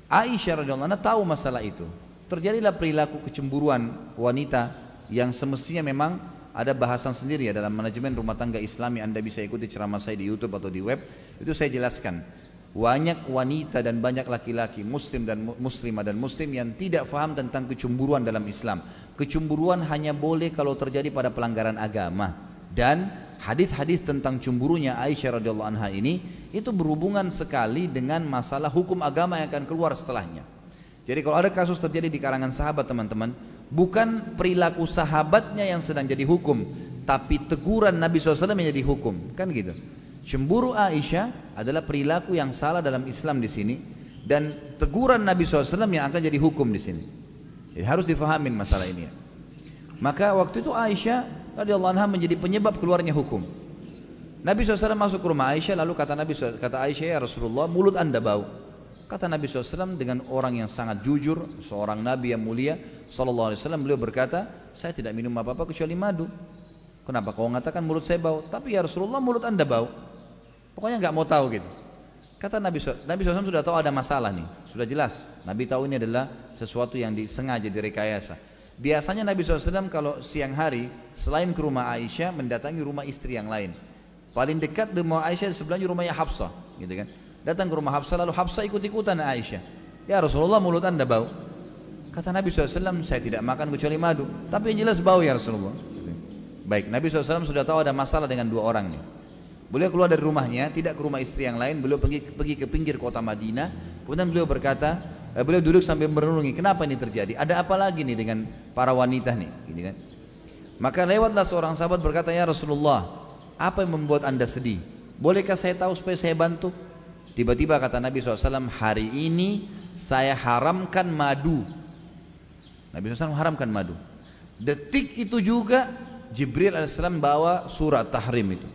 Aisyah radhiyallahu anha tahu masalah itu. Terjadilah perilaku kecemburuan wanita yang semestinya memang ada bahasan sendiri ya dalam manajemen rumah tangga Islami Anda bisa ikuti ceramah saya di YouTube atau di web itu saya jelaskan banyak wanita dan banyak laki-laki muslim dan muslimah dan muslim yang tidak faham tentang kecemburuan dalam Islam. Kecemburuan hanya boleh kalau terjadi pada pelanggaran agama. Dan hadis-hadis tentang cemburunya Aisyah radhiyallahu anha ini itu berhubungan sekali dengan masalah hukum agama yang akan keluar setelahnya. Jadi kalau ada kasus terjadi di karangan sahabat teman-teman, bukan perilaku sahabatnya yang sedang jadi hukum, tapi teguran Nabi SAW yang jadi hukum, kan gitu. Cemburu Aisyah adalah perilaku yang salah dalam Islam di sini dan teguran Nabi SAW yang akan jadi hukum di sini. Jadi harus difahamin masalah ini. Maka waktu itu Aisyah radhiyallahu anha menjadi penyebab keluarnya hukum. Nabi SAW masuk ke rumah Aisyah lalu kata Nabi kata Aisyah ya Rasulullah mulut anda bau. Kata Nabi SAW dengan orang yang sangat jujur, seorang Nabi yang mulia, Sallallahu Alaihi Wasallam beliau berkata, saya tidak minum apa-apa kecuali madu. Kenapa kau mengatakan mulut saya bau? Tapi ya Rasulullah mulut anda bau. Pokoknya nggak mau tahu gitu. Kata Nabi Nabi SAW sudah tahu ada masalah nih, sudah jelas. Nabi tahu ini adalah sesuatu yang disengaja direkayasa. Biasanya Nabi SAW kalau siang hari selain ke rumah Aisyah mendatangi rumah istri yang lain. Paling dekat di rumah Aisyah sebelahnya rumahnya Hafsah, gitu kan. Datang ke rumah Hafsah lalu Hafsah ikut-ikutan Aisyah. Ya Rasulullah mulut anda bau. Kata Nabi SAW, saya tidak makan kecuali madu. Tapi yang jelas bau ya Rasulullah. Baik, Nabi SAW sudah tahu ada masalah dengan dua orang nih. Beliau keluar dari rumahnya, tidak ke rumah istri yang lain, beliau pergi, pergi ke pinggir kota Madinah. Kemudian beliau berkata, eh, beliau duduk sambil merenungi, kenapa ini terjadi? Ada apa lagi nih dengan para wanita nih? Gini kan? Maka lewatlah seorang sahabat berkata, ya Rasulullah, apa yang membuat anda sedih? Bolehkah saya tahu supaya saya bantu? Tiba-tiba kata Nabi SAW, hari ini saya haramkan madu. Nabi SAW haramkan madu. Detik itu juga Jibril AS bawa surat tahrim itu.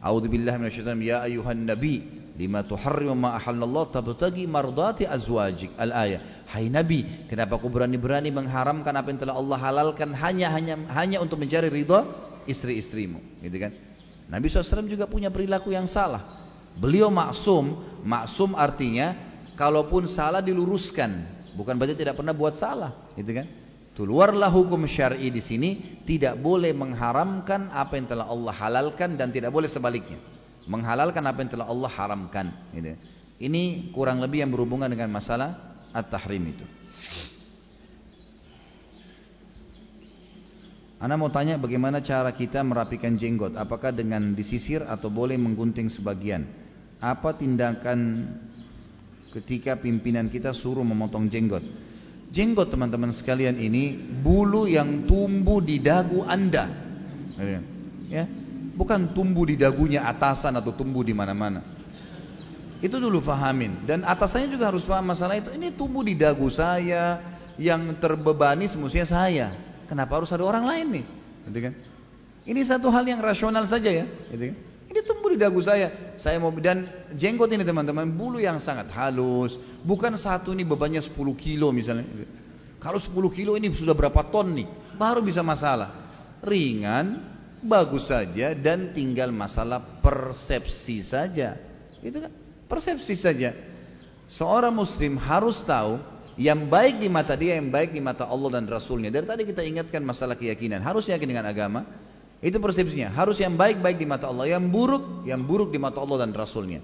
A'udzubillahi minasyaitonir ya ayuhan nabi lima tuharrimu ma ahallallah tabtagi mardati azwajik al-ayah. Hai nabi, kenapa kau berani-berani mengharamkan apa yang telah Allah halalkan hanya hanya hanya untuk mencari ridha istri-istrimu, gitu kan? Nabi SAW juga punya perilaku yang salah. Beliau maksum, maksum artinya kalaupun salah diluruskan, bukan berarti tidak pernah buat salah, gitu kan? Keluarlah hukum syar'i di sini tidak boleh mengharamkan apa yang telah Allah halalkan dan tidak boleh sebaliknya. Menghalalkan apa yang telah Allah haramkan. Gitu. Ini kurang lebih yang berhubungan dengan masalah at-tahrim itu. Anda mau tanya bagaimana cara kita merapikan jenggot? Apakah dengan disisir atau boleh menggunting sebagian? Apa tindakan ketika pimpinan kita suruh memotong jenggot? Jenggot teman-teman sekalian ini bulu yang tumbuh di dagu Anda. Ya. Bukan tumbuh di dagunya atasan atau tumbuh di mana-mana. Itu dulu fahamin dan atasannya juga harus paham masalah itu. Ini tumbuh di dagu saya yang terbebani semestinya saya. Kenapa harus ada orang lain nih? Gitu kan? Ini satu hal yang rasional saja ya, gitu kan? Ini tumbuh di dagu saya. Saya mau dan jenggot ini teman-teman bulu yang sangat halus. Bukan satu ini bebannya 10 kilo misalnya. Kalau 10 kilo ini sudah berapa ton nih? Baru bisa masalah. Ringan, bagus saja dan tinggal masalah persepsi saja. Itu kan persepsi saja. Seorang muslim harus tahu yang baik di mata dia, yang baik di mata Allah dan Rasulnya. Dari tadi kita ingatkan masalah keyakinan. Harus yakin dengan agama. Itu persepsinya. Harus yang baik-baik di mata Allah, yang buruk, yang buruk di mata Allah dan Rasulnya.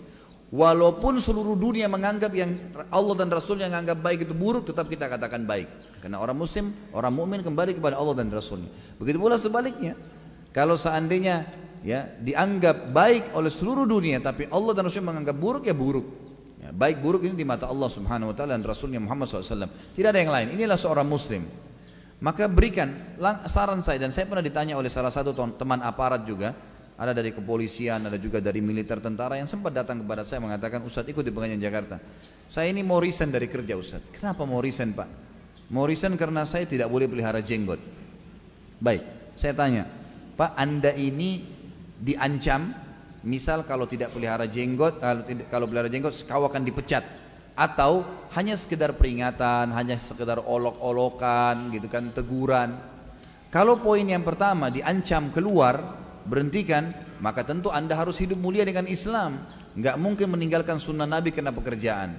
Walaupun seluruh dunia menganggap yang Allah dan Rasulnya menganggap baik itu buruk, tetap kita katakan baik. Karena orang Muslim, orang mukmin kembali kepada Allah dan Rasulnya. Begitu pula sebaliknya. Kalau seandainya ya dianggap baik oleh seluruh dunia, tapi Allah dan Rasulnya menganggap buruk ya buruk. Ya, baik buruk ini di mata Allah Subhanahu Wa Taala dan Rasulnya Muhammad SAW. Tidak ada yang lain. Inilah seorang Muslim. Maka berikan saran saya dan saya pernah ditanya oleh salah satu teman aparat juga, ada dari kepolisian, ada juga dari militer tentara yang sempat datang kepada saya mengatakan, Ustadz ikut di pengadilan Jakarta. Saya ini mau resign dari kerja Ustadz. Kenapa mau resign Pak? Mau resign karena saya tidak boleh pelihara jenggot. Baik, saya tanya, Pak Anda ini diancam, misal kalau tidak pelihara jenggot, kalau pelihara jenggot kau akan dipecat atau hanya sekedar peringatan, hanya sekedar olok-olokan gitu kan, teguran. Kalau poin yang pertama diancam keluar, berhentikan, maka tentu Anda harus hidup mulia dengan Islam. Enggak mungkin meninggalkan sunnah Nabi karena pekerjaan.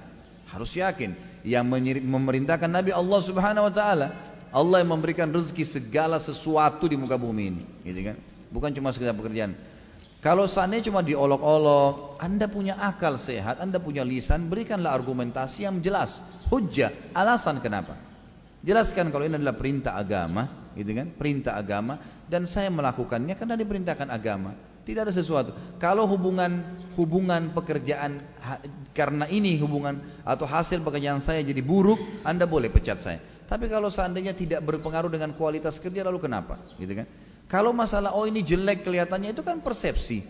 Harus yakin yang memerintahkan Nabi Allah Subhanahu wa taala. Allah yang memberikan rezeki segala sesuatu di muka bumi ini, gitu kan? Bukan cuma sekedar pekerjaan. Kalau seandainya cuma diolok-olok, Anda punya akal sehat, Anda punya lisan, berikanlah argumentasi yang jelas, hujah, alasan kenapa. Jelaskan kalau ini adalah perintah agama, gitu kan? Perintah agama dan saya melakukannya karena diperintahkan agama. Tidak ada sesuatu. Kalau hubungan hubungan pekerjaan karena ini hubungan atau hasil pekerjaan saya jadi buruk, Anda boleh pecat saya. Tapi kalau seandainya tidak berpengaruh dengan kualitas kerja lalu kenapa? Gitu kan? Kalau masalah oh ini jelek kelihatannya itu kan persepsi.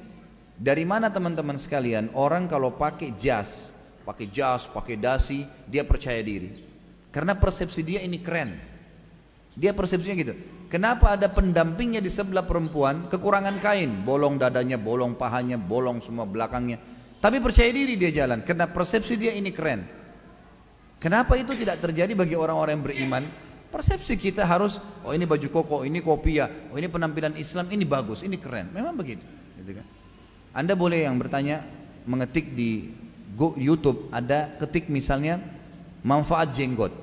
Dari mana teman-teman sekalian orang kalau pakai jas, pakai jas, pakai dasi, dia percaya diri. Karena persepsi dia ini keren. Dia persepsinya gitu. Kenapa ada pendampingnya di sebelah perempuan kekurangan kain, bolong dadanya, bolong pahanya, bolong semua belakangnya. Tapi percaya diri dia jalan karena persepsi dia ini keren. Kenapa itu tidak terjadi bagi orang-orang yang beriman? Persepsi kita harus, oh ini baju koko, ini kopi ya, oh ini penampilan Islam, ini bagus, ini keren. Memang begitu. Gitu kan? Anda boleh yang bertanya, mengetik di YouTube, ada ketik misalnya manfaat jenggot.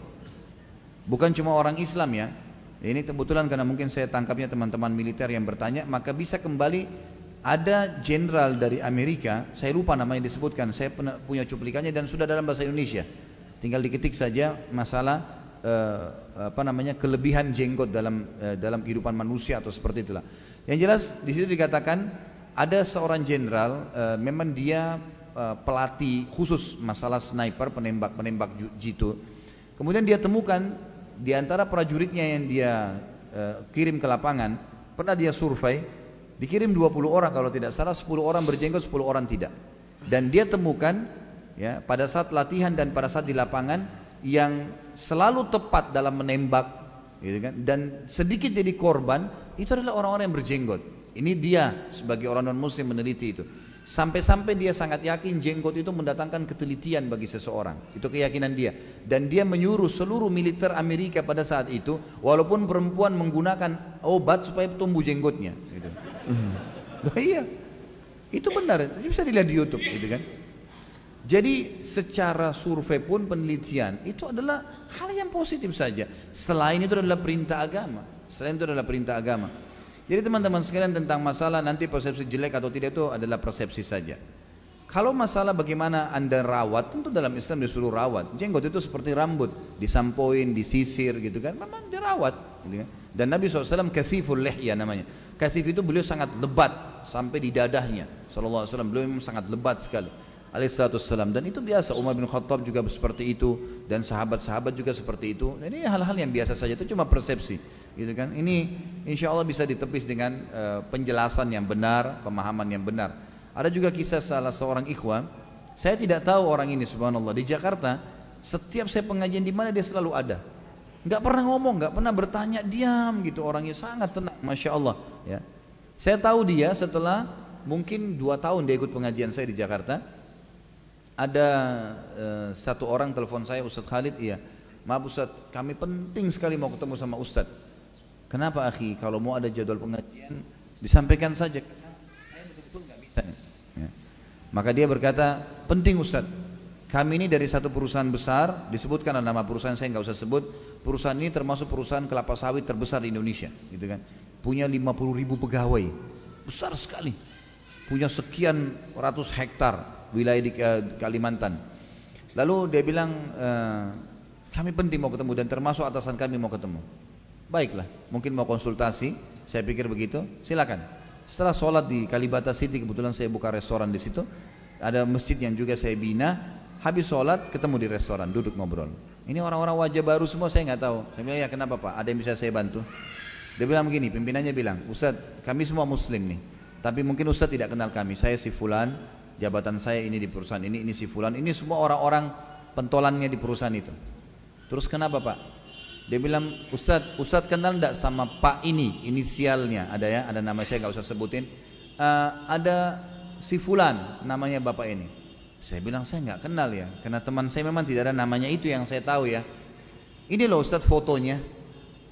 Bukan cuma orang Islam ya. Ini kebetulan karena mungkin saya tangkapnya teman-teman militer yang bertanya, maka bisa kembali ada jenderal dari Amerika, saya lupa namanya disebutkan, saya punya cuplikannya dan sudah dalam bahasa Indonesia. Tinggal diketik saja masalah uh, apa namanya kelebihan jenggot dalam uh, dalam kehidupan manusia atau seperti itulah. Yang jelas di situ dikatakan ada seorang jenderal uh, memang dia uh, pelatih khusus masalah sniper penembak penembak jitu. Kemudian dia temukan di antara prajuritnya yang dia uh, kirim ke lapangan pernah dia survei dikirim 20 orang kalau tidak salah 10 orang berjenggot 10 orang tidak. Dan dia temukan ya pada saat latihan dan pada saat di lapangan yang selalu tepat dalam menembak gitu kan dan sedikit jadi korban itu adalah orang-orang yang berjenggot ini dia sebagai orang non muslim meneliti itu Sampai-sampai dia sangat yakin jenggot itu mendatangkan ketelitian bagi seseorang. Itu keyakinan dia. Dan dia menyuruh seluruh militer Amerika pada saat itu, walaupun perempuan menggunakan obat supaya tumbuh jenggotnya. Gitu. Nah, iya, itu benar. Itu bisa dilihat di YouTube, gitu kan. Jadi secara survei pun penelitian itu adalah hal yang positif saja. Selain itu adalah perintah agama. Selain itu adalah perintah agama. Jadi teman-teman sekalian tentang masalah nanti persepsi jelek atau tidak itu adalah persepsi saja. Kalau masalah bagaimana anda rawat, tentu dalam Islam disuruh rawat. Jenggot itu seperti rambut, disampoin, disisir gitu kan, memang dirawat. Gitu kan. Dan Nabi SAW kathiful lehya namanya. Kathif itu beliau sangat lebat sampai di dadahnya. Wasallam beliau memang sangat lebat sekali. Alaihissalam dan itu biasa. Umar bin Khattab juga seperti itu. Dan sahabat-sahabat juga seperti itu. Dan ini hal-hal yang biasa saja. Itu cuma persepsi. Gitu kan? Ini insya Allah bisa ditepis dengan uh, penjelasan yang benar pemahaman yang benar. Ada juga kisah salah seorang ikhwan. Saya tidak tahu orang ini subhanallah. Di Jakarta setiap saya pengajian di mana dia selalu ada. Nggak pernah ngomong nggak pernah bertanya. Diam gitu. Orangnya sangat tenang. Masya Allah ya. Saya tahu dia setelah mungkin dua tahun dia ikut pengajian saya di Jakarta ada uh, satu orang telepon saya Ustadz Khalid iya maaf Ustadz kami penting sekali mau ketemu sama Ustadz Kenapa akhi? Kalau mau ada jadwal pengajian disampaikan saja. Ya. Maka dia berkata, penting Ustaz. Kami ini dari satu perusahaan besar, disebutkan nama perusahaan saya nggak usah sebut. Perusahaan ini termasuk perusahaan kelapa sawit terbesar di Indonesia, gitu kan. Punya 50 ribu pegawai, besar sekali. Punya sekian ratus hektar wilayah di uh, Kalimantan. Lalu dia bilang, uh, kami penting mau ketemu dan termasuk atasan kami mau ketemu. Baiklah, mungkin mau konsultasi, saya pikir begitu, silakan. Setelah sholat di Kalibata City, kebetulan saya buka restoran di situ, ada masjid yang juga saya bina. Habis sholat ketemu di restoran, duduk ngobrol. Ini orang-orang wajah baru semua saya nggak tahu. Saya bilang ya kenapa pak? Ada yang bisa saya bantu? Dia bilang begini, pimpinannya bilang, Ustaz, kami semua Muslim nih, tapi mungkin Ustaz tidak kenal kami. Saya si Fulan, jabatan saya ini di perusahaan ini, ini si Fulan, ini semua orang-orang pentolannya di perusahaan itu. Terus kenapa pak? Dia bilang, Ustadz, Ustadz kenal enggak sama Pak ini, inisialnya ada ya, ada nama saya nggak usah sebutin. Uh, ada si Fulan, namanya bapak ini. Saya bilang saya nggak kenal ya, karena teman saya memang tidak ada namanya itu yang saya tahu ya. Ini loh Ustadz fotonya,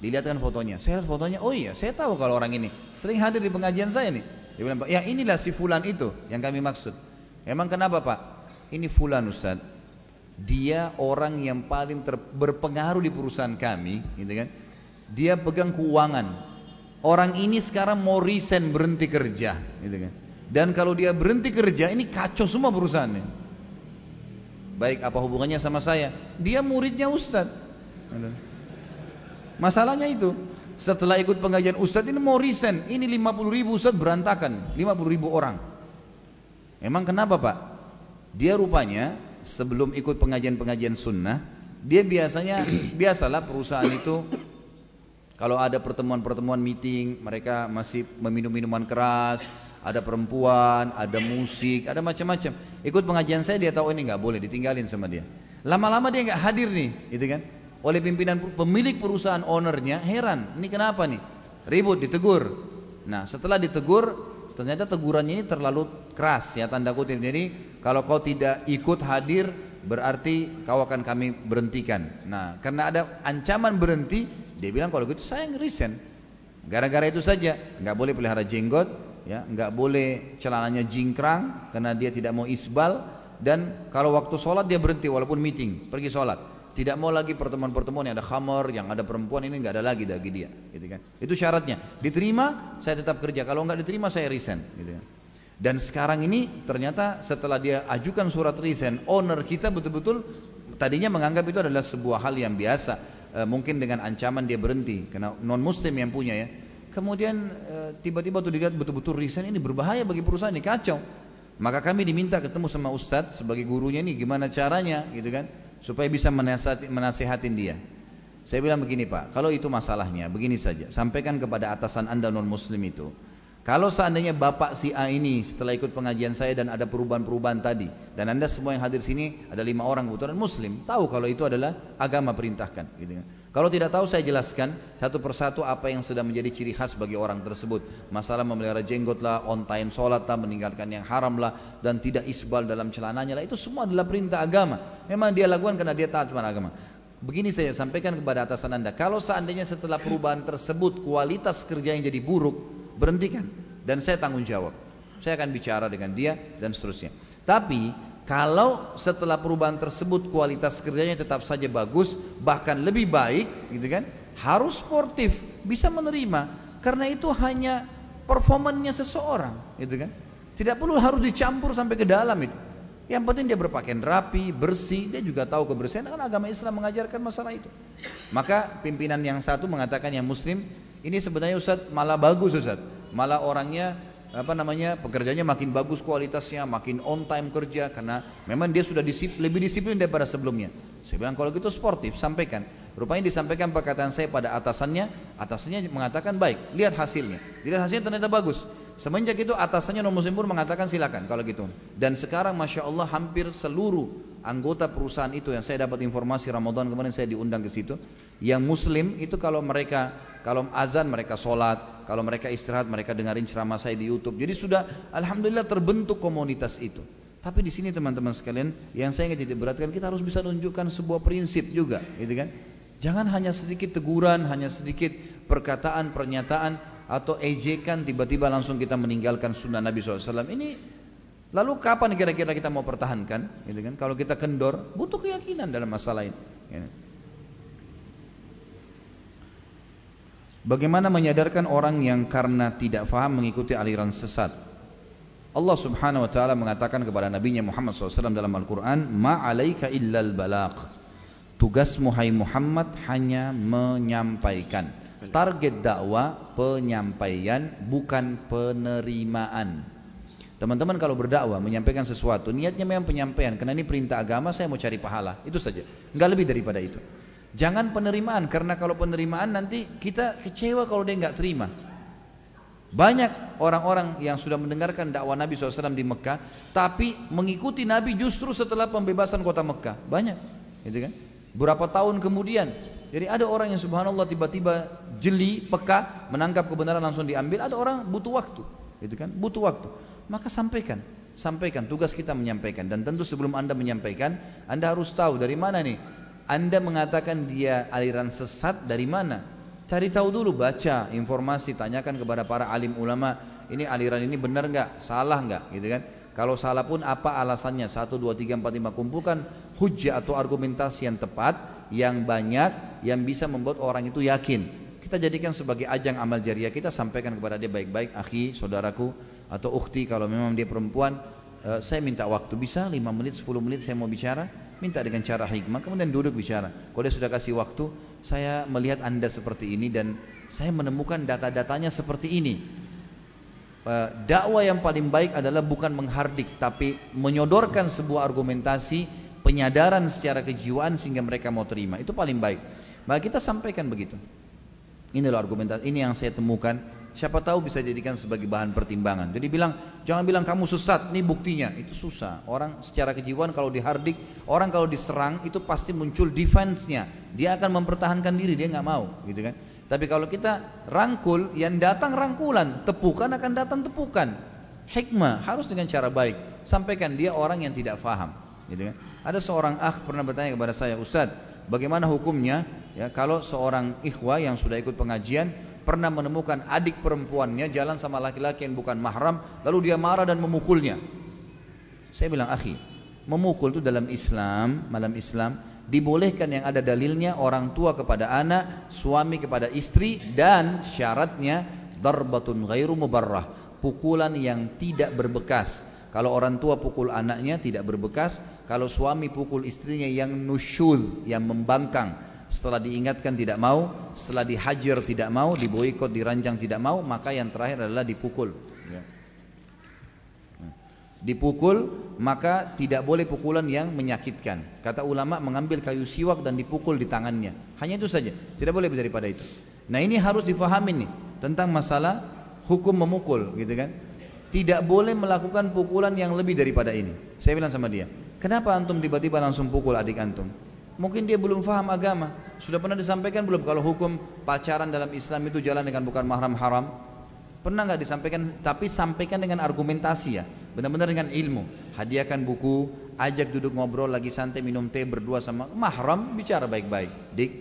dilihatkan fotonya. Saya lihat fotonya, oh iya, saya tahu kalau orang ini sering hadir di pengajian saya nih. Dia bilang, ya inilah si Fulan itu yang kami maksud. Emang kenapa Pak? Ini Fulan Ustadz dia orang yang paling ter, berpengaruh di perusahaan kami, gitu kan? Dia pegang keuangan. Orang ini sekarang mau resign berhenti kerja, gitu kan? Dan kalau dia berhenti kerja, ini kacau semua perusahaannya. Baik apa hubungannya sama saya? Dia muridnya Ustadz. Gitu. Masalahnya itu, setelah ikut pengajian Ustadz ini mau resign, ini 50 ribu Ustadz berantakan, 50 ribu orang. Emang kenapa Pak? Dia rupanya sebelum ikut pengajian-pengajian sunnah, dia biasanya biasalah perusahaan itu kalau ada pertemuan-pertemuan meeting, mereka masih meminum minuman keras, ada perempuan, ada musik, ada macam-macam. Ikut pengajian saya dia tahu ini nggak boleh, ditinggalin sama dia. Lama-lama dia nggak hadir nih, gitu kan? Oleh pimpinan pemilik perusahaan ownernya heran, ini kenapa nih? Ribut, ditegur. Nah setelah ditegur, ternyata tegurannya ini terlalu keras ya tanda kutip. Jadi kalau kau tidak ikut hadir berarti kau akan kami berhentikan. Nah, karena ada ancaman berhenti, dia bilang kalau gitu saya ngerisen. Gara-gara itu saja, nggak boleh pelihara jenggot, ya, nggak boleh celananya jingkrang karena dia tidak mau isbal dan kalau waktu sholat dia berhenti walaupun meeting, pergi sholat. Tidak mau lagi pertemuan-pertemuan yang ada khamar, yang ada perempuan ini nggak ada lagi bagi dia, gitu kan. Itu syaratnya. Diterima, saya tetap kerja. Kalau nggak diterima, saya resign, gitu kan. Dan sekarang ini ternyata setelah dia ajukan surat resign, owner kita betul-betul tadinya menganggap itu adalah sebuah hal yang biasa. E, mungkin dengan ancaman dia berhenti karena non muslim yang punya ya. Kemudian e, tiba-tiba tuh dilihat betul-betul resign ini berbahaya bagi perusahaan ini kacau. Maka kami diminta ketemu sama ustadz sebagai gurunya ini gimana caranya gitu kan supaya bisa menasihati, menasihatin dia. Saya bilang begini Pak, kalau itu masalahnya begini saja, sampaikan kepada atasan Anda non muslim itu Kalau seandainya bapak si A ini setelah ikut pengajian saya dan ada perubahan-perubahan tadi dan anda semua yang hadir sini ada lima orang kebetulan muslim tahu kalau itu adalah agama perintahkan. Gitu kan. Kalau tidak tahu saya jelaskan satu persatu apa yang sudah menjadi ciri khas bagi orang tersebut. Masalah memelihara jenggot lah, on time sholat lah, meninggalkan yang haram lah dan tidak isbal dalam celananya lah itu semua adalah perintah agama. Memang dia lakukan karena dia taat kepada agama. Begini saya sampaikan kepada atasan anda, kalau seandainya setelah perubahan tersebut kualitas kerja yang jadi buruk, berhentikan dan saya tanggung jawab. Saya akan bicara dengan dia dan seterusnya. Tapi kalau setelah perubahan tersebut kualitas kerjanya tetap saja bagus, bahkan lebih baik, gitu kan? Harus sportif, bisa menerima karena itu hanya performannya seseorang, gitu kan? Tidak perlu harus dicampur sampai ke dalam itu. Yang penting dia berpakaian rapi, bersih, dia juga tahu kebersihan karena agama Islam mengajarkan masalah itu. Maka pimpinan yang satu mengatakan yang muslim ini sebenarnya Ustaz malah bagus Ustaz. Malah orangnya apa namanya pekerjaannya makin bagus kualitasnya, makin on time kerja karena memang dia sudah disip, lebih disiplin daripada sebelumnya. Saya bilang kalau gitu sportif, sampaikan. Rupanya disampaikan perkataan saya pada atasannya, atasannya mengatakan baik, lihat hasilnya. Lihat hasilnya ternyata bagus. Semenjak itu atasannya nomor pun mengatakan silakan kalau gitu. Dan sekarang masya Allah hampir seluruh anggota perusahaan itu yang saya dapat informasi Ramadan kemarin saya diundang ke situ, yang Muslim itu kalau mereka kalau azan mereka sholat, kalau mereka istirahat mereka dengarin ceramah saya di YouTube. Jadi sudah alhamdulillah terbentuk komunitas itu. Tapi di sini teman-teman sekalian, yang saya ingin titik beratkan kita harus bisa tunjukkan sebuah prinsip juga, gitu kan? Jangan hanya sedikit teguran, hanya sedikit perkataan, pernyataan atau ejekan tiba-tiba langsung kita meninggalkan sunnah Nabi SAW. Ini lalu kapan kira-kira kita mau pertahankan? Gitu kan? Kalau kita kendor, butuh keyakinan dalam masalah ini. Ya. Bagaimana menyadarkan orang yang karena tidak faham mengikuti aliran sesat? Allah Subhanahu wa taala mengatakan kepada Nabi Muhammad SAW dalam Al-Qur'an, "Ma 'alaika illal balagh." Tugasmu hai Muhammad hanya menyampaikan. Target dakwah penyampaian bukan penerimaan. Teman-teman kalau berdakwah menyampaikan sesuatu, niatnya memang penyampaian karena ini perintah agama, saya mau cari pahala. Itu saja. Enggak lebih daripada itu. Jangan penerimaan karena kalau penerimaan nanti kita kecewa kalau dia nggak terima. Banyak orang-orang yang sudah mendengarkan dakwah Nabi SAW di Mekah, tapi mengikuti Nabi justru setelah pembebasan kota Mekah. Banyak, gitu kan? Berapa tahun kemudian, jadi ada orang yang subhanallah tiba-tiba jeli, peka, menangkap kebenaran langsung diambil. Ada orang butuh waktu, gitu kan? Butuh waktu. Maka sampaikan, sampaikan. Tugas kita menyampaikan. Dan tentu sebelum anda menyampaikan, anda harus tahu dari mana nih anda mengatakan dia aliran sesat dari mana? Cari tahu dulu, baca informasi, tanyakan kepada para alim ulama, ini aliran ini benar nggak, salah nggak, gitu kan? Kalau salah pun apa alasannya? Satu, dua, tiga, empat, lima kumpulkan hujah atau argumentasi yang tepat, yang banyak, yang bisa membuat orang itu yakin. Kita jadikan sebagai ajang amal jariah kita sampaikan kepada dia baik-baik, akhi, saudaraku, atau ukhti kalau memang dia perempuan, eh, saya minta waktu bisa 5 menit, 10 menit saya mau bicara minta dengan cara hikmah, kemudian duduk bicara. Kalau dia sudah kasih waktu, saya melihat anda seperti ini dan saya menemukan data-datanya seperti ini. Uh, dakwah yang paling baik adalah bukan menghardik, tapi menyodorkan sebuah argumentasi, penyadaran secara kejiwaan sehingga mereka mau terima. Itu paling baik. Maka kita sampaikan begitu. Inilah argumentasi, ini yang saya temukan Siapa tahu bisa jadikan sebagai bahan pertimbangan. Jadi bilang, jangan bilang kamu sesat, ini buktinya. Itu susah. Orang secara kejiwaan kalau dihardik, orang kalau diserang itu pasti muncul defense-nya. Dia akan mempertahankan diri, dia nggak mau, gitu kan? Tapi kalau kita rangkul, yang datang rangkulan, tepukan akan datang tepukan. Hikmah harus dengan cara baik. Sampaikan dia orang yang tidak faham, gitu kan? Ada seorang akh pernah bertanya kepada saya, Ustaz, bagaimana hukumnya ya kalau seorang ikhwah yang sudah ikut pengajian pernah menemukan adik perempuannya jalan sama laki-laki yang bukan mahram, lalu dia marah dan memukulnya. Saya bilang, akhi, memukul itu dalam Islam, malam Islam, dibolehkan yang ada dalilnya orang tua kepada anak, suami kepada istri, dan syaratnya darbatun ghairu mubarrah, pukulan yang tidak berbekas. Kalau orang tua pukul anaknya tidak berbekas, kalau suami pukul istrinya yang nusyul, yang membangkang, setelah diingatkan tidak mau, setelah dihajar tidak mau, diboikot, diranjang tidak mau, maka yang terakhir adalah dipukul. Ya. Dipukul, maka tidak boleh pukulan yang menyakitkan. Kata ulama mengambil kayu siwak dan dipukul di tangannya. Hanya itu saja, tidak boleh daripada itu. Nah ini harus difahami nih tentang masalah hukum memukul gitu kan. Tidak boleh melakukan pukulan yang lebih daripada ini. Saya bilang sama dia, kenapa antum tiba-tiba langsung pukul adik antum? Mungkin dia belum faham agama. Sudah pernah disampaikan belum kalau hukum pacaran dalam Islam itu jalan dengan bukan mahram haram? Pernah nggak disampaikan? Tapi sampaikan dengan argumentasi ya, benar-benar dengan ilmu. Hadiahkan buku, ajak duduk ngobrol lagi santai minum teh berdua sama mahram, bicara baik-baik. Dik,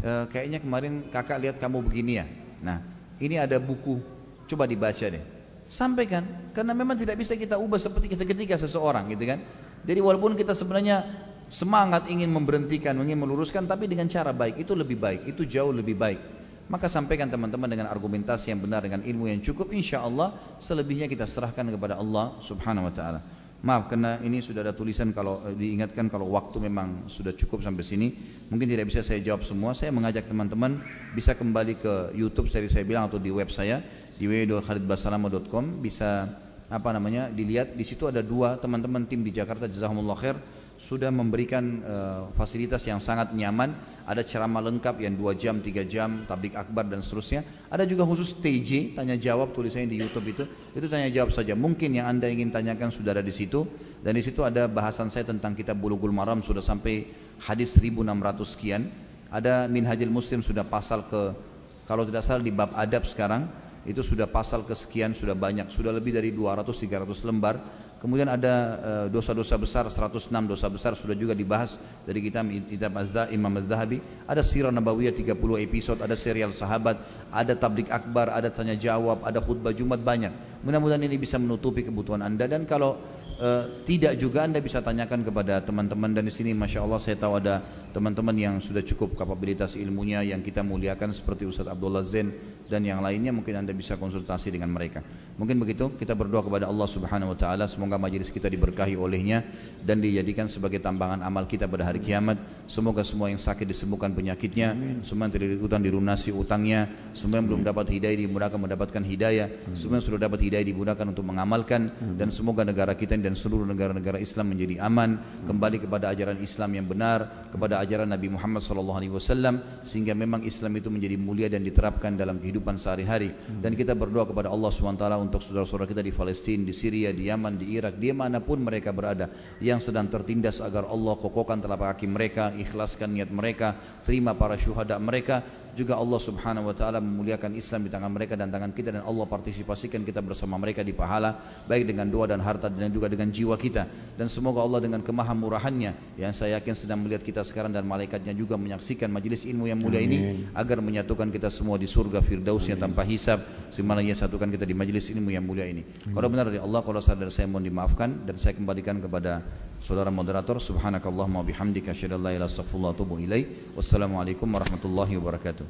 e, kayaknya kemarin kakak lihat kamu begini ya. Nah, ini ada buku, coba dibaca deh. Sampaikan, karena memang tidak bisa kita ubah seperti ketika seseorang gitu kan. Jadi walaupun kita sebenarnya semangat ingin memberhentikan, ingin meluruskan, tapi dengan cara baik, itu lebih baik, itu jauh lebih baik. Maka sampaikan teman-teman dengan argumentasi yang benar, dengan ilmu yang cukup, insya Allah selebihnya kita serahkan kepada Allah subhanahu wa ta'ala. Maaf karena ini sudah ada tulisan kalau eh, diingatkan kalau waktu memang sudah cukup sampai sini. Mungkin tidak bisa saya jawab semua. Saya mengajak teman-teman bisa kembali ke YouTube seperti saya bilang atau di web saya di www.khalidbasalama.com bisa apa namanya dilihat. Di situ ada dua teman-teman tim di Jakarta jazakumullah khair sudah memberikan uh, fasilitas yang sangat nyaman. Ada ceramah lengkap yang dua jam tiga jam tablik akbar dan seterusnya. Ada juga khusus TJ tanya jawab tulisannya di YouTube itu. Itu tanya jawab saja. Mungkin yang anda ingin tanyakan sudah ada di situ. Dan di situ ada bahasan saya tentang kitab Bulughul Maram sudah sampai hadis 1600 sekian. Ada Minhajul Muslim sudah pasal ke kalau tidak salah di bab adab sekarang. Itu sudah pasal kesekian sudah banyak. Sudah lebih dari 200 300 lembar kemudian ada eh, dosa-dosa besar 106 dosa besar sudah juga dibahas dari kitab kitab Imam Az-Zahabi. Ada sirah nabawiyah 30 episode ada serial sahabat ada tablik akbar ada tanya jawab ada khutbah Jumat banyak. Mudah-mudahan ini bisa menutupi kebutuhan Anda. Dan kalau Uh, tidak juga anda bisa tanyakan kepada teman-teman. Dan di sini masya Allah saya tahu ada teman-teman yang sudah cukup kapabilitas ilmunya yang kita muliakan seperti Ustadz Abdullah Zain dan yang lainnya. Mungkin anda bisa konsultasi dengan mereka. Mungkin begitu kita berdoa kepada Allah Subhanahu Wa Taala. Semoga majelis kita diberkahi olehnya dan dijadikan sebagai tambangan amal kita pada hari kiamat. Semoga semua yang sakit disembuhkan penyakitnya, semua yang terlilit utang dilunasi utangnya, semua yang belum dapat hidayah dimudahkan mendapatkan hidayah, semua yang sudah dapat hidayah dimudahkan untuk mengamalkan. Dan semoga negara kita dan seluruh negara-negara Islam menjadi aman kembali kepada ajaran Islam yang benar kepada ajaran Nabi Muhammad SAW sehingga memang Islam itu menjadi mulia dan diterapkan dalam kehidupan sehari-hari. Dan kita berdoa kepada Allah SWT untuk saudara-saudara kita di Palestina, di Syria, di Yaman, di Irak, di mana pun mereka berada yang sedang tertindas agar Allah kokohkan telapak kaki mereka, ikhlaskan niat mereka, terima para syuhada mereka juga Allah Subhanahu wa taala memuliakan Islam di tangan mereka dan tangan kita dan Allah partisipasikan kita bersama mereka di pahala baik dengan doa dan harta dan juga dengan jiwa kita. Dan semoga Allah dengan kemahamurahannya yang saya yakin sedang melihat kita sekarang dan malaikatnya juga menyaksikan majelis ilmu yang mulia ini agar menyatukan kita semua di surga firdausnya tanpa hisab semana ia satukan kita di majelis ilmu yang mulia ini. Kalau benar dari Allah kalau salah dari saya mohon dimaafkan dan saya kembalikan kepada saudara moderator. Subhanakallahumma bihamdika asyhadu an la ilaha illa anta astaghfiruka wa atubu ilaik wassalamualaikum warahmatullahi wabarakatuh